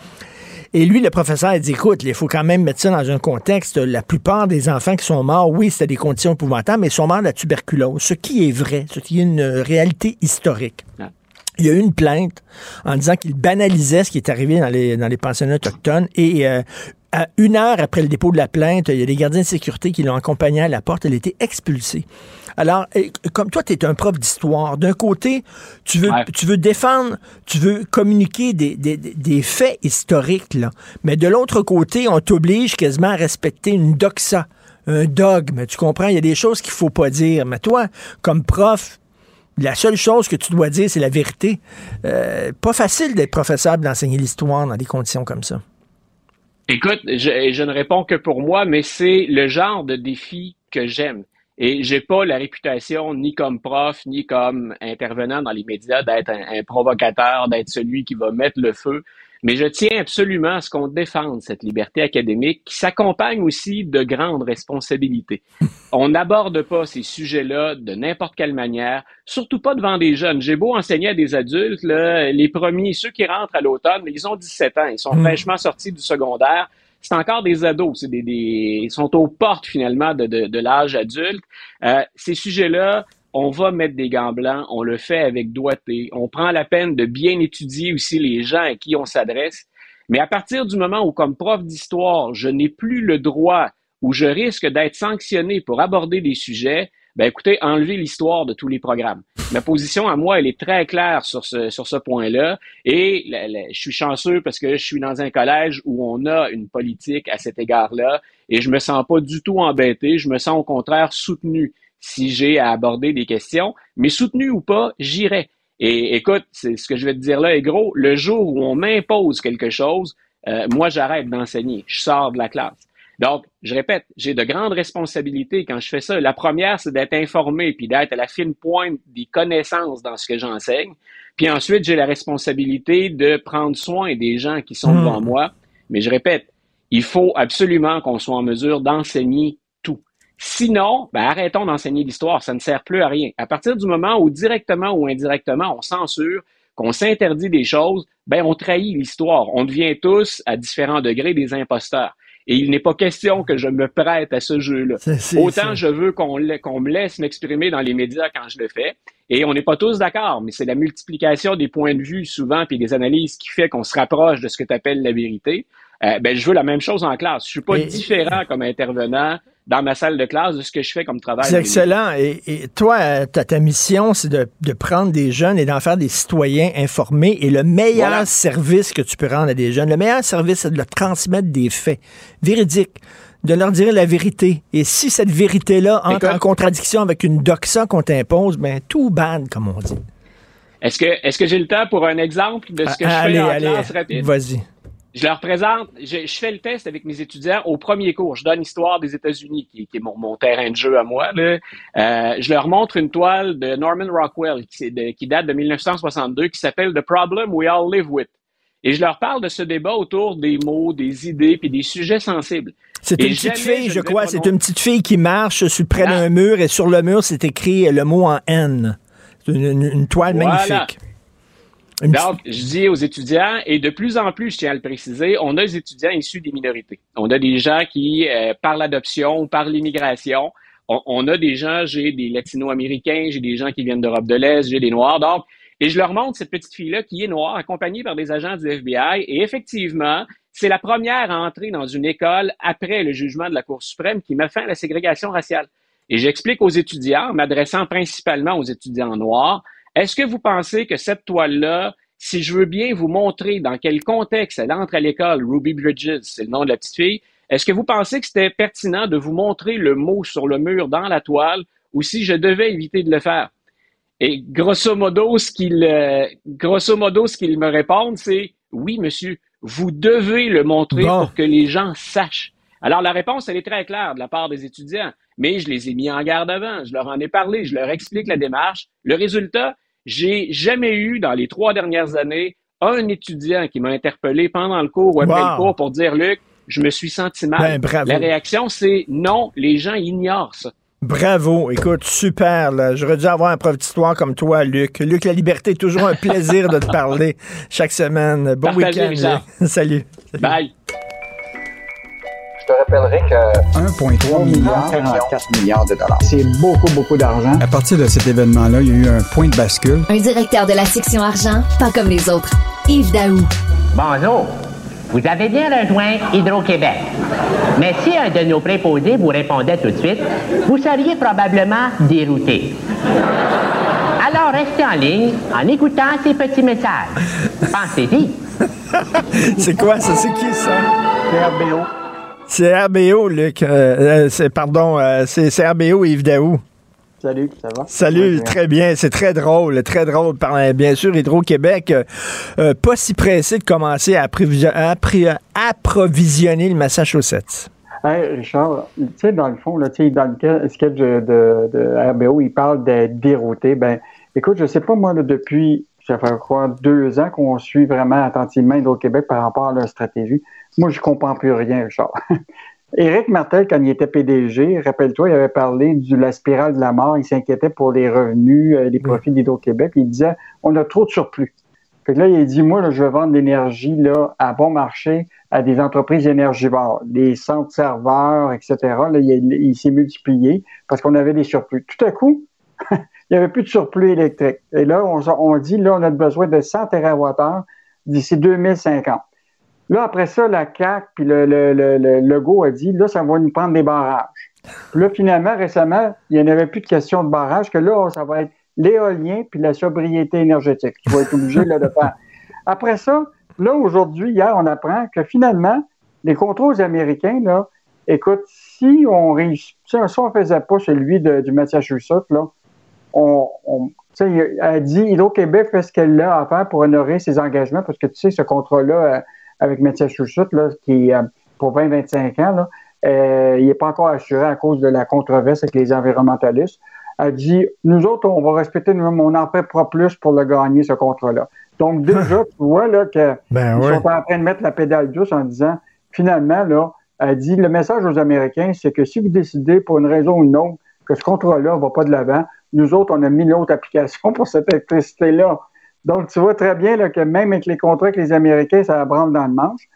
Speaker 3: Et lui, le professeur, a dit, écoute, il faut quand même mettre ça dans un contexte. La plupart des enfants qui sont morts, oui, c'était des conditions épouvantables, mais ils sont morts de la tuberculose, ce qui est vrai, ce qui est une réalité historique. Il y a eu une plainte en disant qu'il banalisait ce qui est arrivé dans les, dans les pensionnats autochtones et euh, à une heure après le dépôt de la plainte, il y a des gardiens de sécurité qui l'ont accompagné à la porte. Elle a été expulsée. Alors, comme toi, tu es un prof d'histoire, d'un côté, tu veux, tu veux défendre, tu veux communiquer des, des, des faits historiques, là. mais de l'autre côté, on t'oblige quasiment à respecter une doxa, un dogme. Tu comprends? Il y a des choses qu'il faut pas dire. Mais toi, comme prof, la seule chose que tu dois dire, c'est la vérité. Euh, pas facile d'être professeur d'enseigner l'histoire dans des conditions comme ça.
Speaker 10: Écoute, je, je ne réponds que pour moi, mais c'est le genre de défi que j'aime. Et j'ai pas la réputation, ni comme prof, ni comme intervenant dans les médias, d'être un, provocateur, d'être celui qui va mettre le feu. Mais je tiens absolument à ce qu'on défende cette liberté académique qui s'accompagne aussi de grandes responsabilités. On n'aborde pas ces sujets-là de n'importe quelle manière, surtout pas devant des jeunes. J'ai beau enseigner à des adultes, là, les premiers, ceux qui rentrent à l'automne, ils ont 17 ans, ils sont mmh. fraîchement sortis du secondaire c'est encore des ados, c'est des, des, ils sont aux portes finalement de, de, de l'âge adulte. Euh, ces sujets-là, on va mettre des gants blancs, on le fait avec doigté, on prend la peine de bien étudier aussi les gens à qui on s'adresse. Mais à partir du moment où, comme prof d'histoire, je n'ai plus le droit ou je risque d'être sanctionné pour aborder des sujets, ben écoutez, enlevez l'histoire de tous les programmes. Ma position à moi, elle est très claire sur ce, sur ce point-là. Et je suis chanceux parce que je suis dans un collège où on a une politique à cet égard-là et je me sens pas du tout embêté. Je me sens au contraire soutenu si j'ai à aborder des questions. Mais soutenu ou pas, j'irai. Et écoute, c'est ce que je vais te dire là est gros. Le jour où on m'impose quelque chose, euh, moi, j'arrête d'enseigner. Je sors de la classe. Donc, je répète, j'ai de grandes responsabilités quand je fais ça. La première, c'est d'être informé puis d'être à la fine pointe des connaissances dans ce que j'enseigne. Puis ensuite, j'ai la responsabilité de prendre soin des gens qui sont devant hmm. moi. Mais je répète, il faut absolument qu'on soit en mesure d'enseigner. Sinon, ben arrêtons d'enseigner l'histoire, ça ne sert plus à rien. À partir du moment où directement ou indirectement on censure, qu'on s'interdit des choses, ben on trahit l'histoire. On devient tous, à différents degrés, des imposteurs. Et il n'est pas question que je me prête à ce jeu-là. Autant je veux qu'on me laisse m'exprimer dans les médias quand je le fais. Et on n'est pas tous d'accord, mais c'est la multiplication des points de vue souvent puis des analyses qui fait qu'on se rapproche de ce que tu appelles la vérité. Euh, ben, je veux la même chose en classe. Je suis pas différent comme intervenant dans ma salle de classe de ce que je fais comme travail.
Speaker 3: C'est excellent. Et, toi, ta, ta mission, c'est de, prendre des jeunes et d'en faire des citoyens informés. Et le meilleur service que tu peux rendre à des jeunes, le meilleur service, c'est de leur transmettre des faits véridiques de leur dire la vérité. Et si cette vérité-là entre en contradiction avec une doxa qu'on t'impose, ben tout bad, comme on dit.
Speaker 10: Est-ce que, est-ce que j'ai le temps pour un exemple de ce que je fais en classe rapide?
Speaker 3: Vas-y.
Speaker 10: Je leur présente, je, fais le test avec mes étudiants au premier cours. Je donne l'histoire des États-Unis, qui, est mon, terrain de jeu à moi. Là. Euh, je leur montre une toile de Norman Rockwell qui, qui date de 1962, qui s'appelle The Problem We All Live With. Et je leur parle de ce débat autour des mots, des idées, puis des sujets sensibles.
Speaker 3: C'est une petite fille, je, crois. C'est une petite fille qui marche sur près d'un mur et sur le mur, c'est écrit le mot en N. C'est une, toile magnifique.
Speaker 10: Donc, je dis aux étudiants, et de plus en plus, je tiens à le préciser, on a des étudiants issus des minorités. On a des gens qui, euh, par l'adoption ou par l'immigration, on, a des gens, j'ai des latino-américains, j'ai des gens qui viennent d'Europe de l'Est, j'ai des noirs. Donc, et je leur montre cette petite fille-là qui est noire, accompagnée par des agents du FBI. Et effectivement, c'est la première à entrer dans une école après le jugement de la Cour suprême qui met fin à la ségrégation raciale. Et j'explique aux étudiants, m'adressant principalement aux étudiants noirs, est-ce que vous pensez que cette toile-là, si je veux bien vous montrer dans quel contexte elle entre à l'école, Ruby Bridges, c'est le nom de la petite fille, est-ce que vous pensez que c'était pertinent de vous montrer le mot sur le mur dans la toile ou si je devais éviter de le faire? Et grosso modo, ce qu'il, euh, grosso modo, ce qu'il me répondent, c'est oui, monsieur, vous devez le montrer pour que les gens sachent. Alors, la réponse, elle est très claire de la part des étudiants, mais je les ai mis en garde avant, je leur en ai parlé, je leur explique la démarche. Le résultat, j'ai jamais eu dans les trois dernières années un étudiant qui m'a interpellé pendant le cours ou après
Speaker 3: Wow.
Speaker 10: le cours pour dire, Luc, je me suis senti mal.
Speaker 3: Ben, bravo.
Speaker 10: La réaction, c'est non, les gens ignorent ça.
Speaker 3: Bravo, écoute, super. Là. J'aurais dû avoir un prof d'histoire comme toi, Luc. Luc, la liberté, toujours un plaisir de te parler chaque semaine. Bon
Speaker 10: Partagez,
Speaker 3: week-end. Luc. Salut.
Speaker 10: Bye.
Speaker 12: Je te rappellerai que 1,3 milliard, 44 milliards de dollars. C'est beaucoup, beaucoup d'argent.
Speaker 13: À partir de cet événement-là, il y a eu un point de bascule.
Speaker 14: Un directeur de la section argent, pas comme les autres. Yves Daou.
Speaker 15: Bonjour. Vous avez bien rejoint Hydro-Québec. Mais si un de nos préposés vous répondait tout de suite, vous seriez probablement dérouté. Alors restez en ligne en écoutant ces petits messages. Pensez-y.
Speaker 3: C'est quoi ça? C'est qui ça?
Speaker 12: RBO.
Speaker 3: C'est RBO, Luc. Euh, euh, c'est, pardon, euh, c'est, c'est RBO Yves Daou.
Speaker 12: Salut, ça va?
Speaker 3: Salut, très bien. C'est très drôle, très drôle. Bien sûr, Hydro-Québec, euh, pas si pressé de commencer à, approvisionner le Massachusetts.
Speaker 12: Hey, Richard, tu sais, dans le fond, là, dans le sketch de, de, de RBO, il parle d'être dérouté. Ben, écoute, je sais pas, moi, là, depuis, ça fait quoi, deux ans qu'on suit vraiment attentivement Hydro-Québec par rapport à leur stratégie. Moi, je comprends plus rien, Richard. Éric Martel, quand il était PDG, rappelle-toi, il avait parlé de la spirale de la mort. Il s'inquiétait pour les revenus, euh, les profits d'Hydro-Québec. Il disait, on a trop de surplus. Fait que là, il a dit, moi, là, je vais vendre l'énergie là, à bon marché à des entreprises énergivores, des centres serveurs, etc. Là, il, il s'est multiplié parce qu'on avait des surplus. Tout à coup, il n'y avait plus de surplus électrique. Et là, on, on dit, là, on a besoin de 100 TWh d'ici 2050. Là, après ça, la CAC puis le, le, le, le a dit, là, ça va nous prendre des barrages. Puis là, finalement, récemment, il n'y en avait plus de question de barrage, que là, ça va être l'éolien puis la sobriété énergétique. Tu vas être obligé là, de faire. Après ça, là, aujourd'hui, hier, on apprend que finalement, les contrôles américains, là, écoute, si on réussit, si on ne faisait pas celui de, du Massachusetts, là, on, on elle a dit Hydro-Québec fait ce qu'elle a à faire pour honorer ses engagements, parce que tu sais, ce contrat-là euh, avec Massachusetts, là, qui euh, pour 20-25 ans, là, euh, il n'est pas encore assuré à cause de la controverse avec les environnementalistes. Elle dit Nous autres, on va respecter nous on en fait pas plus pour le gagner, ce contrat-là. Donc, déjà, tu vois là, que
Speaker 3: Ben
Speaker 12: ils
Speaker 3: ouais.
Speaker 12: sont en train de mettre la pédale douce en disant finalement, là, elle dit le message aux Américains, c'est que si vous décidez pour une raison ou une autre que ce contrat-là ne va pas de l'avant, nous autres, on a mis l'autre application pour cette électricité-là. Donc, tu vois très bien là, que même avec les contrats avec les Américains, ça branle dans le manche.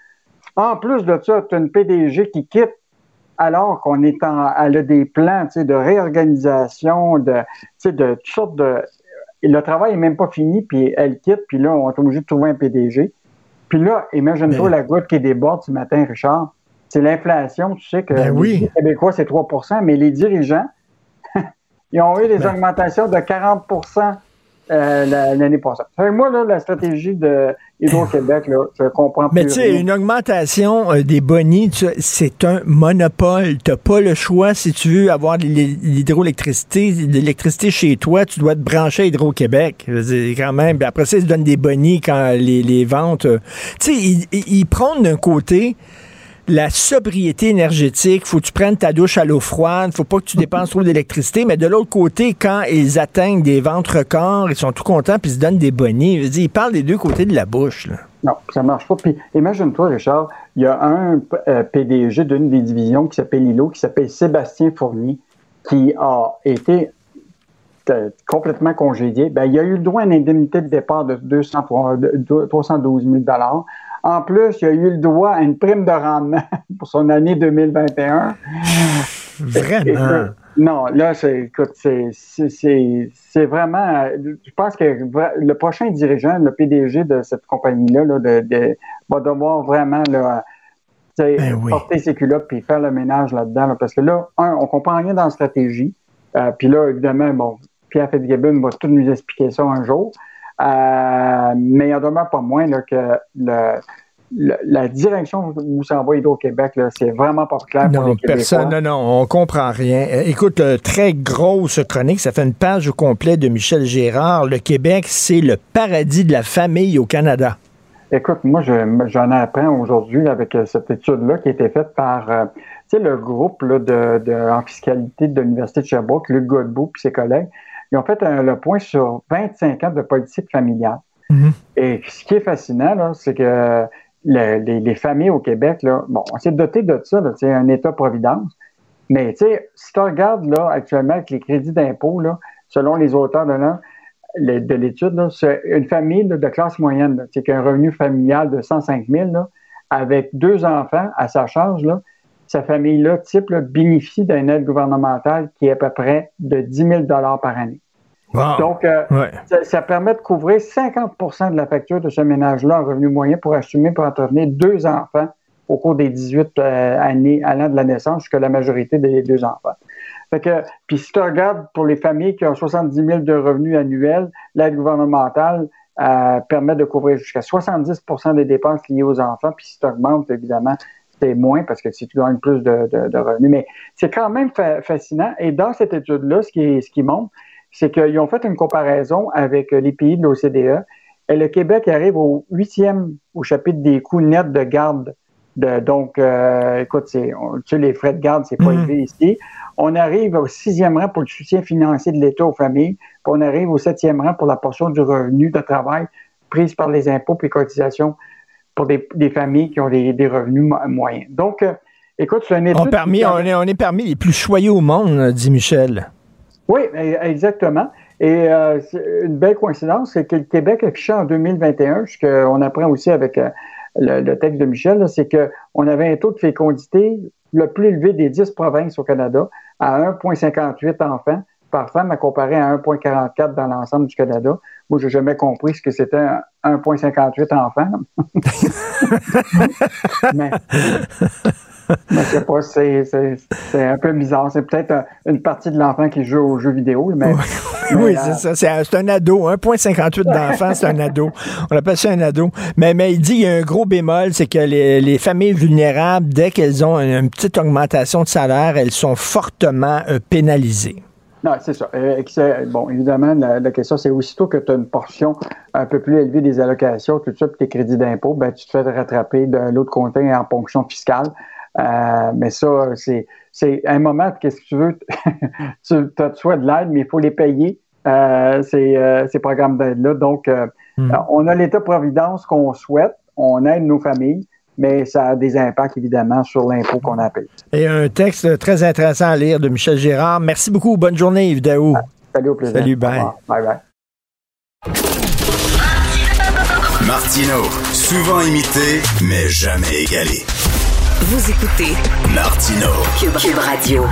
Speaker 12: En plus de ça, tu as une PDG qui quitte alors qu'on est en, elle a des plans tu sais, de réorganisation, de, tu sais, de toutes sortes de. et le travail n'est même pas fini, puis elle quitte, puis là, on est obligé de trouver un PDG. Puis là, imagine-toi
Speaker 3: Ben-
Speaker 12: la goutte qui déborde ce matin, Richard. C'est l'inflation, tu sais que
Speaker 3: Ben oui.
Speaker 12: les Québécois, c'est 3% mais les dirigeants, ils ont eu des
Speaker 3: Ben-
Speaker 12: augmentations de 40 euh, la- l'année passée. Fait que moi, là, la stratégie de Hydro-Québec, là, je comprends
Speaker 3: Mais
Speaker 12: plus
Speaker 3: tu sais, une augmentation euh, des bonnies, tu sais, c'est un monopole. Tu n'as pas le choix si tu veux avoir l'hydroélectricité, l'électricité chez toi, tu dois te brancher à Hydro-Québec. Quand même. Puis après ça, ils se donnent des bonnies quand les, les ventes. euh, tu sais, ils, ils- ils prônent d'un côté la sobriété énergétique, faut que tu prennes ta douche à l'eau froide, faut pas que tu dépenses trop d'électricité, mais de l'autre côté, quand ils atteignent des ventes records, ils sont tout contents puis ils se donnent des dire, ils parlent des deux côtés de la bouche.
Speaker 12: Non, ça marche pas. Imagine-toi, Richard, il y a un euh, PDG d'une des divisions qui s'appelle Lilo, qui s'appelle Sébastien Fournier, qui a été euh, complètement congédié. Ben, il a eu le droit à une indemnité de départ de 200, de 312 000 En plus, il a eu le droit à une prime de rendement pour son année 2021.
Speaker 3: Vraiment?
Speaker 12: Non, là, c'est, écoute, c'est, c'est, c'est, c'est vraiment. Je pense que le prochain dirigeant, le PDG de cette compagnie-là, là, de, de- va devoir vraiment là,
Speaker 3: Ben oui.
Speaker 12: porter ses culottes puis faire le ménage là-dedans. là, parce que là, un, on comprend rien dans la stratégie. Euh, puis là, évidemment, bon, Pierre Fitzgibbon va tout nous expliquer ça un jour. Euh, mais il en demeure pas moins là, que le, le- la direction où s'en va Hydro-Québec, c'est vraiment pas clair pour
Speaker 3: Non,
Speaker 12: les Québécois.
Speaker 3: personne, non, non, on comprend rien. Euh, Écoute, euh, très grosse chronique, ça fait une page au complet de Michel Gérard. Le Québec, c'est le paradis de la famille au Canada.
Speaker 12: Écoute, moi, je- j'en apprends aujourd'hui avec cette étude-là qui a été faite par euh, le groupe là, de, de- en fiscalité de l'Université de Sherbrooke, Luc Godbout et ses collègues. Ils ont fait un- le point sur 25 ans de politique familiale.
Speaker 3: Mhm.
Speaker 12: Et ce qui est fascinant, c'est que les, familles au Québec, là, bon, on s'est doté de ça, c'est un État-providence. Mais tu sais, si tu regardes là, actuellement avec les crédits d'impôt, selon les auteurs de, de l'étude, c'est une famille de classe moyenne, c'est un revenu familial de 105 000 avec deux enfants à sa charge, là, sa famille-là, type, bénéficie d'une aide gouvernementale qui est à peu près de 10 000 par année. Donc, euh, ça, permet de couvrir 50% de la facture de ce ménage-là en revenu moyen pour assumer, pour entretenir deux enfants au cours des 18 euh, années allant de la naissance jusqu'à la majorité des deux enfants. Fait que, puis si tu regardes pour les familles qui ont 70 000 de revenus annuels, l'aide gouvernementale euh, permet de couvrir jusqu'à 70% des dépenses liées aux enfants. Puis si tu augmentes, évidemment, moins parce que si tu gagnes plus de, revenus. Mais c'est quand même fascinant. Et dans cette étude-là, ce qui, ce qui montre, c'est qu'ils ont fait une comparaison avec les pays de l'OCDE. Et le Québec arrive au huitième au chapitre des coûts nets de garde donc, euh, écoute, c'est, tu sais, les frais de garde, c'est pas mhm. élevé ici. On arrive au sixième rang pour le soutien financier de l'État aux familles, puis on arrive au septième rang pour la portion du revenu de travail prise par les impôts et cotisations pour des, familles qui ont des, revenus moyens. Donc, euh, écoute, c'est un étude...
Speaker 3: On, permis, on, est, on est parmi les plus choyés au monde, dit Michel.
Speaker 12: Oui, e, exactement. Et euh, une belle coïncidence, c'est que le Québec affichait en 2021, ce qu'on apprend aussi avec le, texte de Michel, c'est qu'on avait un taux de fécondité le plus élevé des 10 provinces au Canada à 1,58 enfants par femme à comparer à 1,44 dans l'ensemble du Canada. Moi, j'ai jamais compris ce que c'était 1,58 enfants. Mais je sais pas, c'est un peu bizarre. C'est peut-être une partie de l'enfant qui joue aux jeux vidéo. Mais,
Speaker 3: oui, c'est ça. C'est un ado. 1,58 d'enfant, c'est un ado. On appelle ça un ado. Mais, mais il dit qu'il y a un gros bémol, c'est que les, familles vulnérables, dès qu'elles ont une, petite augmentation de salaire, elles sont fortement euh, pénalisées.
Speaker 12: Non, c'est ça. Euh, bon, évidemment, la, question, c'est aussitôt que tu as une portion un peu plus élevée des allocations, tout ça, puis tes crédits d'impôt, ben, tu te fais rattraper de l'autre côté en ponction fiscale. Euh, mais ça, c'est, c'est un moment, qu'est-ce que tu veux? tu as soit de l'aide, mais il faut les payer, euh, ces, ces, programmes d'aide-là. Donc, hmm. on a l'État-providence qu'on souhaite, on aide nos familles, mais ça a des impacts, évidemment, sur l'impôt qu'on a payé.
Speaker 3: Et un texte très intéressant à lire de Michel Gérard. Merci beaucoup. Bonne journée, Yves Daou.
Speaker 12: salut, au plaisir.
Speaker 3: Salut, bye.
Speaker 12: Bye, bye.
Speaker 1: Martino, souvent imité, mais jamais égalé.
Speaker 2: Vous écoutez
Speaker 1: Martino
Speaker 2: Cube, Radio.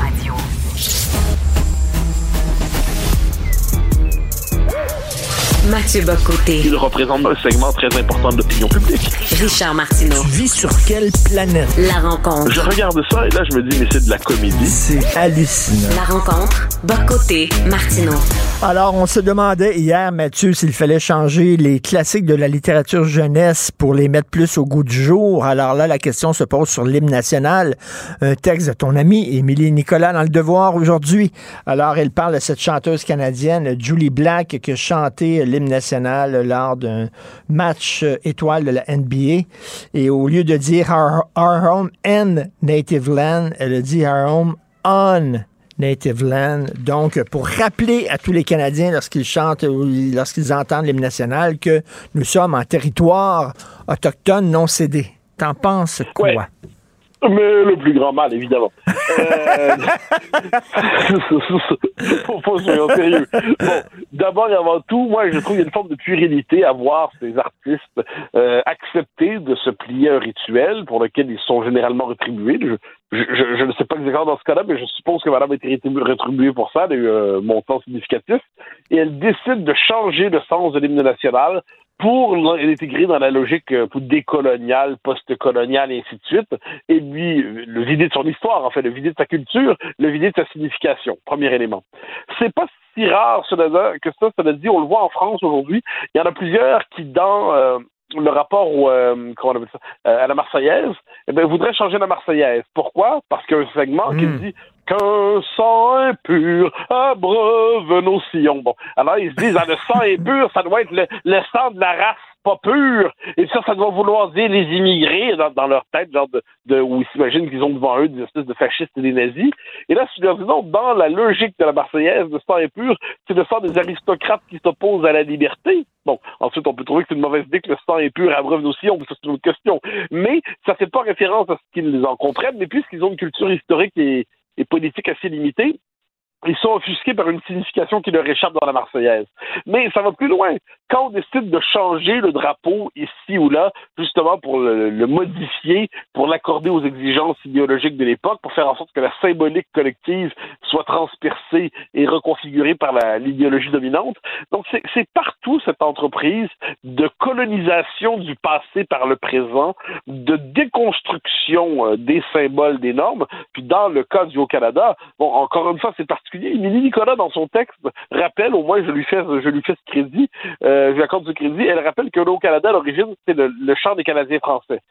Speaker 2: Mathieu Bocoté.
Speaker 16: Il représente un segment très important de l'opinion publique.
Speaker 2: Richard Martineau.
Speaker 3: Tu vis sur quelle planète?
Speaker 2: La rencontre.
Speaker 16: Je regarde ça et là, je me dis, mais c'est de la comédie.
Speaker 3: C'est hallucinant.
Speaker 2: La rencontre. Bocoté, Martineau.
Speaker 3: Alors, on se demandait hier, Mathieu, s'il fallait changer les classiques de la littérature jeunesse pour les mettre plus au goût du jour. Alors là, la question se pose sur l'hymne national. Un texte de ton ami Émilie Nicolas dans Le Devoir aujourd'hui. Alors, elle parle de cette chanteuse canadienne, Julie Black, qui a chanté l'hymne national lors d'un match étoile de la NBA. Et au lieu de dire our, home and native land, elle a dit our home on native land. Donc, pour rappeler à tous les Canadiens lorsqu'ils chantent ou lorsqu'ils entendent l'hymne national que nous sommes en territoire autochtone non cédé. T'en penses quoi?
Speaker 16: Mais le plus grand mal, évidemment. Euh... sérieux. Bon, d'abord et avant tout, moi, je trouve qu'il y a une forme de puérilité à voir ces artistes euh, accepter de se plier à un rituel pour lequel ils sont généralement rétribués. Je, je, je, ne sais pas exactement dans ce cas-là, mais je suppose que Madame a été rétribuée pour ça, elle a eu un montant significatif. Et elle décide de changer le sens de l'hymne national pour l'intégrer dans la logique euh, décoloniale, post-coloniale et ainsi de suite, et lui, le vider de son histoire, en fait, le vider de sa culture, le vider de sa signification, premier élément. C'est pas si rare cela, que ça, cela dit, on le voit en France aujourd'hui, il y en a plusieurs qui, dans euh, le rapport au, euh, comment on appelle ça, à la Marseillaise, eh bien, voudraient changer la Marseillaise. Pourquoi? Parce qu'il y a un segment qui hmm. dit qu'un sang impur abreuve nos sillons. Bon, alors ils se disent, ah, le sang impur, ça doit être le, le sang de la race pas pur. Et ça, ça doit vouloir dire les immigrés dans, leur tête, genre de, de où ils s'imaginent qu'ils ont devant eux des espèces de fascistes et des nazis. Et là, si leur dis dans la logique de la Marseillaise, le sang impur, c'est le sang des aristocrates qui s'opposent à la liberté. Bon, ensuite, on peut trouver que c'est une mauvaise idée que le sang impur abreuve on peut ça c'est une autre question. Mais ça fait pas référence à ce qu'ils en comprennent, mais puisqu'ils ont une culture historique et, et politique assez limitée, ils sont offusqués par une signification qui leur échappe dans la Marseillaise. Mais ça va plus loin. Quand on décide de changer le drapeau ici ou là, justement pour le, modifier, pour l'accorder aux exigences idéologiques de l'époque, pour faire en sorte que la symbolique collective soit transpercée et reconfigurée par l'idéologie dominante. Donc c'est partout cette entreprise de colonisation du passé par le présent, de déconstruction euh, des symboles, des normes. Puis dans le cas du Haut-Canada, bon, encore une fois, c'est particulier particulier. Nicolas, dans son texte, rappelle, au moins je lui fais, je lui fais ce crédit, euh, je lui accorde du crédit, elle rappelle que au Canada, à l'origine, c'est le, le chant des Canadiens français.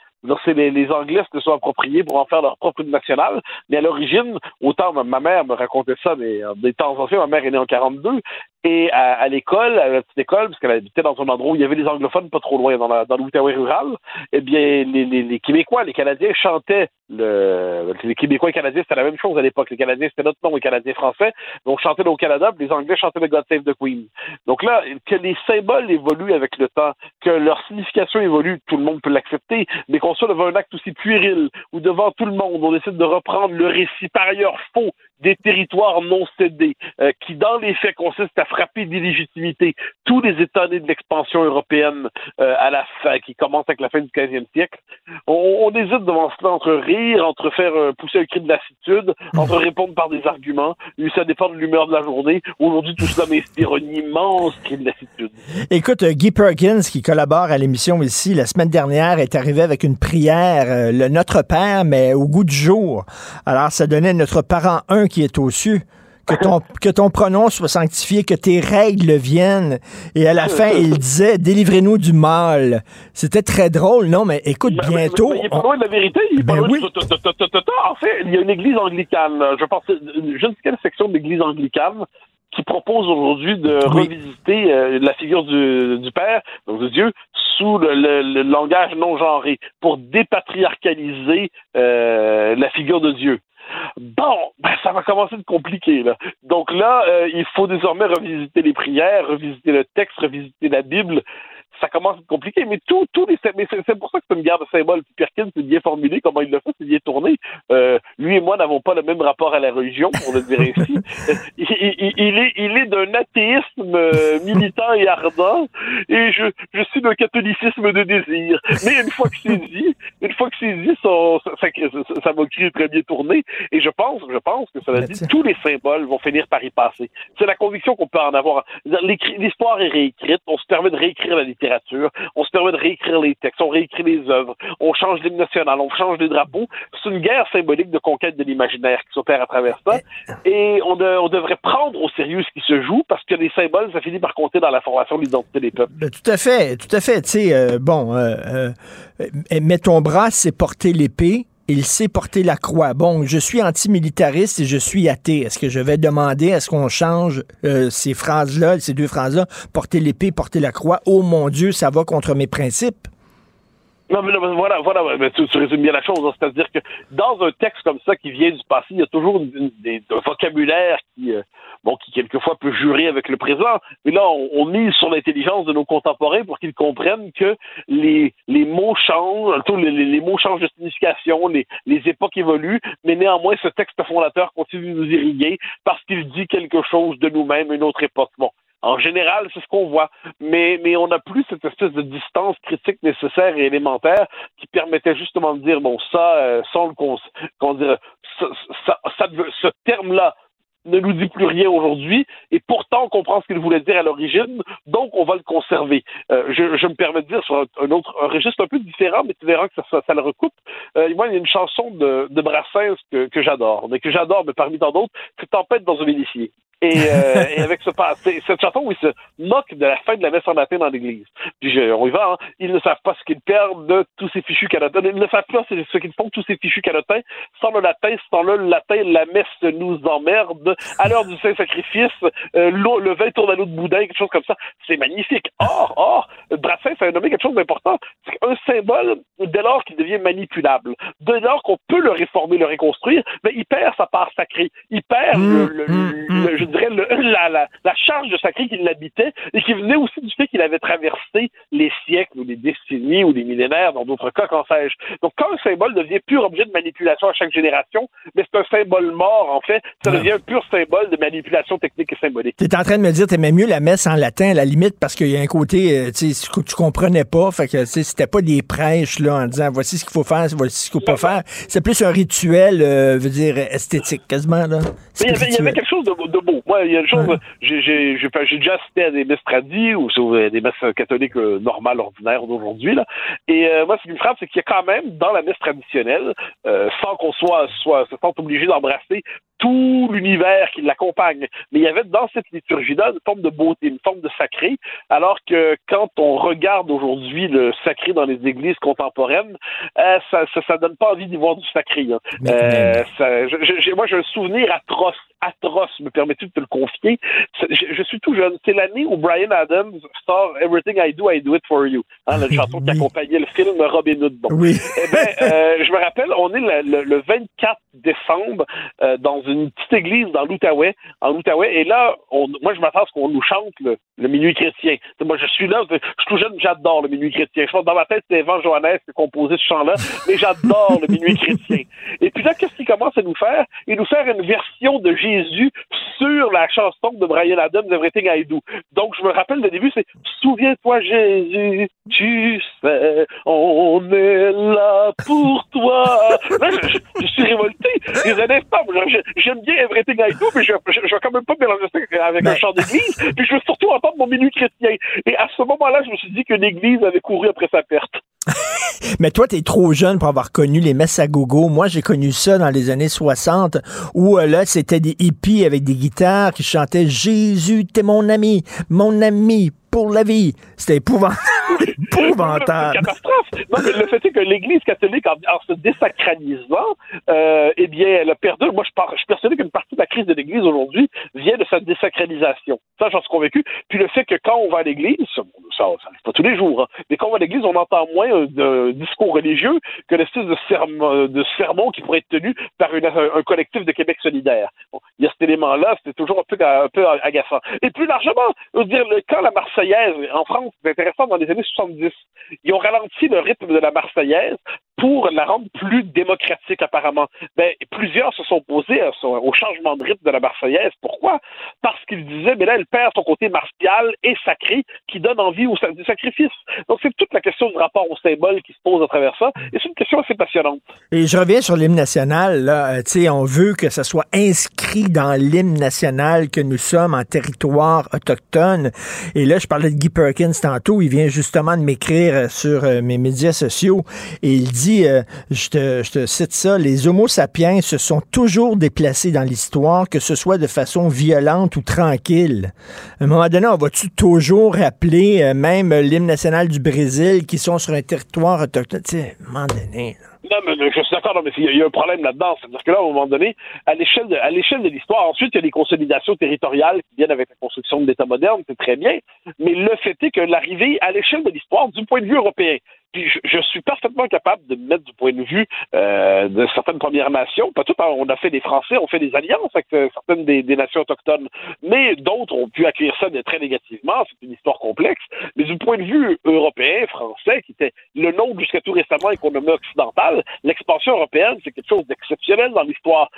Speaker 16: C'est les, les, Anglais se sont appropriés pour en faire leur propre hymne national. Mais à l'origine, autant ma, mère me racontait ça, mais des temps anciens, ma mère est née en 42, et à, l'école, à la petite école, parce qu'elle habitait dans un endroit où il y avait des anglophones pas trop loin, dans, la, dans rural, eh bien, les, les, les, Québécois, les Canadiens chantaient le... Les Québécois et Canadiens, c'était la même chose à l'époque. Les Canadiens, c'était notre nom, les Canadiens français. Donc, chantaient au Canada, puis les Anglais chantaient le God Save the Queen. Donc là, que les symboles évoluent avec le temps, que leur signification évolue, tout le monde peut l'accepter, mais devant un acte aussi puéril, ou devant tout le monde, on décide de reprendre le récit par ailleurs faux des territoires non cédés, euh, qui dans les faits consistent à frapper d'illégitimité tous les États nés de l'expansion européenne euh, à la fin, qui commence avec la fin du 15e siècle. On, on hésite devant cela entre rire, entre faire euh, pousser un cri de lassitude, entre répondre par des arguments. Ça dépend de l'humeur de la journée. Aujourd'hui, tout cela m'inspire un immense cri de lassitude.
Speaker 3: Écoute, Guy Perkins, qui collabore à l'émission ici, la semaine dernière, est arrivé avec une prière, le Notre Père, mais au goût du jour. Alors, ça donnait Notre Parent 1 qui est au cieux. Que ton, que ton pronom soit sanctifié, que tes règles viennent. Et à la fin, il disait, délivrez-nous du mal. C'était très drôle, non? Mais écoute, bientôt.
Speaker 16: il est pas loin de la vérité. Il ben oui. En fait, il y a une église anglicane. Je pense, je ne sais quelle section de l'église anglicane qui propose aujourd'hui de revisiter euh, la figure du, du, Père, donc de Dieu, sous le, langage non genré, pour dépatriarcaliser euh, la figure de Dieu. Bon, ben, ça va commencer de compliquer. Là. Donc là, euh, il faut désormais revisiter les prières, revisiter le texte, revisiter la Bible ça commence à être compliqué, mais tout, tous les, mais c'est pour ça que c'est une guerre de symboles. Perkins, c'est bien formulé, comment il le fait, c'est bien tourné. Euh, lui et moi n'avons pas le même rapport à la religion, on le dire ainsi. il, il, il, est, il est d'un athéisme euh, militant et ardent, et je, je suis d'un catholicisme de désir. Mais une fois que c'est dit, une fois que c'est dit, ça, ça, ça, va très bien tourné, et je pense, je pense que ça dire tous les symboles vont finir par y passer. C'est la conviction qu'on peut en avoir. L'histoire est réécrite, on se permet de réécrire la littérature on se permet de réécrire les textes, on réécrit les œuvres, on change l'hymne national, on change les drapeaux. C'est une guerre symbolique de conquête de l'imaginaire qui s'opère à travers ça. Et on, devrait prendre au sérieux ce qui se joue parce que les symboles, ça finit par compter dans la formation de l'identité des peuples.
Speaker 3: Ben, tout à fait, tout à fait. Tu sais, euh, bon, euh, euh, mets ton bras, c'est porter l'épée il sait porter la croix. Bon, je suis antimilitariste et je suis athée. Est-ce que je vais demander, est-ce qu'on change euh, ces phrases-là, ces deux phrases-là, porter l'épée, porter la croix? Oh mon Dieu, ça va contre mes principes.
Speaker 16: Non, mais, voilà, voilà, mais tu, résumes bien la chose. Hein. C'est-à-dire que dans un texte comme ça qui vient du passé, il y a toujours des, un vocabulaire qui, euh, bon, qui quelquefois peut jurer avec le présent. Mais là, on, mise sur l'intelligence de nos contemporains pour qu'ils comprennent que les, les mots changent, tous les, les, mots changent de signification, les, les époques évoluent, mais néanmoins, ce texte fondateur continue de nous irriguer parce qu'il dit quelque chose de nous-mêmes, une autre époque. Bon, en général, c'est ce qu'on voit. Mais, mais on n'a plus cette espèce de distance critique nécessaire et élémentaire qui permettait justement de dire, bon, ça, euh, sans le qu'on ça, ça, ça, ce terme-là ne nous dit plus rien aujourd'hui, et pourtant on comprend ce qu'il voulait dire à l'origine, donc on va le conserver. Euh, je, je, me permets de dire sur un, autre un registre un peu différent, mais tu verras que ça, ça, le recoupe. Euh, moi, il y a une chanson de, de Brassens que, que j'adore, mais que j'adore, mais parmi tant d'autres, c'est Tempête dans un hélifier. Et, euh, et avec ce, cette chanson où ils se moquent de la fin de la messe en latin dans l'église. Puis je, on y va, hein. ils ne savent pas ce qu'ils perdent de tous ces fichus canotins. Ils ne savent pas ce qu'ils font de tous ces fichus canotins. Sans le latin, sans le latin, la messe nous emmerde. À l'heure du Saint-Sacrifice, euh, le vin tourne à l'eau de boudin, quelque chose comme ça. C'est magnifique. Or, or, Brassens a nommé quelque chose d'important. C'est un symbole, dès lors qu'il devient manipulable, dès lors qu'on peut le réformer, le reconstruire, mais il perd sa part sacrée. Il perd, mmh, le, mmh, mmh. la, la, la, charge de sacré qui l'habitait et qui venait aussi du fait qu'il avait traversé les siècles ou les décennies ou les millénaires, dans d'autres cas, qu'en sais-je. Donc, quand un symbole devient pur objet de manipulation à chaque génération, mais c'est un symbole mort, en fait, ça devient un pur symbole de manipulation technique et symbolique.
Speaker 3: Tu es en train de me dire, t'aimais mieux la messe en latin, à la limite, parce qu'il y a un côté, euh, tu sais, tu comprenais pas, fait que, c'était pas des prêches, là, en disant, voici ce qu'il faut faire, voici ce qu'il faut pas faire. C'est plus un rituel, euh, veux dire, esthétique, quasiment, là.
Speaker 16: Mais il y, avait, quelque chose de, beau. Moi, il y a une chose, j'ai déjà assisté à des messes tradies ou sur des messes catholiques euh, normales, ordinaires d'aujourd'hui. Et moi, ce qui me frappe, c'est qu'il y a quand même, dans la messe traditionnelle, sans qu'on soit, soit, se sente obligé d'embrasser tout l'univers qui l'accompagne. Mais il y avait dans cette liturgie-là une forme de beauté, une forme de sacré, alors que quand on regarde aujourd'hui le sacré dans les églises contemporaines, euh, ça, ça, donne pas envie d'y voir du sacré. Hein. Euh, moi, j'ai un souvenir atroce, atroce, me permettez de te le confier? Je, suis tout jeune. C'est l'année où Brian Adams sort Everything I Do, I Do It For You, hein, la chanson qui accompagnait le film Robin Hood. Bon.
Speaker 3: Oui.
Speaker 16: eh ben, euh, je me rappelle, on est le, le 24 décembre dans une petite église dans l'Outaouais, en Outaouais, et là, on, moi, je m'attends à ce qu'on nous chante le, le minuit chrétien. moi, je suis là, je suis tout jeune, j'adore le minuit chrétien. Je pense dans ma tête, c'est Evan Johannes qui a composé ce chant-là, mais j'adore le minuit chrétien. Et puis là, qu'est-ce qu'il commence à nous faire? Il nous faire une version de Jésus sur la chanson de Brian Adams, Everything I Do. Donc, je me rappelle le début, c'est Souviens-toi, Jésus, tu sais, on est là pour toi. Là, je, je, suis révolté. Les années j'aime bien Everything I Do, mais je, je, je vais quand même pas mélanger ça avec un chant d'église. Puis je veux surtout Et à ce moment-là, je me suis dit que l'Église avait couru après sa perte.
Speaker 3: Mais toi, tu es trop jeune pour avoir connu les messes à gogo. Moi, j'ai connu ça dans les années 60, où euh, là, c'était des hippies avec des guitares qui chantaient Jésus, t'es mon ami, mon ami, pour la vie. C'était épouvantable. épouvantable.
Speaker 16: catastrophe. Non, mais le fait est que l'Église catholique, en, se désacralisant, euh, eh bien, elle a perdu. Moi, je, je suis persuadé qu'une partie de la crise de l'Église aujourd'hui vient de sa désacralisation. Ça, j'en suis convaincu. Puis le fait que quand on va à l'Église, ça, ça pas tous les jours, hein, mais quand on va à l'Église, on entend moins de discours religieux que l'espèce de, sermon, de sermon qui pourrait être tenu par une, un, collectif de Québec solidaire. Bon, il y a cet élément-là, c'était toujours un peu, un peu agaçant. Et plus largement, dire, quand la Marseillaise en France, c'est intéressant, dans les années 70, ils ont ralenti le rythme de la Marseillaise pour la rendre plus démocratique apparemment. Ben, plusieurs se sont opposés au changement de rythme de la Marseillaise. Pourquoi? Parce qu'ils disaient, mais là, elle perd son côté martial et sacré qui donne envie au, sacrifice. Donc, c'est toute la question du rapport au symbole qui se pose à travers ça. Et c'est une question assez passionnante.
Speaker 3: Et je reviens sur l'hymne national. Là. Euh, on veut que ça soit inscrit dans l'hymne national que nous sommes en territoire autochtone. Et là, je parlais de Guy Perkins tantôt. Il vient justement de m'écrire sur euh, mes médias sociaux et il euh, je, te, cite ça, les Homo sapiens se sont toujours déplacés dans l'histoire, que ce soit de façon violente ou tranquille. À un moment donné, on va-tu toujours rappeler euh, même l'hymne national du Brésil qui sont sur un territoire autochtone? Tu à un moment donné,
Speaker 16: Non, mais je suis d'accord, mais il y, a un problème là-dedans. C'est-à-dire que là, à un moment donné, à l'échelle de, à l'échelle de l'histoire, ensuite, il y a des consolidations territoriales qui viennent avec la construction de l'État moderne, c'est très bien. Mais le fait est que l'arrivée à l'échelle de l'histoire, du point de vue européen, je, suis parfaitement capable de me mettre du point de vue euh, de certaines Premières Nations. Pas tout, hein, on a fait des Français, on fait des alliances avec euh, certaines des, nations autochtones, mais d'autres ont pu accueillir ça très négativement. C'est une histoire complexe. Mais du point de vue européen, français, qui était le nôtre jusqu'à tout récemment économie occidentale, l'expansion européenne, c'est quelque chose d'exceptionnel dans l'histoire.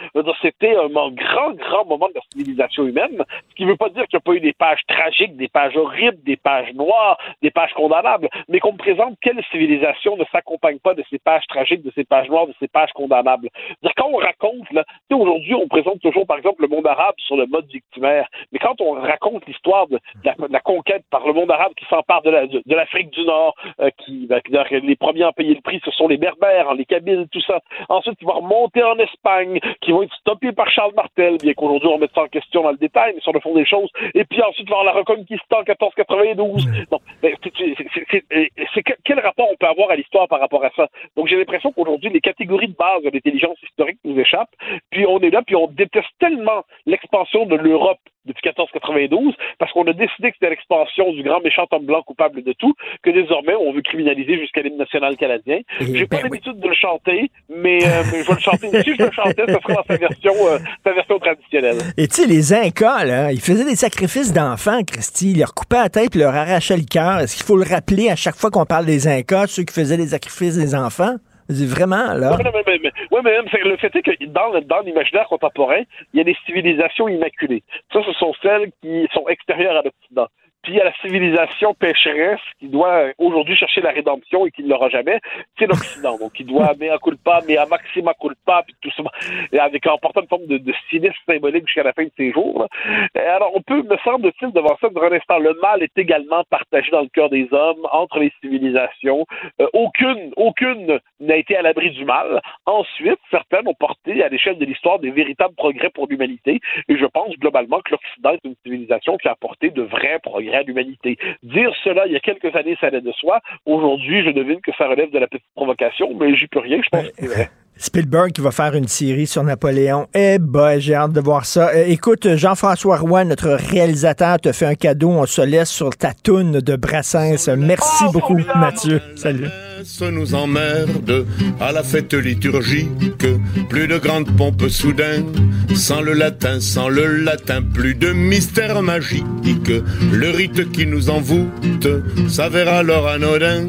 Speaker 16: C'était un grand, grand moment de la civilisation humaine, ce qui ne veut pas dire qu'il n'y a pas eu des pages tragiques, des pages horribles, des pages noires, des pages condamnables, mais qu'on me présente quelle civilisation civilisation ne s'accompagne pas de ces pages tragiques, de ces pages noires, de ces pages condamnables. Quand on raconte, là, aujourd'hui, on présente toujours, par exemple, le monde arabe sur le mode victimaire, mais quand on raconte l'histoire de, la, conquête par le monde arabe qui s'empare de, l'Afrique du Nord, euh, qui, ben, les premiers à payer le prix, ce sont les Berbères, les Kabyles, tout ça. Ensuite, ils vont remonter en Espagne, qui vont être stoppés par Charles Martel, bien qu'aujourd'hui on mette ça en question dans le détail, mais sur le fond des choses. Et puis ensuite, voir la Reconquista en 1492. Donc, c'est quel rapport on peut avoir à l'histoire par rapport à ça? Donc, j'ai l'impression qu'aujourd'hui, les catégories de base de l'intelligence historique nous échappent. Puis on est là, puis on déteste tellement l'expansion de l'Europe depuis 1492, parce qu'on a décidé que c'était l'expansion du grand méchant homme blanc coupable de tout, que désormais on veut criminaliser jusqu'à l'hymne national canadien. J'ai pas ben l'habitude de le chanter, mais, euh, je vais le chanter. Si je le chantais, ce serait dans sa version, euh, sa version traditionnelle.
Speaker 3: Et tu sais, les Incas, là, ils faisaient des sacrifices d'enfants, Christy. Ils leur coupaient la tête, ils leur arrachaient le cœur. Est-ce qu'il faut le rappeler à chaque fois qu'on parle des Incas, ceux qui faisaient des sacrifices des enfants? Vraiment, là.
Speaker 16: Oui, mais, le fait est que dans, dans l'imaginaire contemporain, il y a des civilisations immaculées. Ça, ce sont celles qui sont extérieures à l'Occident. Puis il y a la civilisation pécheresse qui doit aujourd'hui chercher la rédemption et qui ne l'aura jamais, c'est l'Occident. Donc il doit mea culpa, mea maxima culpa, puis tout ça, avec en portant une forme de, de cynisme symbolique jusqu'à la fin de ses jours. Alors on peut, me semble-t-il, devant ça, dire un instant, le mal est également partagé dans le cœur des hommes, entre les civilisations. Euh, aucune, aucune n'a été à l'abri du mal. Ensuite, certaines ont porté à l'échelle de l'histoire des véritables progrès pour l'humanité. Et je pense globalement que l'Occident est une civilisation qui a apporté de vrais progrès à l'humanité. Dire cela il y a quelques années, ça allait de soi. Aujourd'hui, je devine que ça relève de la petite provocation, mais j'y peux rien, je pense.
Speaker 3: Spielberg qui va faire une série sur Napoléon. Eh ben, j'ai hâte de voir ça. Euh, écoute, Jean-François Roy, notre réalisateur, te fait un cadeau. On se laisse sur ta toune de Brassens. Merci beaucoup, Mathieu. Salut
Speaker 17: nous emmerde à la fête liturgique. Plus de grandes pompes soudain, sans le latin, sans le latin, plus de mystère magique. Le rite qui nous envoûte s'avère alors anodin.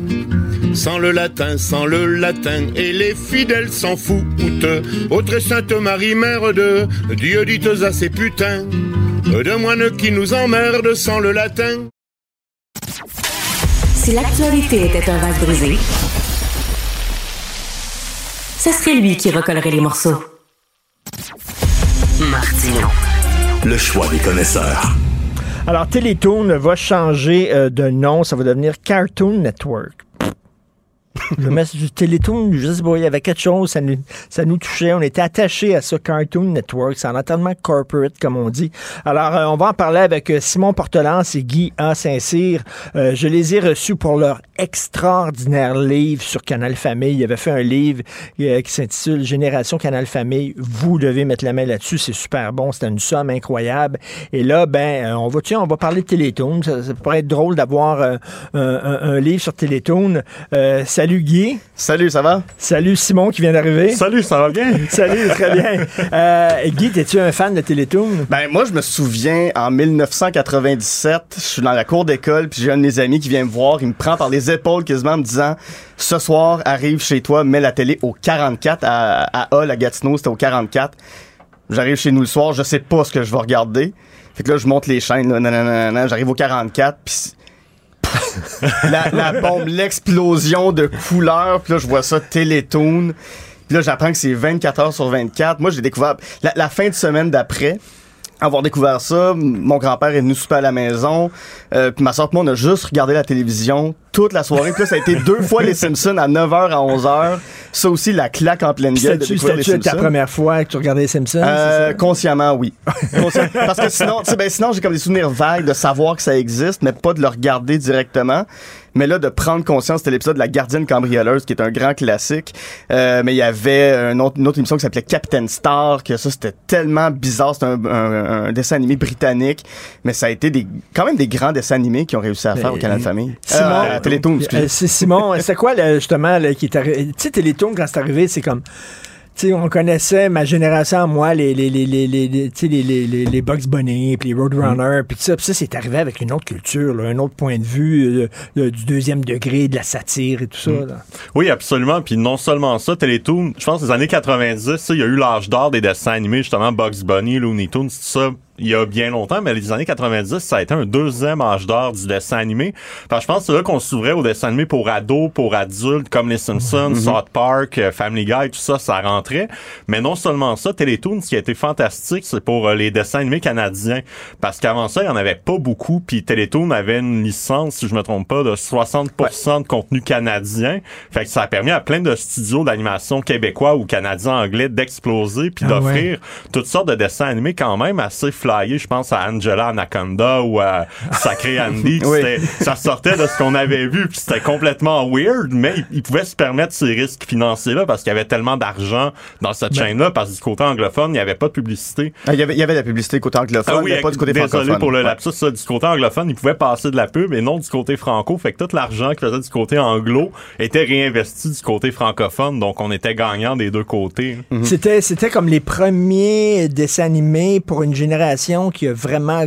Speaker 17: Sans le latin, sans le latin, et les fidèles s'en foutent. Autre Sainte Marie, mère de Dieu, dites à ces putains, de moines qui nous emmerdent sans le latin.
Speaker 2: Si l'actualité était un vase brisé, ce serait lui qui recollerait les morceaux. Martino.
Speaker 1: Le choix des connaisseurs.
Speaker 3: Alors, Télétoon va changer euh, de nom. Ça va devenir Cartoon Network le message du Télétoon, je sais pas, il y avait quelque chose, ça nous, ça nous touchait. On était attachés à ce Cartoon Network. C'est un tellement corporate, comme on dit. Alors, euh, on va en parler avec euh, Simon Portelance et Guy A. Saint-Cyr. Euh, je les ai reçus pour leur extraordinaire livre sur Canal Famille. Ils avaient fait un livre qui s'intitule Génération Canal Famille. Vous devez mettre la main là-dessus. C'est super bon. C'était une somme incroyable. Et là, ben, on va, tiens, on va parler de Télétoon. Ça, pourrait être drôle d'avoir un, un, livre sur Télétoon. Salut Guy.
Speaker 18: Salut, ça va?
Speaker 3: Salut Simon qui vient d'arriver.
Speaker 18: Salut, ça va bien?
Speaker 3: Salut, très bien. Euh, Guy, es-tu un fan de Télétoon?
Speaker 18: Ben, moi, je me souviens, en 1997, je suis dans la cour d'école, puis j'ai un de mes amis qui vient me voir, il me prend par les épaules quasiment en me disant Ce soir, arrive chez toi, mets la télé au 44 à, à Hall, à Gatineau, c'était au 44. J'arrive chez nous le soir, je sais pas ce que je vais regarder. Fait que là, je monte les chaînes, j'arrive au 44, puis la, bombe, l'explosion de couleurs. Puis là, je vois ça Télétoon. Puis là, j'apprends que c'est 24 heures sur 24. Moi, j'ai découvert la fin de semaine d'après avoir découvert ça, mon grand-père est venu souper à la maison, euh, puis ma soeur moi on a juste regardé la télévision toute la soirée. Puis là, ça a été deux fois les Simpsons à 9h à 11h. Ça aussi, la claque en pleine gueule de découvrir les Simpsons.
Speaker 3: ta première fois que tu regardais les Simpsons?
Speaker 18: Euh, consciemment, oui. Parce que sinon, ben, sinon j'ai comme des souvenirs vagues de savoir que ça existe, mais pas de le regarder directement. Mais là, de prendre conscience, c'était l'épisode de La gardienne cambrioleuse, qui est un grand classique. Euh, mais il y avait une autre, une autre émission qui s'appelait Captain Star, que ça, c'était tellement bizarre. C'était un, dessin animé britannique. Mais ça a été des, quand même des grands dessins animés qui ont réussi à faire au Canal Famille.
Speaker 3: Simon, euh, Télétoon, euh, c'est Simon, c'est quoi, justement, qui est arrivé? Tu sais, Télétoon, quand c'est arrivé, c'est comme on connaissait ma génération, moi, les, les, les, les, les, les, les, Bugs Bunny, puis les Roadrunner, mm. puis ça. Puis ça, c'est arrivé avec une autre culture, un autre point de vue euh, du deuxième degré, de la satire et tout ça. Mm.
Speaker 19: Oui, absolument. Puis non seulement ça, Télétoon, je pense que les années 90, il y a eu l'âge d'or des dessins animés, justement, Bugs Bunny, Looney Tunes, tout ça il y a bien longtemps, mais les années 90, ça a été un deuxième âge d'or du dessin animé. Que je pense que c'est là qu'on s'ouvrait au dessin animé pour ados, pour adultes, comme les Simpsons,
Speaker 18: Mhm.
Speaker 19: South Park, euh, Family Guy, tout ça, ça rentrait. Mais non seulement ça, Télétoon, ce qui a été fantastique, c'est pour euh, les dessins animés canadiens. Parce qu'avant ça, il y en avait pas beaucoup, puis Télétoon avait une licence, si je me trompe pas, de 60% de contenu canadien. Fait que ça a permis à plein de studios d'animation québécois ou canadiens anglais d'exploser puis
Speaker 3: Ah
Speaker 19: d'offrir toutes sortes de dessins animés quand même assez Je pense à Angela Anaconda ou à Sacré Andy.
Speaker 18: Oui.
Speaker 19: Ça sortait de ce qu'on avait vu puis c'était complètement weird, mais ils, ils pouvaient se permettre ces risques financiers-là parce qu'il y avait tellement d'argent dans cette
Speaker 18: Ben.
Speaker 19: chaîne-là parce que du côté anglophone, il n'y avait pas de publicité.
Speaker 18: Ah, Il y avait, il y avait de la publicité côté anglophone,
Speaker 19: Ah oui,
Speaker 18: mais pas du côté
Speaker 19: désolé
Speaker 18: francophone.
Speaker 19: pour le
Speaker 18: Ouais.
Speaker 19: lapsus, ça, du côté anglophone, ils pouvaient passer de la pub et non du côté franco. Fait que tout l'argent qu'ils faisaient du côté anglo était réinvesti du côté francophone. Donc, on était gagnant des deux côtés.
Speaker 3: C'était, c'était comme les premiers dessins animés pour une génération qui a vraiment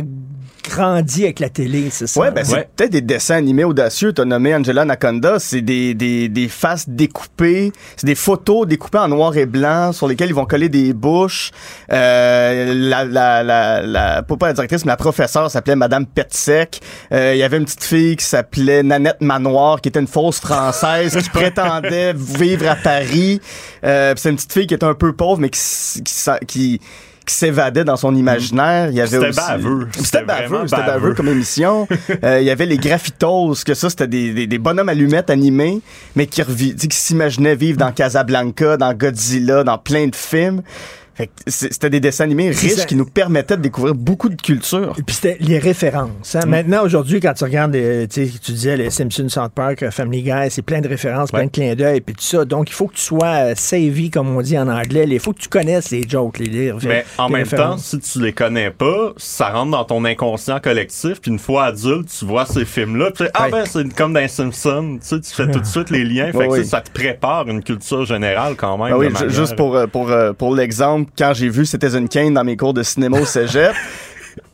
Speaker 3: grandi avec la télé, c'est ça?
Speaker 18: Ouais, ben c'est peut-être des dessins animés audacieux. T'as nommé Angela Anaconda, c'est des, des, des faces découpées, c'est des photos découpées en noir et blanc sur lesquelles ils vont coller des bouches. Euh, la, la, la, la, pas la directrice, mais la professeure s'appelait Madame Petsec. Euh, Il y avait une petite fille qui s'appelait Nanette Manoir, qui était une fausse française qui prétendait vivre à Paris. Euh, c'est une petite fille qui était un peu pauvre, mais qui, s- qui, qui qui s'évadait dans son imaginaire. Il y avait
Speaker 19: C'était
Speaker 18: aussi...
Speaker 19: baveux.
Speaker 18: C'était
Speaker 19: C'était
Speaker 18: baveux, c'était baveux
Speaker 19: baveux.
Speaker 18: comme émission. Euh, il y avait les graffitos, que ça, c'était des, des, des bonhommes allumettes animés, mais qui, revi- qui s'imaginaient vivre dans Casablanca, dans Godzilla, dans plein de films. Fait que c'est- C'était des dessins animés riches
Speaker 3: ça.
Speaker 18: qui nous permettaient de découvrir beaucoup de culture.
Speaker 3: Et puis c'était les références. hein.
Speaker 18: Mm.
Speaker 3: Maintenant, aujourd'hui, quand tu regardes, les- tu sais, tu disais les Simpsons, South Park, euh, Family Guy, c'est plein de références, plein de clins d'œil, puis tout ça. Donc, il faut que tu sois euh, savvy, comme on dit en anglais. Il faut que tu connaisses les jokes, les, les,
Speaker 19: Mais en
Speaker 3: les
Speaker 19: même temps, si tu les connais pas, ça rentre dans ton inconscient collectif. Puis une fois adulte, tu vois ces films-là. Tu sais, ah ben, c'est comme dans les Simpsons. Tu sais, tu fais tout de suite les liens. Fait
Speaker 18: Oui,
Speaker 19: que
Speaker 18: oui.
Speaker 19: ça, ça te prépare une culture générale quand même.
Speaker 18: Ah oui,
Speaker 19: manière-
Speaker 18: juste pour, euh, pour, euh, pour l'exemple, quand j'ai vu Citizen Kane dans mes cours de cinéma au cégep,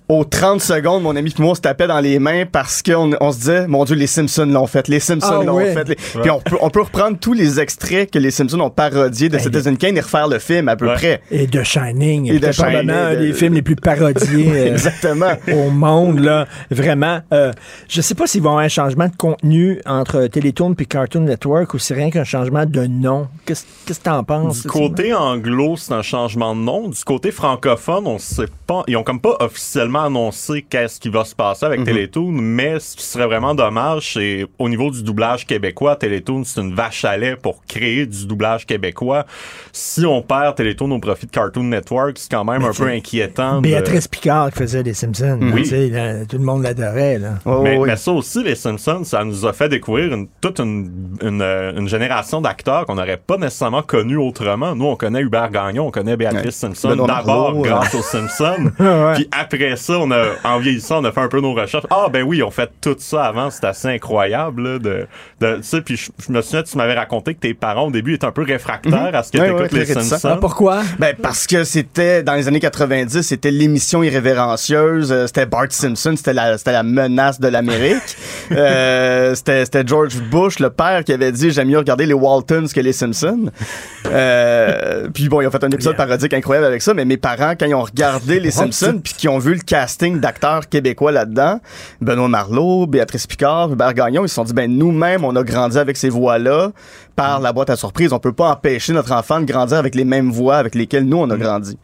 Speaker 18: aux 30 secondes, mon ami puis moi, on se tapait dans les mains parce qu'on on se disait, mon Dieu, les Simpsons l'ont fait, les Simpsons
Speaker 3: Ah
Speaker 18: l'ont fait. Les-
Speaker 19: Ouais.
Speaker 18: Puis on peut, on peut reprendre tous les extraits que les Simpsons ont parodiés de Citizen Kane et refaire le film à peu près.
Speaker 3: Et de Shining.
Speaker 18: Et de Shining,
Speaker 3: un
Speaker 18: de-
Speaker 3: des films les plus parodiés euh,
Speaker 18: Exactement.
Speaker 3: au monde, là. Vraiment. Euh, je sais pas s'ils vont avoir un changement de contenu entre Télétoon et Cartoon Network ou c'est rien qu'un changement de nom. Qu'est-ce qu'est-ce que t'en penses?
Speaker 19: Du côté anglo, c'est un changement de nom. Du côté francophone, on sait pas. Ils ont comme pas officiellement annoncé qu'est-ce qui va se passer avec
Speaker 18: Mhm.
Speaker 19: Télétoon, mais ce qui serait vraiment dommage, c'est au niveau du doublage québécois, Télétoon, c'est une vache à lait pour créer du doublage québécois. Si on perd Télétoon au profit de Cartoon Network, c'est quand même
Speaker 3: Mais
Speaker 19: un peu inquiétant. de-
Speaker 3: Béatrice Picard qui faisait les Simpsons.
Speaker 19: Oui.
Speaker 3: Tu sais, là, tout le monde l'adorait. là.
Speaker 19: mais, mais ça aussi, les Simpsons, ça nous a fait découvrir une, toute une, une, euh, une génération d'acteurs qu'on n'aurait pas nécessairement connus autrement. Nous, on connaît Hubert Gagnon, on connaît Béatrice
Speaker 18: Ouais.
Speaker 19: Simpson d'abord grâce aux Simpsons.
Speaker 3: Ouais.
Speaker 19: Puis après ça, on a, en vieillissant, on a fait un peu nos recherches. Ah ben oui, on fait tout ça avant, c'est assez incroyable. Là, de, de, tu sais, puis je, je me souviens, tu m'avais raconté que tes parents au début étaient un peu réfractaires à ce que
Speaker 18: Ouais,
Speaker 19: t'écoutes les. Simpsons.
Speaker 3: Ah, pourquoi?
Speaker 18: Ben, parce que c'était, dans les années 90, c'était l'émission irrévérencieuse, euh, c'était Bart Simpson, c'était la, c'était la menace de l'Amérique. euh, c'était, c'était George Bush, le père, qui avait dit, j'aime mieux regarder les Waltons que les Simpsons. Euh, puis bon, ils ont fait un épisode parodique incroyable avec ça, mais mes parents, quand ils ont regardé les Simpsons, puis qu'ils ont vu le casting d'acteurs québécois là-dedans, Benoît Marleau, Béatrice Picard, Hubert Gagnon, ils se sont dit, ben, nous-mêmes, on a grandi avec ces voix-là par la boîte à surprise. On peut pas empêcher notre enfant de grandir avec les mêmes voix avec lesquelles nous, on a grandi.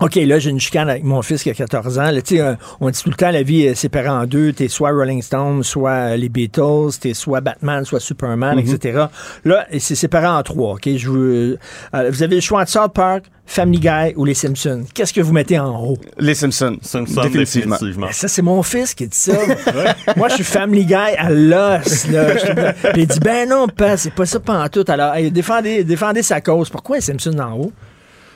Speaker 3: OK, là, j'ai une chicane avec mon fils qui a 14 ans. Là, tu sais, euh, on dit tout le temps, la vie est séparée en deux. T'es soit Rolling Stones, soit euh, les Beatles, t'es soit Batman, soit Superman,
Speaker 18: Mhm.
Speaker 3: etc. Là, c'est séparé en trois, OK? Je veux, euh, vous avez le choix de South Park, Family Guy ou les Simpsons. Qu'est-ce que vous mettez en haut?
Speaker 18: Les Simpsons.
Speaker 19: Simpsons,
Speaker 18: Définitivement.
Speaker 19: définitivement.
Speaker 3: Ça, c'est mon fils qui dit ça. Moi, je suis Family Guy à l'os. il dit, ben non, pas, c'est pas ça pantoute. Alors, hey, défendez, défendez sa cause. Pourquoi les Simpsons en haut?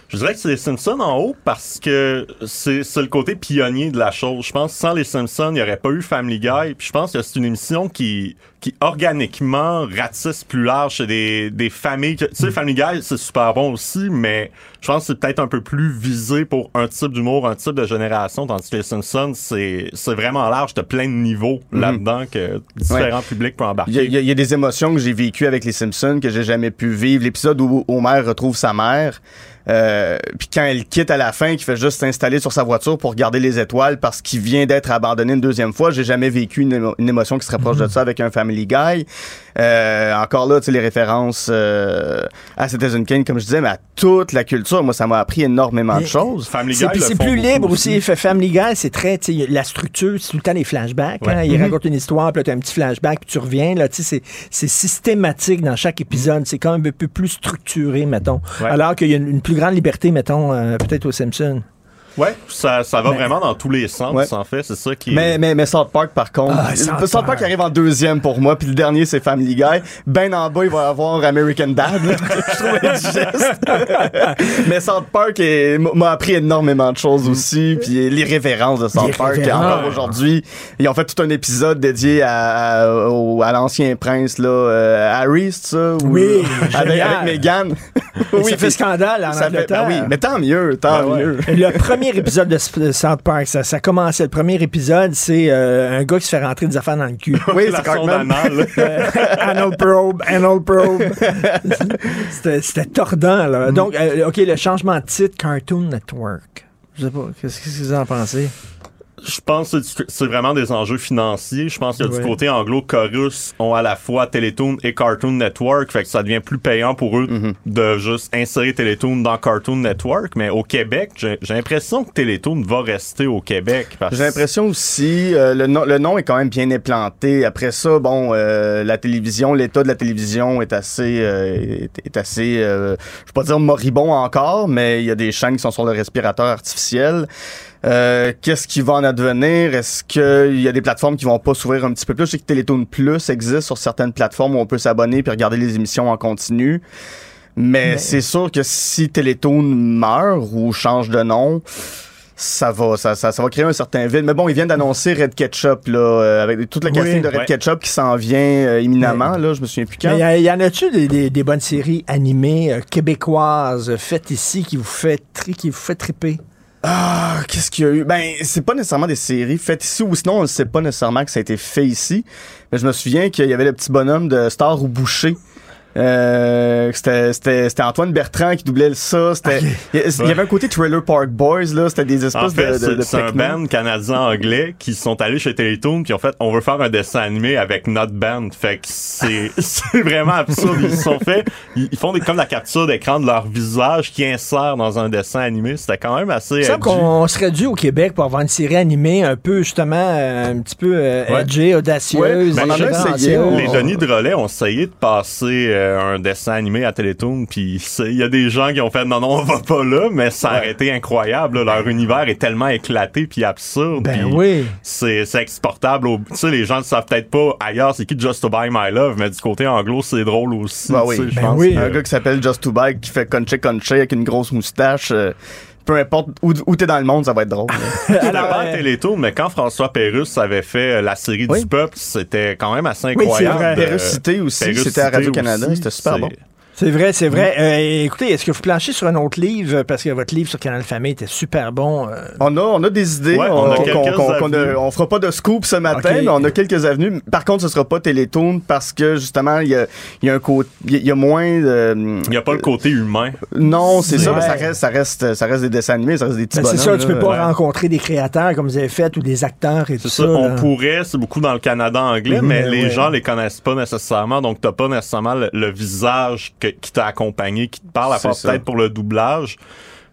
Speaker 19: Je dirais que c'est les Simpsons en haut parce que c'est c'est le côté pionnier de la chose. Je pense que sans les Simpsons, il n'y aurait pas eu Family Guy. Puis je pense que c'est une émission qui, qui organiquement ratisse plus large chez des, des familles. que- Tu sais, Family Guy, c'est super bon aussi, mais je pense que c'est peut-être un peu plus visé pour un type d'humour, un type de génération, tandis que les Simpsons, c'est c'est vraiment large, t'as plein de niveaux là-dedans que différents
Speaker 18: Ouais.
Speaker 19: publics peuvent embarquer.
Speaker 18: Il y, y y a des émotions que j'ai vécues avec les Simpsons que j'ai jamais pu vivre. L'épisode où Homer retrouve sa mère, euh, puis quand elle quitte à la fin, qu'il fait juste s'installer sur sa voiture pour regarder les étoiles parce qu'il vient d'être abandonné une deuxième fois, j'ai jamais vécu une, émo- une émotion qui se rapproche de ça avec un Family Guy. Euh, encore là, tu sais, les références euh, à Citizen Kane, comme je disais, mais à toute la culture, moi, ça m'a appris énormément de choses.
Speaker 3: C'est puis c'est plus libre aussi. Fait Family Guy, c'est très, tu sais, la structure, c'est tout le temps des flashbacks.
Speaker 18: Ouais.
Speaker 3: hein. Il
Speaker 18: Mhm.
Speaker 3: raconte une histoire, puis là, t'as un petit flashback, puis tu reviens. Là, tu sais, c'est c'est systématique dans chaque épisode. C'est quand même un peu plus structuré, mettons.
Speaker 19: Ouais.
Speaker 3: Alors qu'il y a une, une plus grande liberté, mettons, euh, peut-être aux Simpsons.
Speaker 19: Ouais, ça, ça va
Speaker 3: Mais-
Speaker 19: vraiment dans tous les sens,
Speaker 18: Ouais.
Speaker 19: en fait. C'est ça qui est-
Speaker 18: Mais, mais, mais South Park, par contre,
Speaker 3: Ah, South
Speaker 18: South, Park arrive en deuxième pour moi, puis le dernier, c'est Family Guy. Ben en bas, il va y avoir American Dad, là, je trouve indigeste. mais South Park m'a appris énormément de choses aussi, puis les références de South Park, encore aujourd'hui, ils ont fait tout un épisode dédié à, à, au- à l'ancien prince, là, euh, Harry, c'est ça? Ou-
Speaker 3: Oui,
Speaker 18: avec, avec Meghan.
Speaker 3: ça fait scandale en
Speaker 18: ça fait-
Speaker 3: Angleterre.
Speaker 18: ben oui, mais tant mieux, tant
Speaker 3: Ben ouais.
Speaker 18: mieux.
Speaker 3: Le premier épisode de, de South Park, ça, ça commençait. Le premier épisode, c'est euh, un gars qui se fait rentrer des affaires dans le cul.
Speaker 18: Oui,
Speaker 19: La
Speaker 18: c'est
Speaker 19: sonde
Speaker 18: Cartman.
Speaker 19: anale.
Speaker 3: Euh, anal probe, anal probe. C'était c'était tordant,
Speaker 18: Mm.
Speaker 3: là. Donc, euh, OK, le changement de titre, Cartoon Network. Je sais pas, qu'est-ce que vous en pensez?
Speaker 19: Je pense que c'est- vraiment des enjeux financiers. Je pense que
Speaker 3: Ouais.
Speaker 19: du côté anglo, Chorus ont à la fois Télétoon et Cartoon Network, fait que ça devient plus payant pour eux
Speaker 18: Mm-hmm.
Speaker 19: de juste insérer Télétoon dans Cartoon Network. Mais au Québec, j'ai j'ai l'impression que Télétoon va rester au Québec. parce-
Speaker 18: J'ai l'impression aussi, euh, le, nom, le nom est quand même bien implanté. Après ça, bon, euh, la télévision, l'état de la télévision est assez, euh, est, est assez, euh, je vais pas dire moribond encore, mais il y a des chaînes qui sont sur le respirateur artificiel. Euh, Qu'est-ce qui va en advenir? Est-ce qu'il y a des plateformes qui vont pas s'ouvrir un petit peu plus? Je sais que Télétoon Plus existe sur certaines plateformes où on peut s'abonner puis regarder les émissions en continu. Mais,
Speaker 3: Mais-
Speaker 18: c'est sûr que si Télétoon meurt ou change de nom, ça va, ça, ça, ça va créer un certain vide. Mais bon, ils viennent d'annoncer Red Ketchup, là, euh, avec toute la
Speaker 3: Oui.
Speaker 18: casting de Red
Speaker 19: Ouais.
Speaker 18: Ketchup qui s'en vient euh, imminemment, là, je me souviens plus quand.
Speaker 3: Mais y, en a-tu des, des- des bonnes séries animées euh, québécoises faites ici qui vous fait, tri, qui vous fait triper?
Speaker 18: Ah, qu'est-ce qu'il y a eu? Ben, c'est pas nécessairement des séries faites ici, ou sinon, on ne sait pas nécessairement que ça a été fait ici. Mais je me souviens qu'il y avait le petit bonhomme de Star ou Boucher. Euh, c'était, c'était, c'était Antoine Bertrand qui doublait ça. C'était, il, y, il y avait un côté Trailer Park Boys, là. C'était des espèces
Speaker 19: En fait,
Speaker 18: de, de,
Speaker 19: c'est
Speaker 18: de
Speaker 19: c'est un band canadien-anglais qui sont allés chez Télétoon puis ont fait on veut faire un dessin animé avec notre band. Fait que c'est c'est vraiment absurde. Ils se sont fait ils, ils font des, comme la capture d'écran de leur visage qui insère dans un dessin animé. C'était quand même assez edgy.
Speaker 3: qu'on serait dû au Québec pour avoir une série animée un peu, justement, euh, un petit peu euh,
Speaker 19: Ouais.
Speaker 3: edgy, audacieuse.
Speaker 19: Ben,
Speaker 18: on en a essayé,
Speaker 19: Les Denis de Relais ont essayé de passer euh, un dessin animé à Télétoon, puis il y a des gens qui ont fait non non on va pas là, mais ça aurait été incroyable. là. Leur univers est tellement éclaté puis absurde.
Speaker 3: Ben oui.
Speaker 19: C'est c'est exportable. au- Tu sais les gens ne savent peut-être pas ailleurs c'est qui Just to Buy My Love, mais du côté anglo c'est drôle aussi.
Speaker 18: Ben oui.
Speaker 3: Ben
Speaker 19: pense
Speaker 3: oui.
Speaker 19: que-
Speaker 18: Un gars qui s'appelle Just to Bike qui fait conche conche avec une grosse moustache. euh, peu importe où, où t'es dans le monde, ça va être drôle.
Speaker 19: C'était
Speaker 3: Alors,
Speaker 19: pas à Télétoon, mais quand François Pérusse avait fait euh, la série
Speaker 18: Oui.
Speaker 19: du peuple, c'était quand même assez
Speaker 3: Oui, c'est
Speaker 19: incroyable.
Speaker 3: vrai.
Speaker 19: Euh,
Speaker 18: Péruscité aussi, c'était à Radio-Canada,
Speaker 19: aussi,
Speaker 18: c'était super
Speaker 19: c'est-
Speaker 18: bon.
Speaker 3: C'est vrai, c'est vrai. Euh, écoutez, est-ce que vous planchez sur un autre livre? Parce que votre livre sur Canal Famille était super bon. euh.
Speaker 18: On a, on a des idées.
Speaker 19: Ouais,
Speaker 18: on,
Speaker 19: on a
Speaker 18: qu'on-
Speaker 19: quelques
Speaker 18: qu'on- qu'on
Speaker 19: avenues.
Speaker 18: a- on fera pas de scoop ce matin, mais on a quelques avenues. Par contre, ce sera pas Télétoon parce que justement, il y a, il y a un côté, il y a- il y a moins de.
Speaker 19: Il n'y a pas le côté humain.
Speaker 18: Non, c'est ça,
Speaker 3: Ouais.
Speaker 18: mais ça reste, ça reste, ça reste des dessins animés, ça reste des petits
Speaker 3: Ben, c'est ça, tu peux pas
Speaker 19: ouais.
Speaker 3: rencontrer des créateurs comme vous avez fait ou des acteurs et tout
Speaker 19: C'est
Speaker 3: ça.
Speaker 19: ça, on pourrait, c'est beaucoup dans le Canada anglais,
Speaker 3: Mhm,
Speaker 19: mais
Speaker 3: mais
Speaker 19: les
Speaker 3: ouais.
Speaker 19: gens les connaissent pas nécessairement, donc t'as pas nécessairement le, le visage que- qui t'a accompagné, qui te parle, à part peut-être pour le doublage.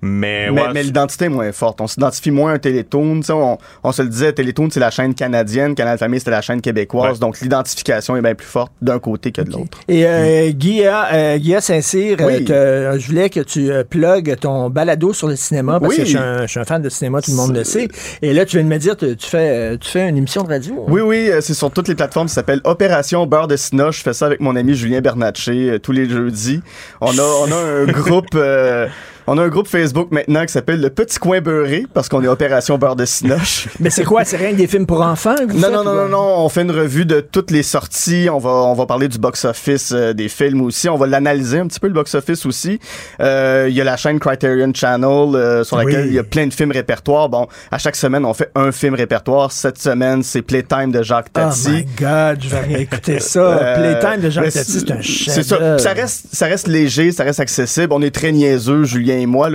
Speaker 19: Mais,
Speaker 18: Mais,
Speaker 19: ouais,
Speaker 18: mais l'identité est moins forte. On s'identifie moins à un Télétoon. On, on se le disait, Télétoon, c'est la chaîne canadienne, Canal Famille, c'était la chaîne québécoise.
Speaker 19: Ouais.
Speaker 18: Donc, l'identification est bien plus forte d'un côté que de l'autre.
Speaker 3: Et euh, Guilla, euh, Guilla Saint-Cyr, euh,
Speaker 18: Oui.
Speaker 3: te- je voulais que tu euh, plugues ton balado sur le cinéma parce
Speaker 18: Oui.
Speaker 3: que je suis, un, je suis un fan de cinéma, tout le monde le sait. Et là, tu viens de me dire, tu, tu fais, euh, tu fais une émission de radio. hein?
Speaker 18: Oui, oui, euh, c'est sur toutes les plateformes. Ça s'appelle Opération Beurre de Cinoche. Je fais ça avec mon ami Julien Bernatchez euh, tous les jeudis. On a, on a un groupe, euh, On a un groupe Facebook maintenant qui s'appelle Le Petit Coin Beurré parce qu'on est Opération Beurre de Cinoche.
Speaker 3: Mais c'est quoi? C'est rien que des films pour enfants? que vous
Speaker 18: Non, non, non, non, non, on fait une revue de toutes les sorties. On va, on va parler du box-office euh, des films aussi. On va l'analyser un petit peu, le box-office aussi. Euh, Il y a la chaîne Criterion Channel euh, sur laquelle
Speaker 3: Oui.
Speaker 18: il y a plein de films répertoires. Bon, à chaque semaine, on fait un film répertoire. Cette semaine, c'est Playtime de Jacques
Speaker 3: Oh
Speaker 18: Tati.
Speaker 3: my God, je vais écouter ça.
Speaker 18: Euh,
Speaker 3: Playtime de
Speaker 18: mais
Speaker 3: Tati, c'est un
Speaker 18: C'est ça.
Speaker 3: chef.
Speaker 18: Ça reste, ça reste léger, ça reste accessible. On est très niaiseux, Julien et moi.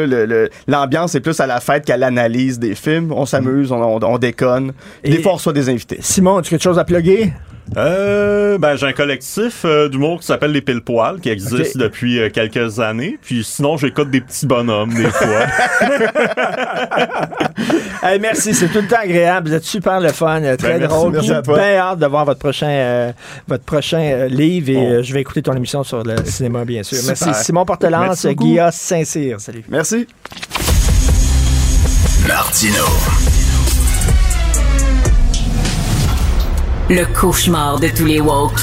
Speaker 18: L'ambiance est plus à la fête qu'à l'analyse des films. On s'amuse, on, on- on déconne. Des fois, on reçoit des invités.
Speaker 3: Simon, as-tu quelque chose à plugger?
Speaker 19: Euh, ben, j'ai un collectif euh, d'humour qui s'appelle Les Pile Poils, qui existe depuis euh, quelques années. Puis sinon, j'écoute des petits bonhommes, des fois.
Speaker 3: Hey, merci, c'est tout le temps agréable. Vous êtes super le fun, très
Speaker 19: Ben, merci,
Speaker 3: drôle. J'ai bien hâte de voir votre prochain, euh, votre prochain euh, livre et euh, je vais écouter ton émission sur le cinéma, bien sûr.
Speaker 18: Super.
Speaker 3: Merci. Simon Portelance,
Speaker 18: Merci beaucoup.
Speaker 3: Guilla Saint-Cyr. Salut.
Speaker 18: Merci.
Speaker 1: Martino.
Speaker 2: Le cauchemar de tous les woke.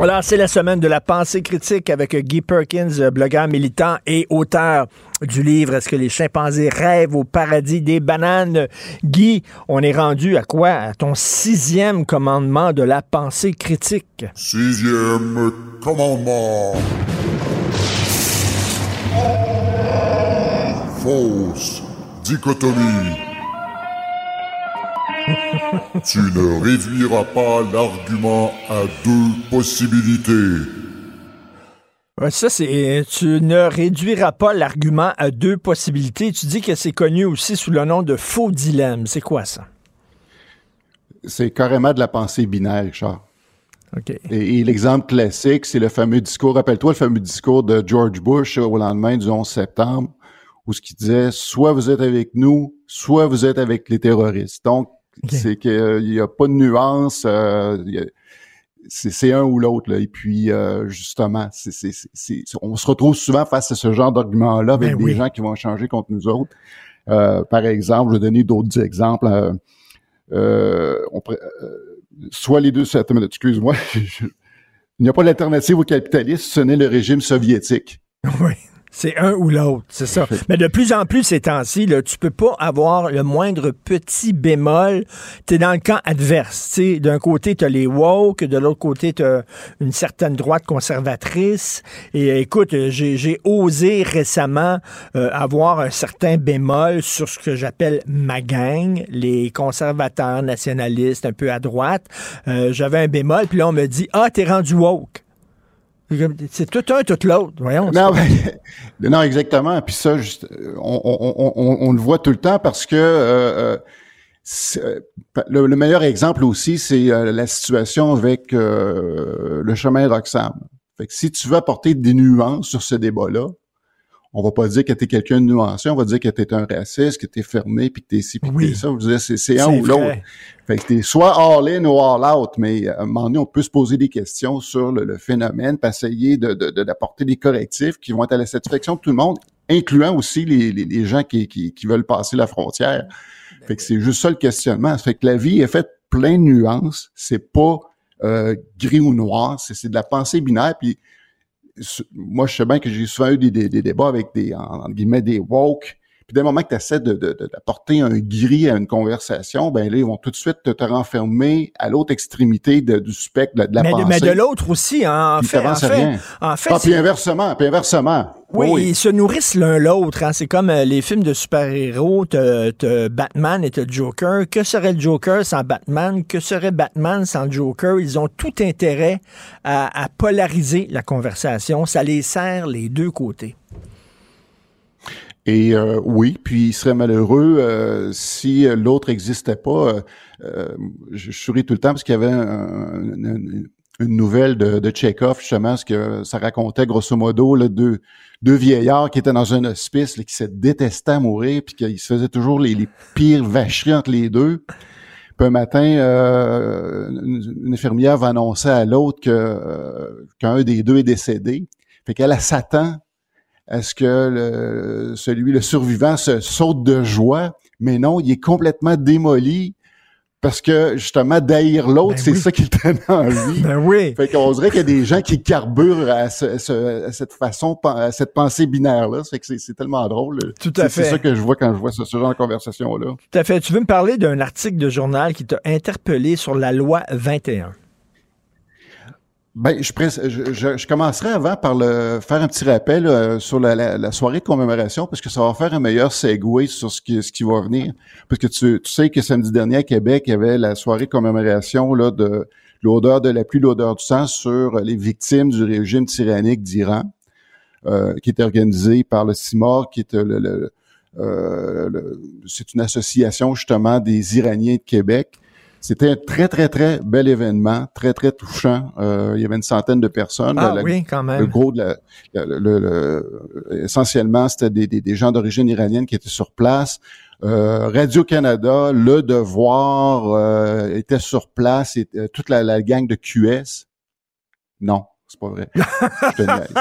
Speaker 3: Alors, c'est la semaine de la pensée critique avec Guy Perkins, blogueur militant et auteur du livre Est-ce que les chimpanzés rêvent au paradis des bananes? Guy, on est rendu à quoi? À ton sixième commandement de la pensée critique.
Speaker 20: Sixième commandement. Fausse dichotomie. tu ne réduiras pas l'argument à deux possibilités.
Speaker 3: Ça, c'est. Tu ne réduiras pas l'argument à deux possibilités. Tu dis que c'est connu aussi sous le nom de faux dilemme. C'est quoi ça?
Speaker 21: C'est carrément de la pensée binaire, Richard.
Speaker 3: OK.
Speaker 21: Et, et l'exemple classique, c'est le fameux discours, rappelle-toi le fameux discours de George Bush au lendemain du 11 septembre, où ce qu'il disait, soit vous êtes avec nous, soit vous êtes avec les terroristes. Donc, c'est qu'il n'y a pas de nuance, euh, c'est c'est un ou l'autre. là. Et puis, euh, justement, c'est c'est- c'est- c'est- on se retrouve souvent face à ce genre d'argument-là avec
Speaker 3: Ben
Speaker 21: des
Speaker 3: oui.
Speaker 21: gens qui vont changer contre nous autres. Euh, par exemple, je vais donner d'autres exemples. euh, euh, on euh, soit les deux, excuse-moi. Il n'y a pas d'alternative au capitalisme, ce n'est le régime soviétique.
Speaker 3: Oui. C'est un ou l'autre, c'est ça. Mais de plus en plus ces temps-ci, là, tu peux pas avoir le moindre petit bémol. Tu es dans le camp adverse. tu sais. D'un côté, tu as les woke, de l'autre côté, tu as une certaine droite conservatrice. Et écoute, j'ai j'ai osé récemment euh, avoir un certain bémol sur ce que j'appelle ma gang, les conservateurs nationalistes un peu à droite. Euh, J'avais un bémol, puis là, on me dit Ah, t'es rendu woke. C'est tout un, tout l'autre. Voyons.
Speaker 21: Non, ben, non, exactement. Puis ça, juste, on, on- on- on- le voit tout le temps parce que euh, euh, euh, le, le meilleur exemple aussi, c'est euh, la situation avec euh, le chemin Roxham. Fait que si tu veux apporter des nuances sur ce débat-là, on va pas dire que tu es quelqu'un de nuancé, on va dire que tu es un raciste, que tu es fermé, puis que tu es ci, puis que t'es ça. Dire, c'est, c'est un ou l'autre. Fait que t'es soit all-in ou all-out, mais à un moment donné, on peut se poser des questions sur le, le phénomène, puis essayer de, de- de- d'apporter des correctifs qui vont être à la satisfaction de tout le monde, incluant aussi les, les, les gens qui, qui, qui veulent passer la frontière. Fait que c'est juste ça le questionnement. Fait que la vie est faite plein de nuances. C'est pas euh, gris ou noir, c'est, c'est de la pensée binaire. Puis moi, je sais bien que j'ai souvent eu des, débats avec des, en- entre guillemets, des woke. Puis dès le moment que tu essaies de, de- de- d'apporter un gris à une conversation, ben là, ils vont tout de suite te, te renfermer à l'autre extrémité du spectre de, la
Speaker 3: mais,
Speaker 21: pensée.
Speaker 3: mais de l'autre aussi, hein, en
Speaker 21: Puis
Speaker 3: fait. En fait,
Speaker 21: rien.
Speaker 3: en fait,
Speaker 21: ah, puis inversement, puis inversement.
Speaker 3: Oui, ils se nourrissent l'un l'autre. hein. C'est comme euh, les films de super-héros. T'as Batman et t'as Joker. Que serait le Joker sans Batman? Que serait Batman sans Joker? Ils ont tout intérêt à, à polariser la conversation. Ça les sert les deux côtés.
Speaker 21: Et euh, oui, puis il serait malheureux euh, si l'autre n'existait pas. Euh, euh, je, souris tout le temps parce qu'il y avait un- un- une, une nouvelle de, de Tchekhov, justement, ce que ça racontait grosso modo là, deux, deux vieillards qui étaient dans un hospice, là, qui se détestaient à mourir, puis qu'ils se faisaient toujours les, les pires vacheries entre les deux. Puis un matin, euh, une, une infirmière va annoncer à l'autre que euh, qu'un des deux est décédé. Fait qu'elle elle s'attend à ce que le, celui, le survivant, se saute de joie, mais non, il est complètement démoli parce que justement d'haïr l'autre,
Speaker 3: Ben
Speaker 21: c'est
Speaker 3: oui.
Speaker 21: ça qui le traîne en lui.
Speaker 3: Ben oui.
Speaker 21: Fait qu'on dirait qu'il y a des gens qui carburent à, ce- ce- à cette façon, à cette pensée binaire-là. C'est que c'est- tellement drôle.
Speaker 3: Tout à
Speaker 21: C'est-
Speaker 3: fait.
Speaker 21: C'est ça que je vois quand je vois ce, ce genre de conversation-là.
Speaker 3: Tout à fait. Tu veux me parler d'un article de journal qui t'a interpellé sur la loi 21?
Speaker 21: Ben, je, je, je, commencerai avant par le, faire un petit rappel euh, sur la, la- la soirée de commémoration parce que ça va faire un meilleur segue sur ce qui, ce qui va venir. Parce que tu, tu sais que samedi dernier à Québec, il y avait la soirée de commémoration là, de l'odeur de la pluie, l'odeur du sang sur les victimes du régime tyrannique d'Iran, euh, qui était organisée par le CIMOR, qui est le, le- euh, le- c'est une association justement des Iraniens de Québec. C'était un très, très, très bel événement, très, très touchant. Euh, il y avait une centaine de personnes.
Speaker 3: Ah
Speaker 21: La-
Speaker 3: oui, quand même.
Speaker 21: Le gros de la, le- le- le- essentiellement, c'était des, des, des gens d'origine iranienne qui étaient sur place. Euh, Radio-Canada, Le Devoir euh, était sur place, et, euh, toute la, la gang de QS. Non, c'est pas vrai. Je te niaise.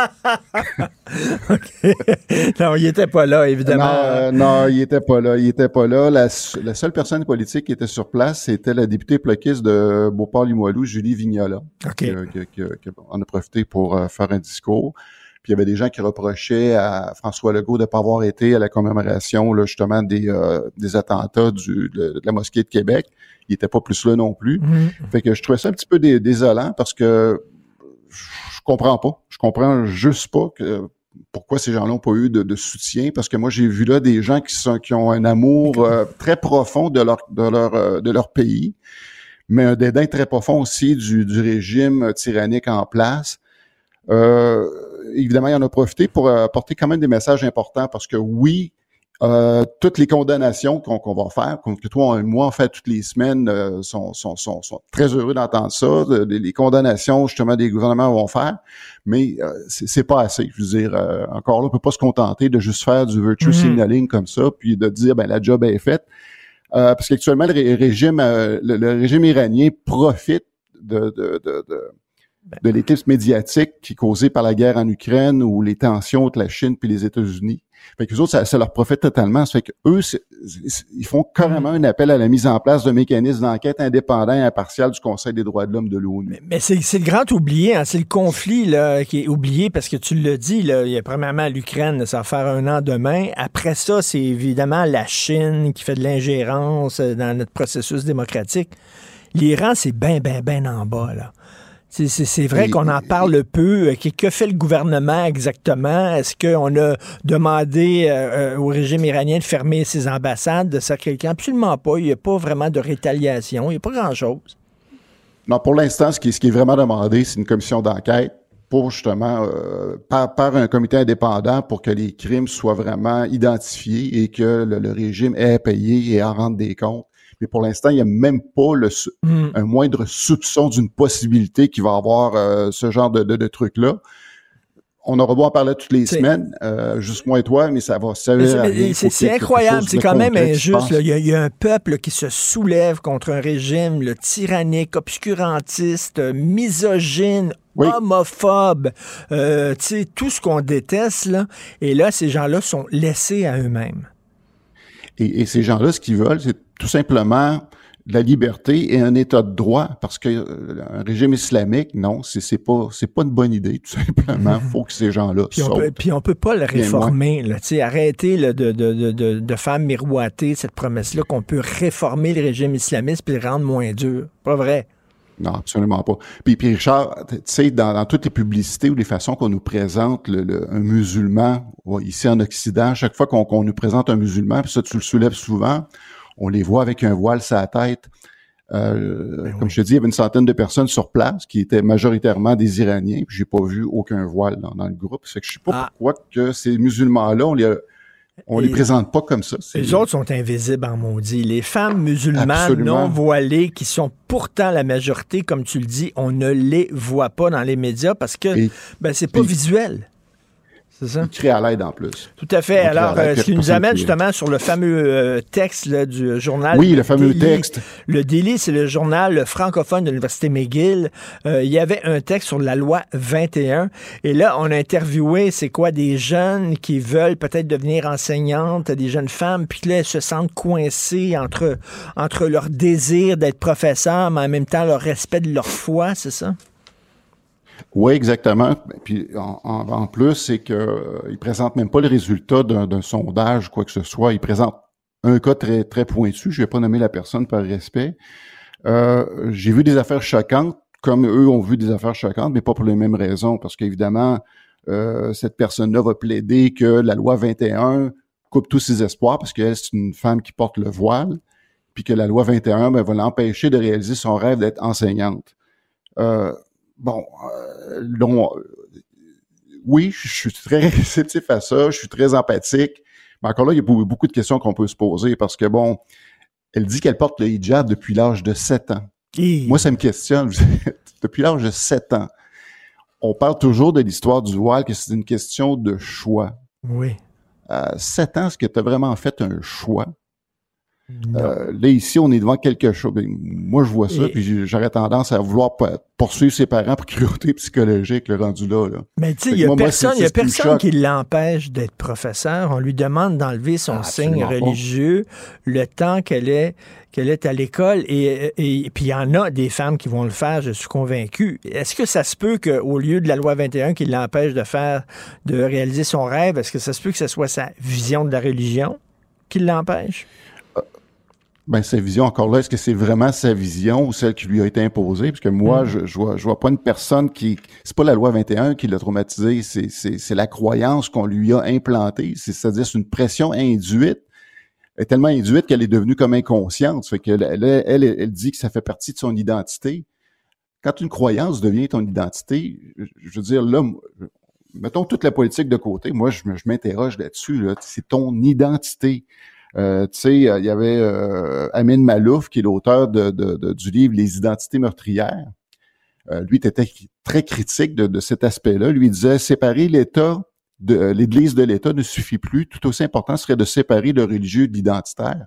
Speaker 3: non, il était pas là, évidemment.
Speaker 21: Non, euh, non, il était pas là. Il était pas là. La, seule personne politique qui était sur place, c'était la députée plaquiste de Beauport-Limoilou, Julie Vignola.
Speaker 3: OK.
Speaker 21: Qui, qui- qui- qui en a profité pour euh, faire un discours. Puis il y avait des gens qui reprochaient à François Legault de ne pas avoir été à la commémoration là, justement des, euh, des attentats du, de, de la mosquée de Québec. Il était pas plus là non plus.
Speaker 3: Mhm.
Speaker 21: Fait que je trouvais ça un petit peu dé- désolant parce que comprends pas. Je comprends juste pas que pourquoi ces gens-là n'ont pas eu de, de soutien parce que moi j'ai vu là des gens qui sont qui ont un amour euh, très profond de leur de leur euh, de leur pays mais un dédain très profond aussi du, du régime tyrannique en place euh, évidemment il en a profité pour euh, apporter quand même des messages importants parce que oui euh, toutes les condamnations qu'on va faire, que toi et moi on fait toutes les semaines, euh, sont, sont, sont, sont très heureux d'entendre ça. de- les condamnations justement des gouvernements vont faire, mais euh, c'est pas assez. Je veux dire, euh, encore là, on peut pas se contenter de juste faire du virtue
Speaker 3: Mhm.
Speaker 21: signaling comme ça, puis de dire ben la job est faite. Euh, parce qu'actuellement le ré- régime, euh, le, le régime iranien profite de, de, de, de de l'éclipse médiatique qui est causée par la guerre en Ukraine ou les tensions entre la Chine puis les États-Unis. Fait que autres, ça, leur profite totalement. Ça fait que eux, c'est- c'est- ils font carrément un appel à la mise en place de mécanismes d'enquête indépendants et impartials du Conseil des droits de l'homme de l'ONU.
Speaker 3: Mais c'est c'est le grand oublié, hein, c'est le conflit là, qui est oublié parce que tu le dis, là, il y a premièrement l'Ukraine, ça va faire un an demain. Après ça, c'est évidemment la Chine qui fait de l'ingérence euh, dans notre processus démocratique. L'Iran, c'est bien, bien, bien en bas. là. C'est- vrai qu'on en parle peu. Euh, Que, fait le gouvernement exactement? Est-ce qu'on a demandé euh, euh, au régime iranien de fermer ses ambassades, de ça quelqu'un? Absolument pas. Il n'y a pas vraiment de rétaliation. Il n'y a pas grand-chose.
Speaker 21: Non, pour l'instant, ce qui, est- ce qui est vraiment demandé, c'est une commission d'enquête pour justement euh, par, par un comité indépendant pour que les crimes soient vraiment identifiés et que le, le régime ait à payer et à rendre des comptes. Mais pour l'instant, il n'y a même pas le, sou-
Speaker 3: Mm.
Speaker 21: un moindre soupçon d'une possibilité qu'il va avoir euh, ce genre de, de, de truc-là. On aura beau en parler toutes les semaines, euh, juste moi et toi, mais ça va
Speaker 3: c'est- incroyable, c'est quand même injuste. là. Il y, a, il y a un peuple qui se soulève contre un régime le tyrannique, obscurantiste, misogyne, homophobe, euh, tout ce qu'on déteste. Là. Et là, ces gens-là sont laissés à eux-mêmes.
Speaker 21: Et, et ces gens-là, ce qu'ils veulent, c'est tout simplement la liberté et un état de droit, parce que euh, un régime islamique, non, c'est c'est pas c'est pas une bonne idée, tout simplement. faut que ces gens-là
Speaker 3: Puis on, peut, puis on peut pas le réformer. Là, tu sais, arrêter là, de, de, de, de, de faire miroiter cette promesse-là qu'on peut réformer le régime islamiste puis le rendre moins dur. Pas vrai?
Speaker 21: Non, absolument pas. Puis, puis Richard, tu sais, dans, dans toutes les publicités ou les façons qu'on nous présente le, le- un musulman ici en Occident, à chaque fois qu'on qu'on nous présente un musulman, puis ça tu le soulèves souvent, on les voit avec un voile sur la tête. Euh, comme je te dis, il y avait une centaine de personnes sur place qui étaient majoritairement des Iraniens, puis j'ai pas vu aucun voile dans, dans le groupe. Fait que je sais pas pourquoi que ces musulmans-là, on les on les
Speaker 3: Et-
Speaker 21: présente pas comme ça.
Speaker 3: Les autres sont invisibles en maudit. Les femmes musulmanes
Speaker 21: Absolument.
Speaker 3: non voilées, qui sont pourtant la majorité, comme tu le dis, on ne les voit pas dans les médias parce que ben, c'est pas visuel. C'est ça?
Speaker 21: Il crie à l'aide en plus.
Speaker 3: Tout à fait.
Speaker 21: Il
Speaker 3: Alors, euh, ce qui nous amène justement sur le fameux euh, texte là, du journal.
Speaker 21: Oui, le fameux
Speaker 3: Daily.
Speaker 21: texte.
Speaker 3: Le Daily, c'est le journal francophone de l'Université McGill. Euh, il y avait un texte sur la loi 21. Et là, on a interviewé, c'est quoi, des jeunes qui veulent peut-être devenir enseignantes, des jeunes femmes, puis là, elles se sentent coincées entre, entre leur désir d'être professeur, mais en même temps leur respect de leur foi, c'est ça?
Speaker 21: Oui, exactement. Puis en, en- plus, c'est que euh, il présente même pas les résultats d'un sondage, quoi que ce soit. Il présente un cas très très pointu. Je vais pas nommer la personne par respect. Euh, J'ai vu des affaires choquantes, comme eux ont vu des affaires choquantes, mais pas pour les mêmes raisons, parce qu'évidemment, euh, cette personne-là va plaider que la loi 21 coupe tous ses espoirs, parce qu'elle c'est une femme qui porte le voile, puis que la loi 21 ben, va l'empêcher de réaliser son rêve d'être enseignante. Euh, bon, euh, long- oui, je suis très réceptif à ça, je suis très empathique, mais encore là, il y a beaucoup de questions qu'on peut se poser parce que, bon, elle dit qu'elle porte le hijab depuis l'âge de 7 ans. Moi, ça me questionne. depuis l'âge de 7 ans. On parle toujours de l'histoire du voile, que c'est une question de choix.
Speaker 3: Oui.
Speaker 21: À 7 ans, est-ce que tu as vraiment fait un choix? Euh, là, ici, on est devant quelque chose. Ben, moi, je vois ça,
Speaker 3: Et-
Speaker 21: puis j'aurais tendance à vouloir po- poursuivre ses parents pour cruauté psychologique, le rendu là. là.
Speaker 3: Mais tu sais, il n'y a
Speaker 21: moi, moi,
Speaker 3: personne, y a personne qui l'empêche d'être professeur. On lui demande d'enlever son signe
Speaker 21: absolument pas.
Speaker 3: religieux le temps qu'elle est, qu'elle est à l'école. Et, et, puis il y en a des femmes qui vont le faire, je suis convaincu. Est-ce que ça se peut qu'au lieu de la loi 21 qui l'empêche de faire, de réaliser son rêve, est-ce que ça se peut que ce soit sa vision de la religion qui l'empêche?
Speaker 21: Ben, sa vision, encore là, est-ce que c'est vraiment sa vision ou celle qui lui a été imposée? Parce que moi,
Speaker 3: Mm.
Speaker 21: je, je vois, je vois pas une personne qui, c'est pas la loi 21 qui l'a traumatisé, c'est, c'est, c'est la croyance qu'on lui a implantée. C'est, c'est-à-dire, c'est une pression induite. Elle est tellement induite qu'elle est devenue comme inconsciente. Fait que elle, elle, elle, dit que ça fait partie de son identité. Quand une croyance devient ton identité, je, veux dire, là, mettons toute la politique de côté. Moi, je, je m'interroge là-dessus. Là. C'est ton identité. Euh, tu sais, il y avait euh, Amin Malouf, qui est l'auteur de, de- de- du livre Les identités meurtrières. Euh, lui, était très critique de, de cet aspect-là. Lui disait séparer l'État de euh, l'Église de l'État ne suffit plus. Tout aussi important serait de séparer le religieux de l'identitaire.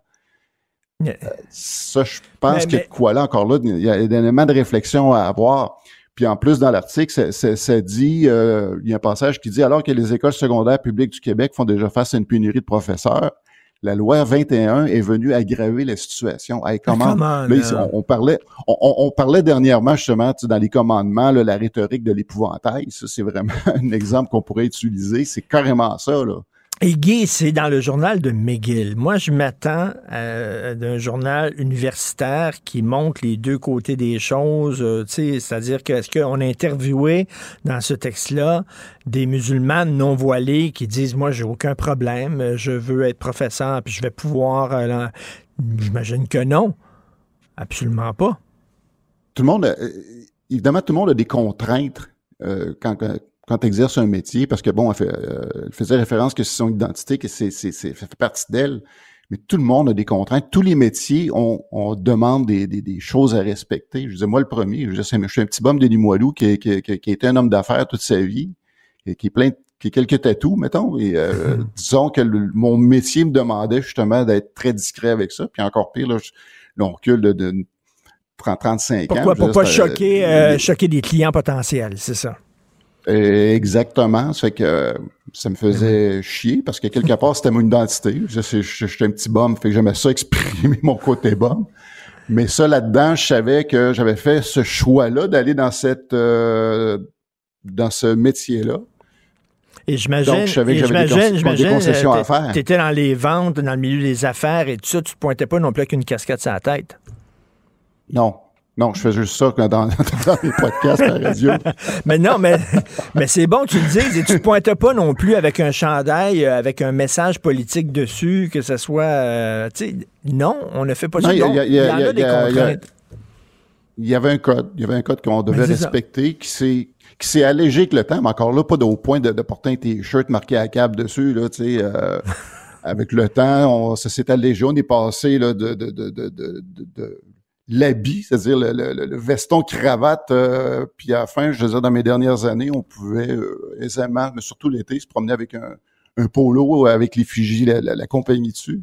Speaker 21: Euh, ça, je pense qu'il y a de quoi là encore là, il y a un élément de réflexion à avoir. Puis en plus, dans l'article, ça, ça- ça dit, euh, il y a un passage qui dit, alors que les écoles secondaires publiques du Québec font déjà face à une pénurie de professeurs, la loi 21 est venue aggraver la situation. Hey, comment,
Speaker 3: comment,
Speaker 21: là,
Speaker 3: là?
Speaker 21: ici, on, on parlait, on, on- on parlait dernièrement justement tu sais, dans les commandements, là, la rhétorique de l'épouvantail. Ça, c'est vraiment un exemple qu'on pourrait utiliser. C'est carrément ça. Là.
Speaker 3: Et Guy, c'est dans le journal de McGill. Moi, je m'attends euh, d'un journal universitaire qui montre les deux côtés des choses. euh, C'est-à-dire que est-ce qu'on a interviewé dans ce texte-là des musulmanes non voilées qui disent moi j'ai aucun problème, je veux être professeur puis je vais pouvoir. euh. J'imagine que non, absolument pas.
Speaker 21: Tout le monde, a- évidemment, tout le monde a des contraintes quand, quand, tu exerces un métier, parce que bon, elle, fait, euh, elle faisait référence que c'est son identité, que c'est, c'est, c'est- ça fait partie d'elle. Mais tout le monde a des contraintes. Tous les métiers, on, on demande des, des, des choses à respecter. Je disais, moi, le premier, je, disais, je suis un petit bum de Limoilou qui, qui, qui, qui a été un homme d'affaires toute sa vie, et qui est plein de- qui a quelques tatous, mettons. Et euh, disons que le- mon métier me demandait justement d'être très discret avec ça. Puis encore pire, là, je, là, on recule de, de 30, 35
Speaker 3: Pourquoi
Speaker 21: ans.
Speaker 3: pour
Speaker 21: Je
Speaker 3: pas choquer,
Speaker 21: euh,
Speaker 3: euh, choquer des clients potentiels, c'est ça?
Speaker 21: Euh, exactement. Ça fait que euh, ça me faisait chier parce que quelque part, c'était mon identité. J'étais un petit bum, fait que j'aimais ça exprimer mon côté bum. Mais ça, là-dedans, je savais que j'avais fait ce choix-là d'aller dans cette euh, dans ce métier-là.
Speaker 3: Et j'imagine,
Speaker 21: Donc, je savais que j'avais des
Speaker 3: j'imagine,
Speaker 21: con- des
Speaker 3: j'imagine,
Speaker 21: concessions à faire.
Speaker 3: Tu étais dans les ventes, dans le milieu des affaires et tout ça, tu te pointais pas non plus avec une casquette sur la tête?
Speaker 21: Non. Non, je fais juste ça dans, dans les podcasts à la radio.
Speaker 3: mais non, mais, mais c'est bon que tu le dises. Et tu ne pointes pas non plus avec un chandail, euh, avec un message politique dessus, que ce soit. euh, tu sais, non, on ne fait pas ça.
Speaker 21: il y
Speaker 3: en
Speaker 21: a-
Speaker 3: des contraintes.
Speaker 21: Il y avait un code. Il y avait un code qu'on devait
Speaker 3: ça.
Speaker 21: respecter, qui s'est qui s'est allégé avec le temps, mais encore là, pas au point de, de porter un t-shirt marqué à cap dessus, là, tu sais. euh, avec le temps, on, ça s'est allégé. On est passé là, de, de, de, de, de, de- de l'habit, c'est-à-dire le, le- le veston cravate. euh, puis à la fin, je veux dire, dans mes dernières années, on pouvait euh, aisément, mais surtout l'été, se promener avec un, un polo avec l'effigie, la, la, la compagnie dessus.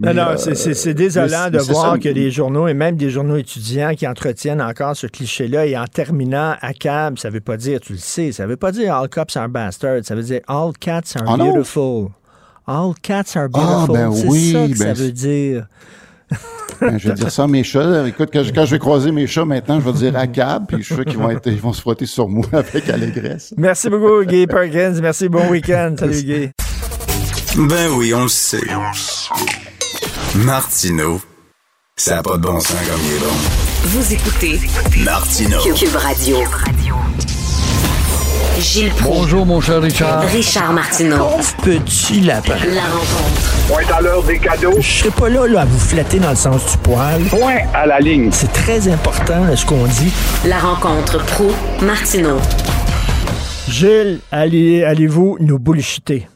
Speaker 3: Non,
Speaker 21: Mais,
Speaker 3: non,
Speaker 21: euh,
Speaker 3: c'est- désolant de voir
Speaker 21: ça.
Speaker 3: que les journaux, et même des journaux étudiants, qui entretiennent encore ce cliché-là, et en terminant à cab, ça veut pas dire, tu le sais, ça veut pas dire all cops are bastards, ça veut dire all cats are
Speaker 21: Ah non?
Speaker 3: beautiful. All cats are
Speaker 21: Ah,
Speaker 3: beautiful.
Speaker 21: ben
Speaker 3: c'est
Speaker 21: oui,
Speaker 3: ça que ça
Speaker 21: ben
Speaker 3: veut dire.
Speaker 21: Ben, je vais dire ça à mes chats. Écoute, quand je, quand je vais croiser mes chats maintenant, je vais dire à cab, puis je suis sûr qu'ils vont, être, ils vont se frotter sur moi avec allégresse.
Speaker 3: Merci beaucoup, Guy Perkins. Merci, bon week-end. Salut, Guy.
Speaker 1: Ben oui, on le sait. Martineau, ça a pas de bon sens comme il est bon.
Speaker 2: Vous écoutez
Speaker 1: Martineau.
Speaker 2: Cube Radio. Gilles Proulx.
Speaker 22: Bonjour, mon cher Richard.
Speaker 2: Richard Martineau.
Speaker 3: Petit lapin.
Speaker 2: La rencontre.
Speaker 22: Point à l'heure des cadeaux.
Speaker 3: Je serai pas là, là à vous flatter dans le sens du poil.
Speaker 22: Point à la ligne.
Speaker 3: C'est très important là, ce qu'on dit.
Speaker 2: La rencontre pro Martineau.
Speaker 3: Gilles, allez, allez-vous nous bullshiter?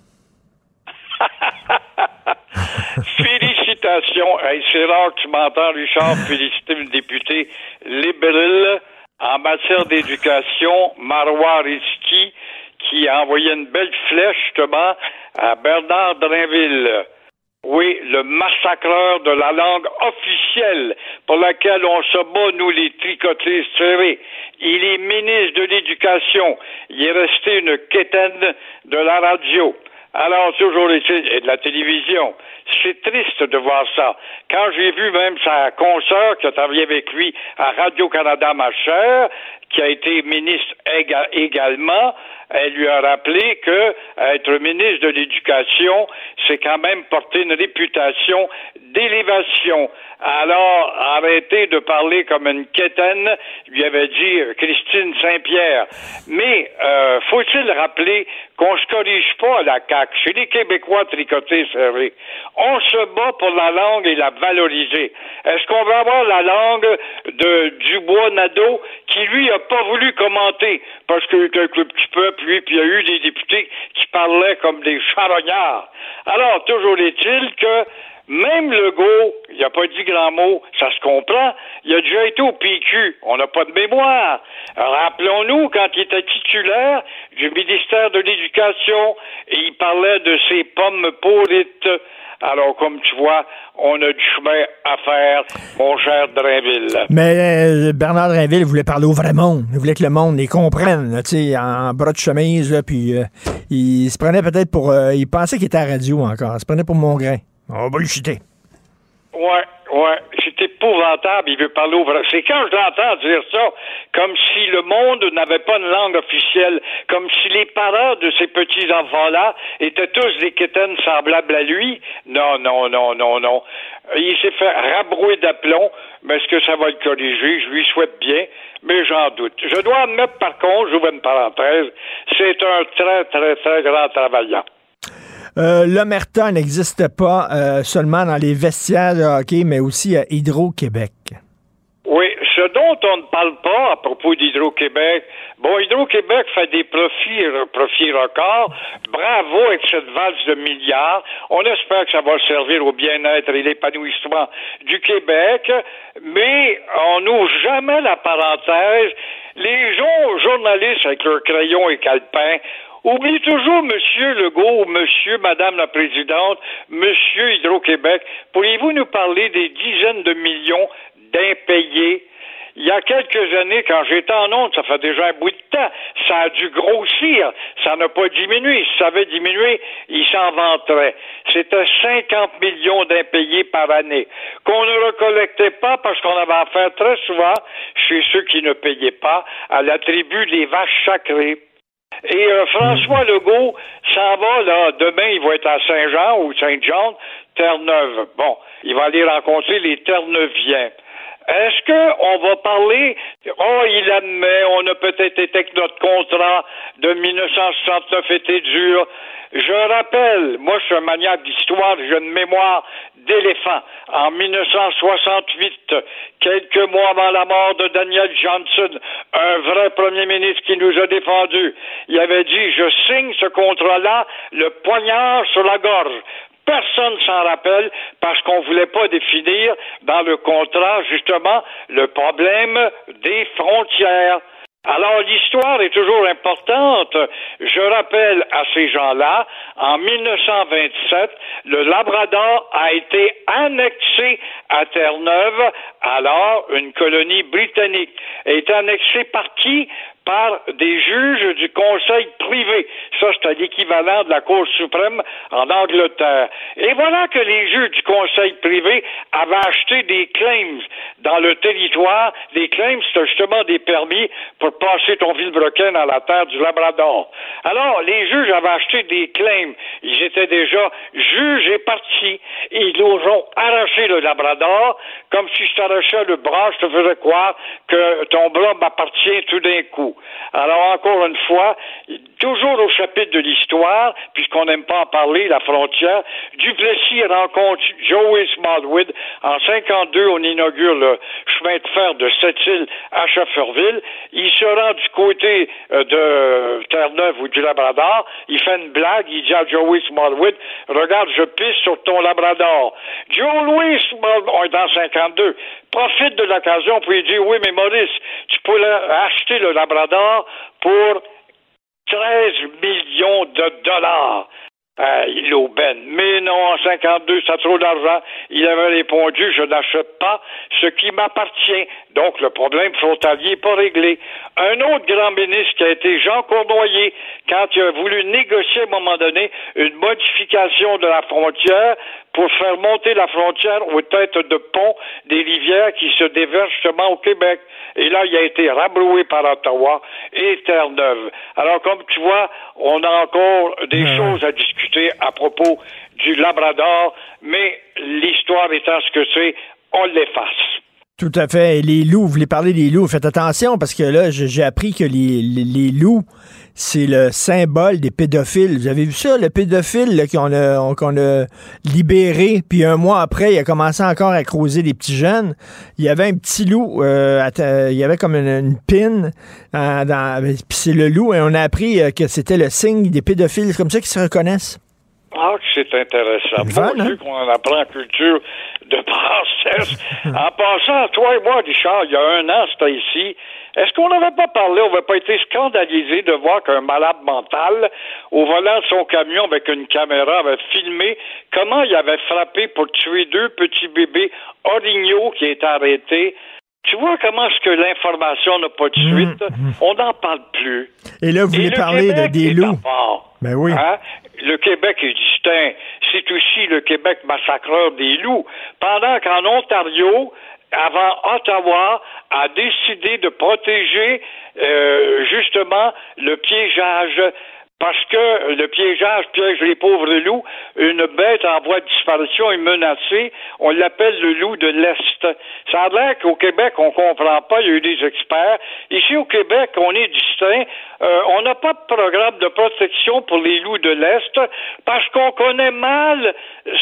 Speaker 23: Félicitations. Hey, c'est rare que tu m'entends, Richard, féliciter le député libéral en matière d'éducation, Marois Rizki, qui a envoyé une belle flèche, justement, à Bernard Drinville. Oui, le massacreur de la langue officielle pour laquelle on se bat, nous, les tricotés serrés. Il est ministre de l'Éducation. Il est resté une quétaine de la radio. Alors, toujours de la télévision. C'est triste de voir ça. Quand j'ai vu même sa consoeur qui a travaillé avec lui à Radio-Canada, ma chère, qui a été ministre éga- également, elle lui a rappelé que être ministre de l'Éducation, c'est quand même porter une réputation d'élévation. Alors, arrêtez de parler comme une quétaine, lui avait dit euh, Christine Saint-Pierre. Mais euh, faut-il rappeler qu'on se corrige pas à la CAQ? Chez les Québécois tricotés serrés, on se bat pour la langue et la valoriser. Est-ce qu'on va avoir la langue de Dubois-Nadeau qui, lui, a pas voulu commenter? Parce que avec le petit peuple, puis il y a eu des députés qui parlaient comme des charognards. Alors, toujours est-il que même Legault, il n'a pas dit grand mot, ça se comprend. Il a déjà été au PQ. On n'a pas de mémoire. Rappelons-nous, quand il était titulaire du ministère de l'Éducation, il parlait de ses pommes pourrites. Alors, comme tu vois, on a du chemin à faire, mon cher Drainville.
Speaker 3: Mais euh, Bernard Drinville voulait parler au vrai monde. Il voulait que le monde les comprenne, tu sais, en bras de chemise, là, puis euh, il se prenait peut-être pour... euh, il pensait qu'il était à radio encore. Il se prenait pour mon grain. On va le chuter.
Speaker 23: Ouais, ouais, épouvantable. Il veut parler au. C'est quand je l'entends dire ça, comme si le monde n'avait pas une langue officielle, comme si les parents de ces petits enfants-là étaient tous des quétaines semblables à lui. Non, non, non, non, non. Il s'est fait rabrouer d'aplomb, mais est-ce que ça va le corriger? Je lui souhaite bien, mais j'en doute. Je dois admettre, par contre, j'ouvre une parenthèse, c'est un très, très, très grand travaillant.
Speaker 3: Euh, L'omerta n'existe pas euh, seulement dans les vestiaires de hockey, mais aussi à Hydro-Québec.
Speaker 23: Oui, ce dont on ne parle pas à propos d'Hydro-Québec, bon, Hydro-Québec fait des profits, euh, profits records. Bravo avec cette valse de milliards. On espère que ça va servir au bien-être et l'épanouissement du Québec, mais on n'ouvre jamais la parenthèse. Les gens, journalistes avec leurs crayons et calepins, Oublie toujours Monsieur Legault, Monsieur, Madame la Présidente, Monsieur Hydro-Québec. Pourriez-vous nous parler des dizaines de millions d'impayés? Il y a quelques années, quand j'étais en onde, ça fait déjà un bout de temps, ça a dû grossir. Ça n'a pas diminué. Si ça avait diminué, il s'en vanterait. C'était 50 millions d'impayés par année qu'on ne recollectait pas parce qu'on avait affaire très souvent chez ceux qui ne payaient pas à la tribu des vaches sacrées. Et euh, François Legault s'en va, là, demain, il va être à Saint-Jean ou Saint-Jean, Terre-Neuve. Bon, il va aller rencontrer les Terre-Neuviens. Est-ce qu'on va parler, oh, il admet, on a peut-être été que notre contrat de 1969 était dur. Je rappelle, moi je suis un maniaque d'histoire, j'ai une mémoire d'éléphant. En 1968, quelques mois avant la mort de Daniel Johnson, un vrai premier ministre qui nous a défendus, il avait dit, je signe ce contrat-là, le poignard sur la gorge. Personne s'en rappelle parce qu'on ne voulait pas définir dans le contrat justement le problème des frontières. Alors l'histoire est toujours importante. Je rappelle à ces gens-là, en 1927, le Labrador a été annexé à Terre-Neuve, alors une colonie britannique. Est annexé par qui? Par des juges du Conseil privé. Ça, c'est l'équivalent de la Cour suprême en Angleterre. Et voilà que les juges du Conseil privé avaient acheté des claims dans le territoire. Les claims, c'est justement des permis pour passer ton vilebrequin dans la terre du Labrador. Alors, les juges avaient acheté des claims. Ils étaient déjà juges et partis. Ils nous ont arraché le Labrador, comme si je t'arrachais le bras, je te faisais croire que ton bras m'appartient tout d'un coup. Alors, encore une fois, toujours au chapitre de l'histoire, puisqu'on n'aime pas en parler, la frontière, Duplessis rencontre Joey Smallwood. En 52, on inaugure le chemin de fer de Sept-Îles à Schefferville. Il se rend du côté euh, de Terre-Neuve ou du Labrador. Il fait une blague. Il dit à Joey Smallwood, regarde, je pisse sur ton Labrador. Joe Louis Smallwood, on est dans 52, profite de l'occasion pour lui dire, oui, mais Maurice, tu peux acheter le Labrador pour 13 millions de dollars. Euh, l'aubaine. Mais non, en 52, ça trop d'argent. Il avait répondu, je n'achète pas ce qui m'appartient. Donc, le problème frontalier n'est pas réglé. Un autre grand ministre qui a été Jean Cournoyer, quand il a voulu négocier à un moment donné une modification de la frontière pour faire monter la frontière aux têtes de pont des rivières qui se déversent justement au Québec. Et là, il a été rabroué par Ottawa et Terre-Neuve. Alors, comme tu vois, on a encore des choses à discuter à propos du Labrador, mais l'histoire étant ce que c'est, on l'efface.
Speaker 3: Tout à fait. Et les loups, vous voulez parler des loups, faites attention parce que là, j'ai appris que les, les loups, c'est le symbole des pédophiles. Vous avez vu ça, le pédophile qu'on a, a libéré, puis un mois après, il a commencé encore à creuser des petits jeunes. Il y avait un petit loup, euh, il y avait comme une, une pine, euh, puis c'est le loup, et on a appris euh, que c'était le signe des pédophiles. C'est comme ça qu'ils se reconnaissent.
Speaker 23: Ah, c'est intéressant. Bon, hein? qu'on en apprend en culture de princesse. en passant, toi et moi, Richard, il y a un an, c'était ici, est-ce qu'on n'avait pas parlé, on n'avait pas été scandalisé de voir qu'un malade mental, au volant de son camion avec une caméra, avait filmé comment il avait frappé pour tuer deux petits bébés orignaux qui étaient arrêtés tu vois comment est-ce que l'information n'a pas de mmh, suite? Mmh. On n'en parle plus.
Speaker 3: Et là, vous voulez parler de, des loups? Ben oui.
Speaker 23: Hein? Le Québec est distinct. C'est aussi le Québec massacreur des loups. Pendant qu'en Ontario, avant Ottawa a décidé de protéger euh, justement le piégeage parce que le piégeage piège les pauvres loups. Une bête en voie de disparition est menacée. On l'appelle le loup de l'Est. Ça a l'air qu'au Québec, on comprend pas. Il y a eu des experts. Ici, au Québec, on est distinct. Euh, on n'a pas de programme de protection pour les loups de l'Est parce qu'on connaît mal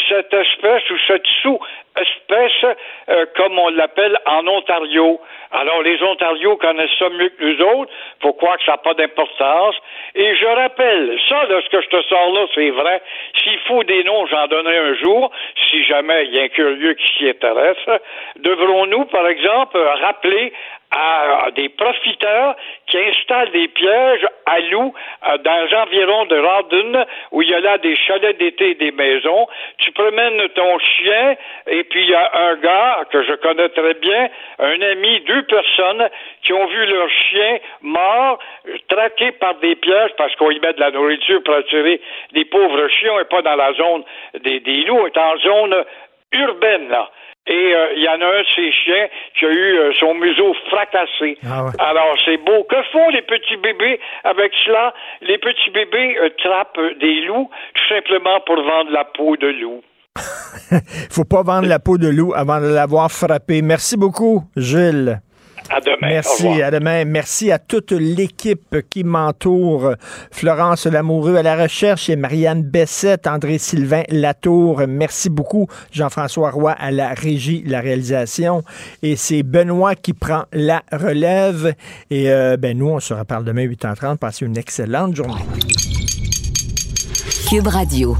Speaker 23: cette espèce ou cette sous-espèce, euh, comme on l'appelle en Ontario. Alors, les Ontarios connaissent ça mieux que nous autres. Faut croire que ça n'a pas d'importance. Et je rappelle, ça, là, ce que je te sors là, c'est vrai. S'il faut des noms, j'en donnerai un jour, si jamais il y a un curieux qui s'y intéresse. Devrons-nous, par exemple, rappeler à des profiteurs qui installent des pièges à loups euh, dans les environs de Rawdon, où il y a là des chalets d'été et des maisons. Tu promènes ton chien, et puis il y a un gars que je connais très bien, un ami, deux personnes qui ont vu leur chien mort, traqué par des pièges parce qu'on y met de la nourriture pour attirer des pauvres chiens et pas dans la zone des, loups, est en zone urbaine, là. Et euh, il y en a un de ces chiens qui a eu euh, son museau fracassé.
Speaker 3: Ah
Speaker 23: Alors, c'est beau. Que font les petits bébés avec cela? Les petits bébés euh, trappent des loups tout simplement pour vendre la peau de loup.
Speaker 3: faut pas vendre la peau de loup avant de l'avoir frappé. Merci beaucoup, Gilles.
Speaker 23: À demain.
Speaker 3: Merci, à demain. Merci à toute l'équipe qui m'entoure. Florence Lamoureux à la recherche et Marianne Bessette, André-Sylvain Latour. Merci beaucoup. Jean-François Roy à la régie, la réalisation. Et c'est Benoît qui prend la relève. Et euh, ben nous, on se reparle demain 8h30. Passez une excellente journée.
Speaker 2: Cube Radio.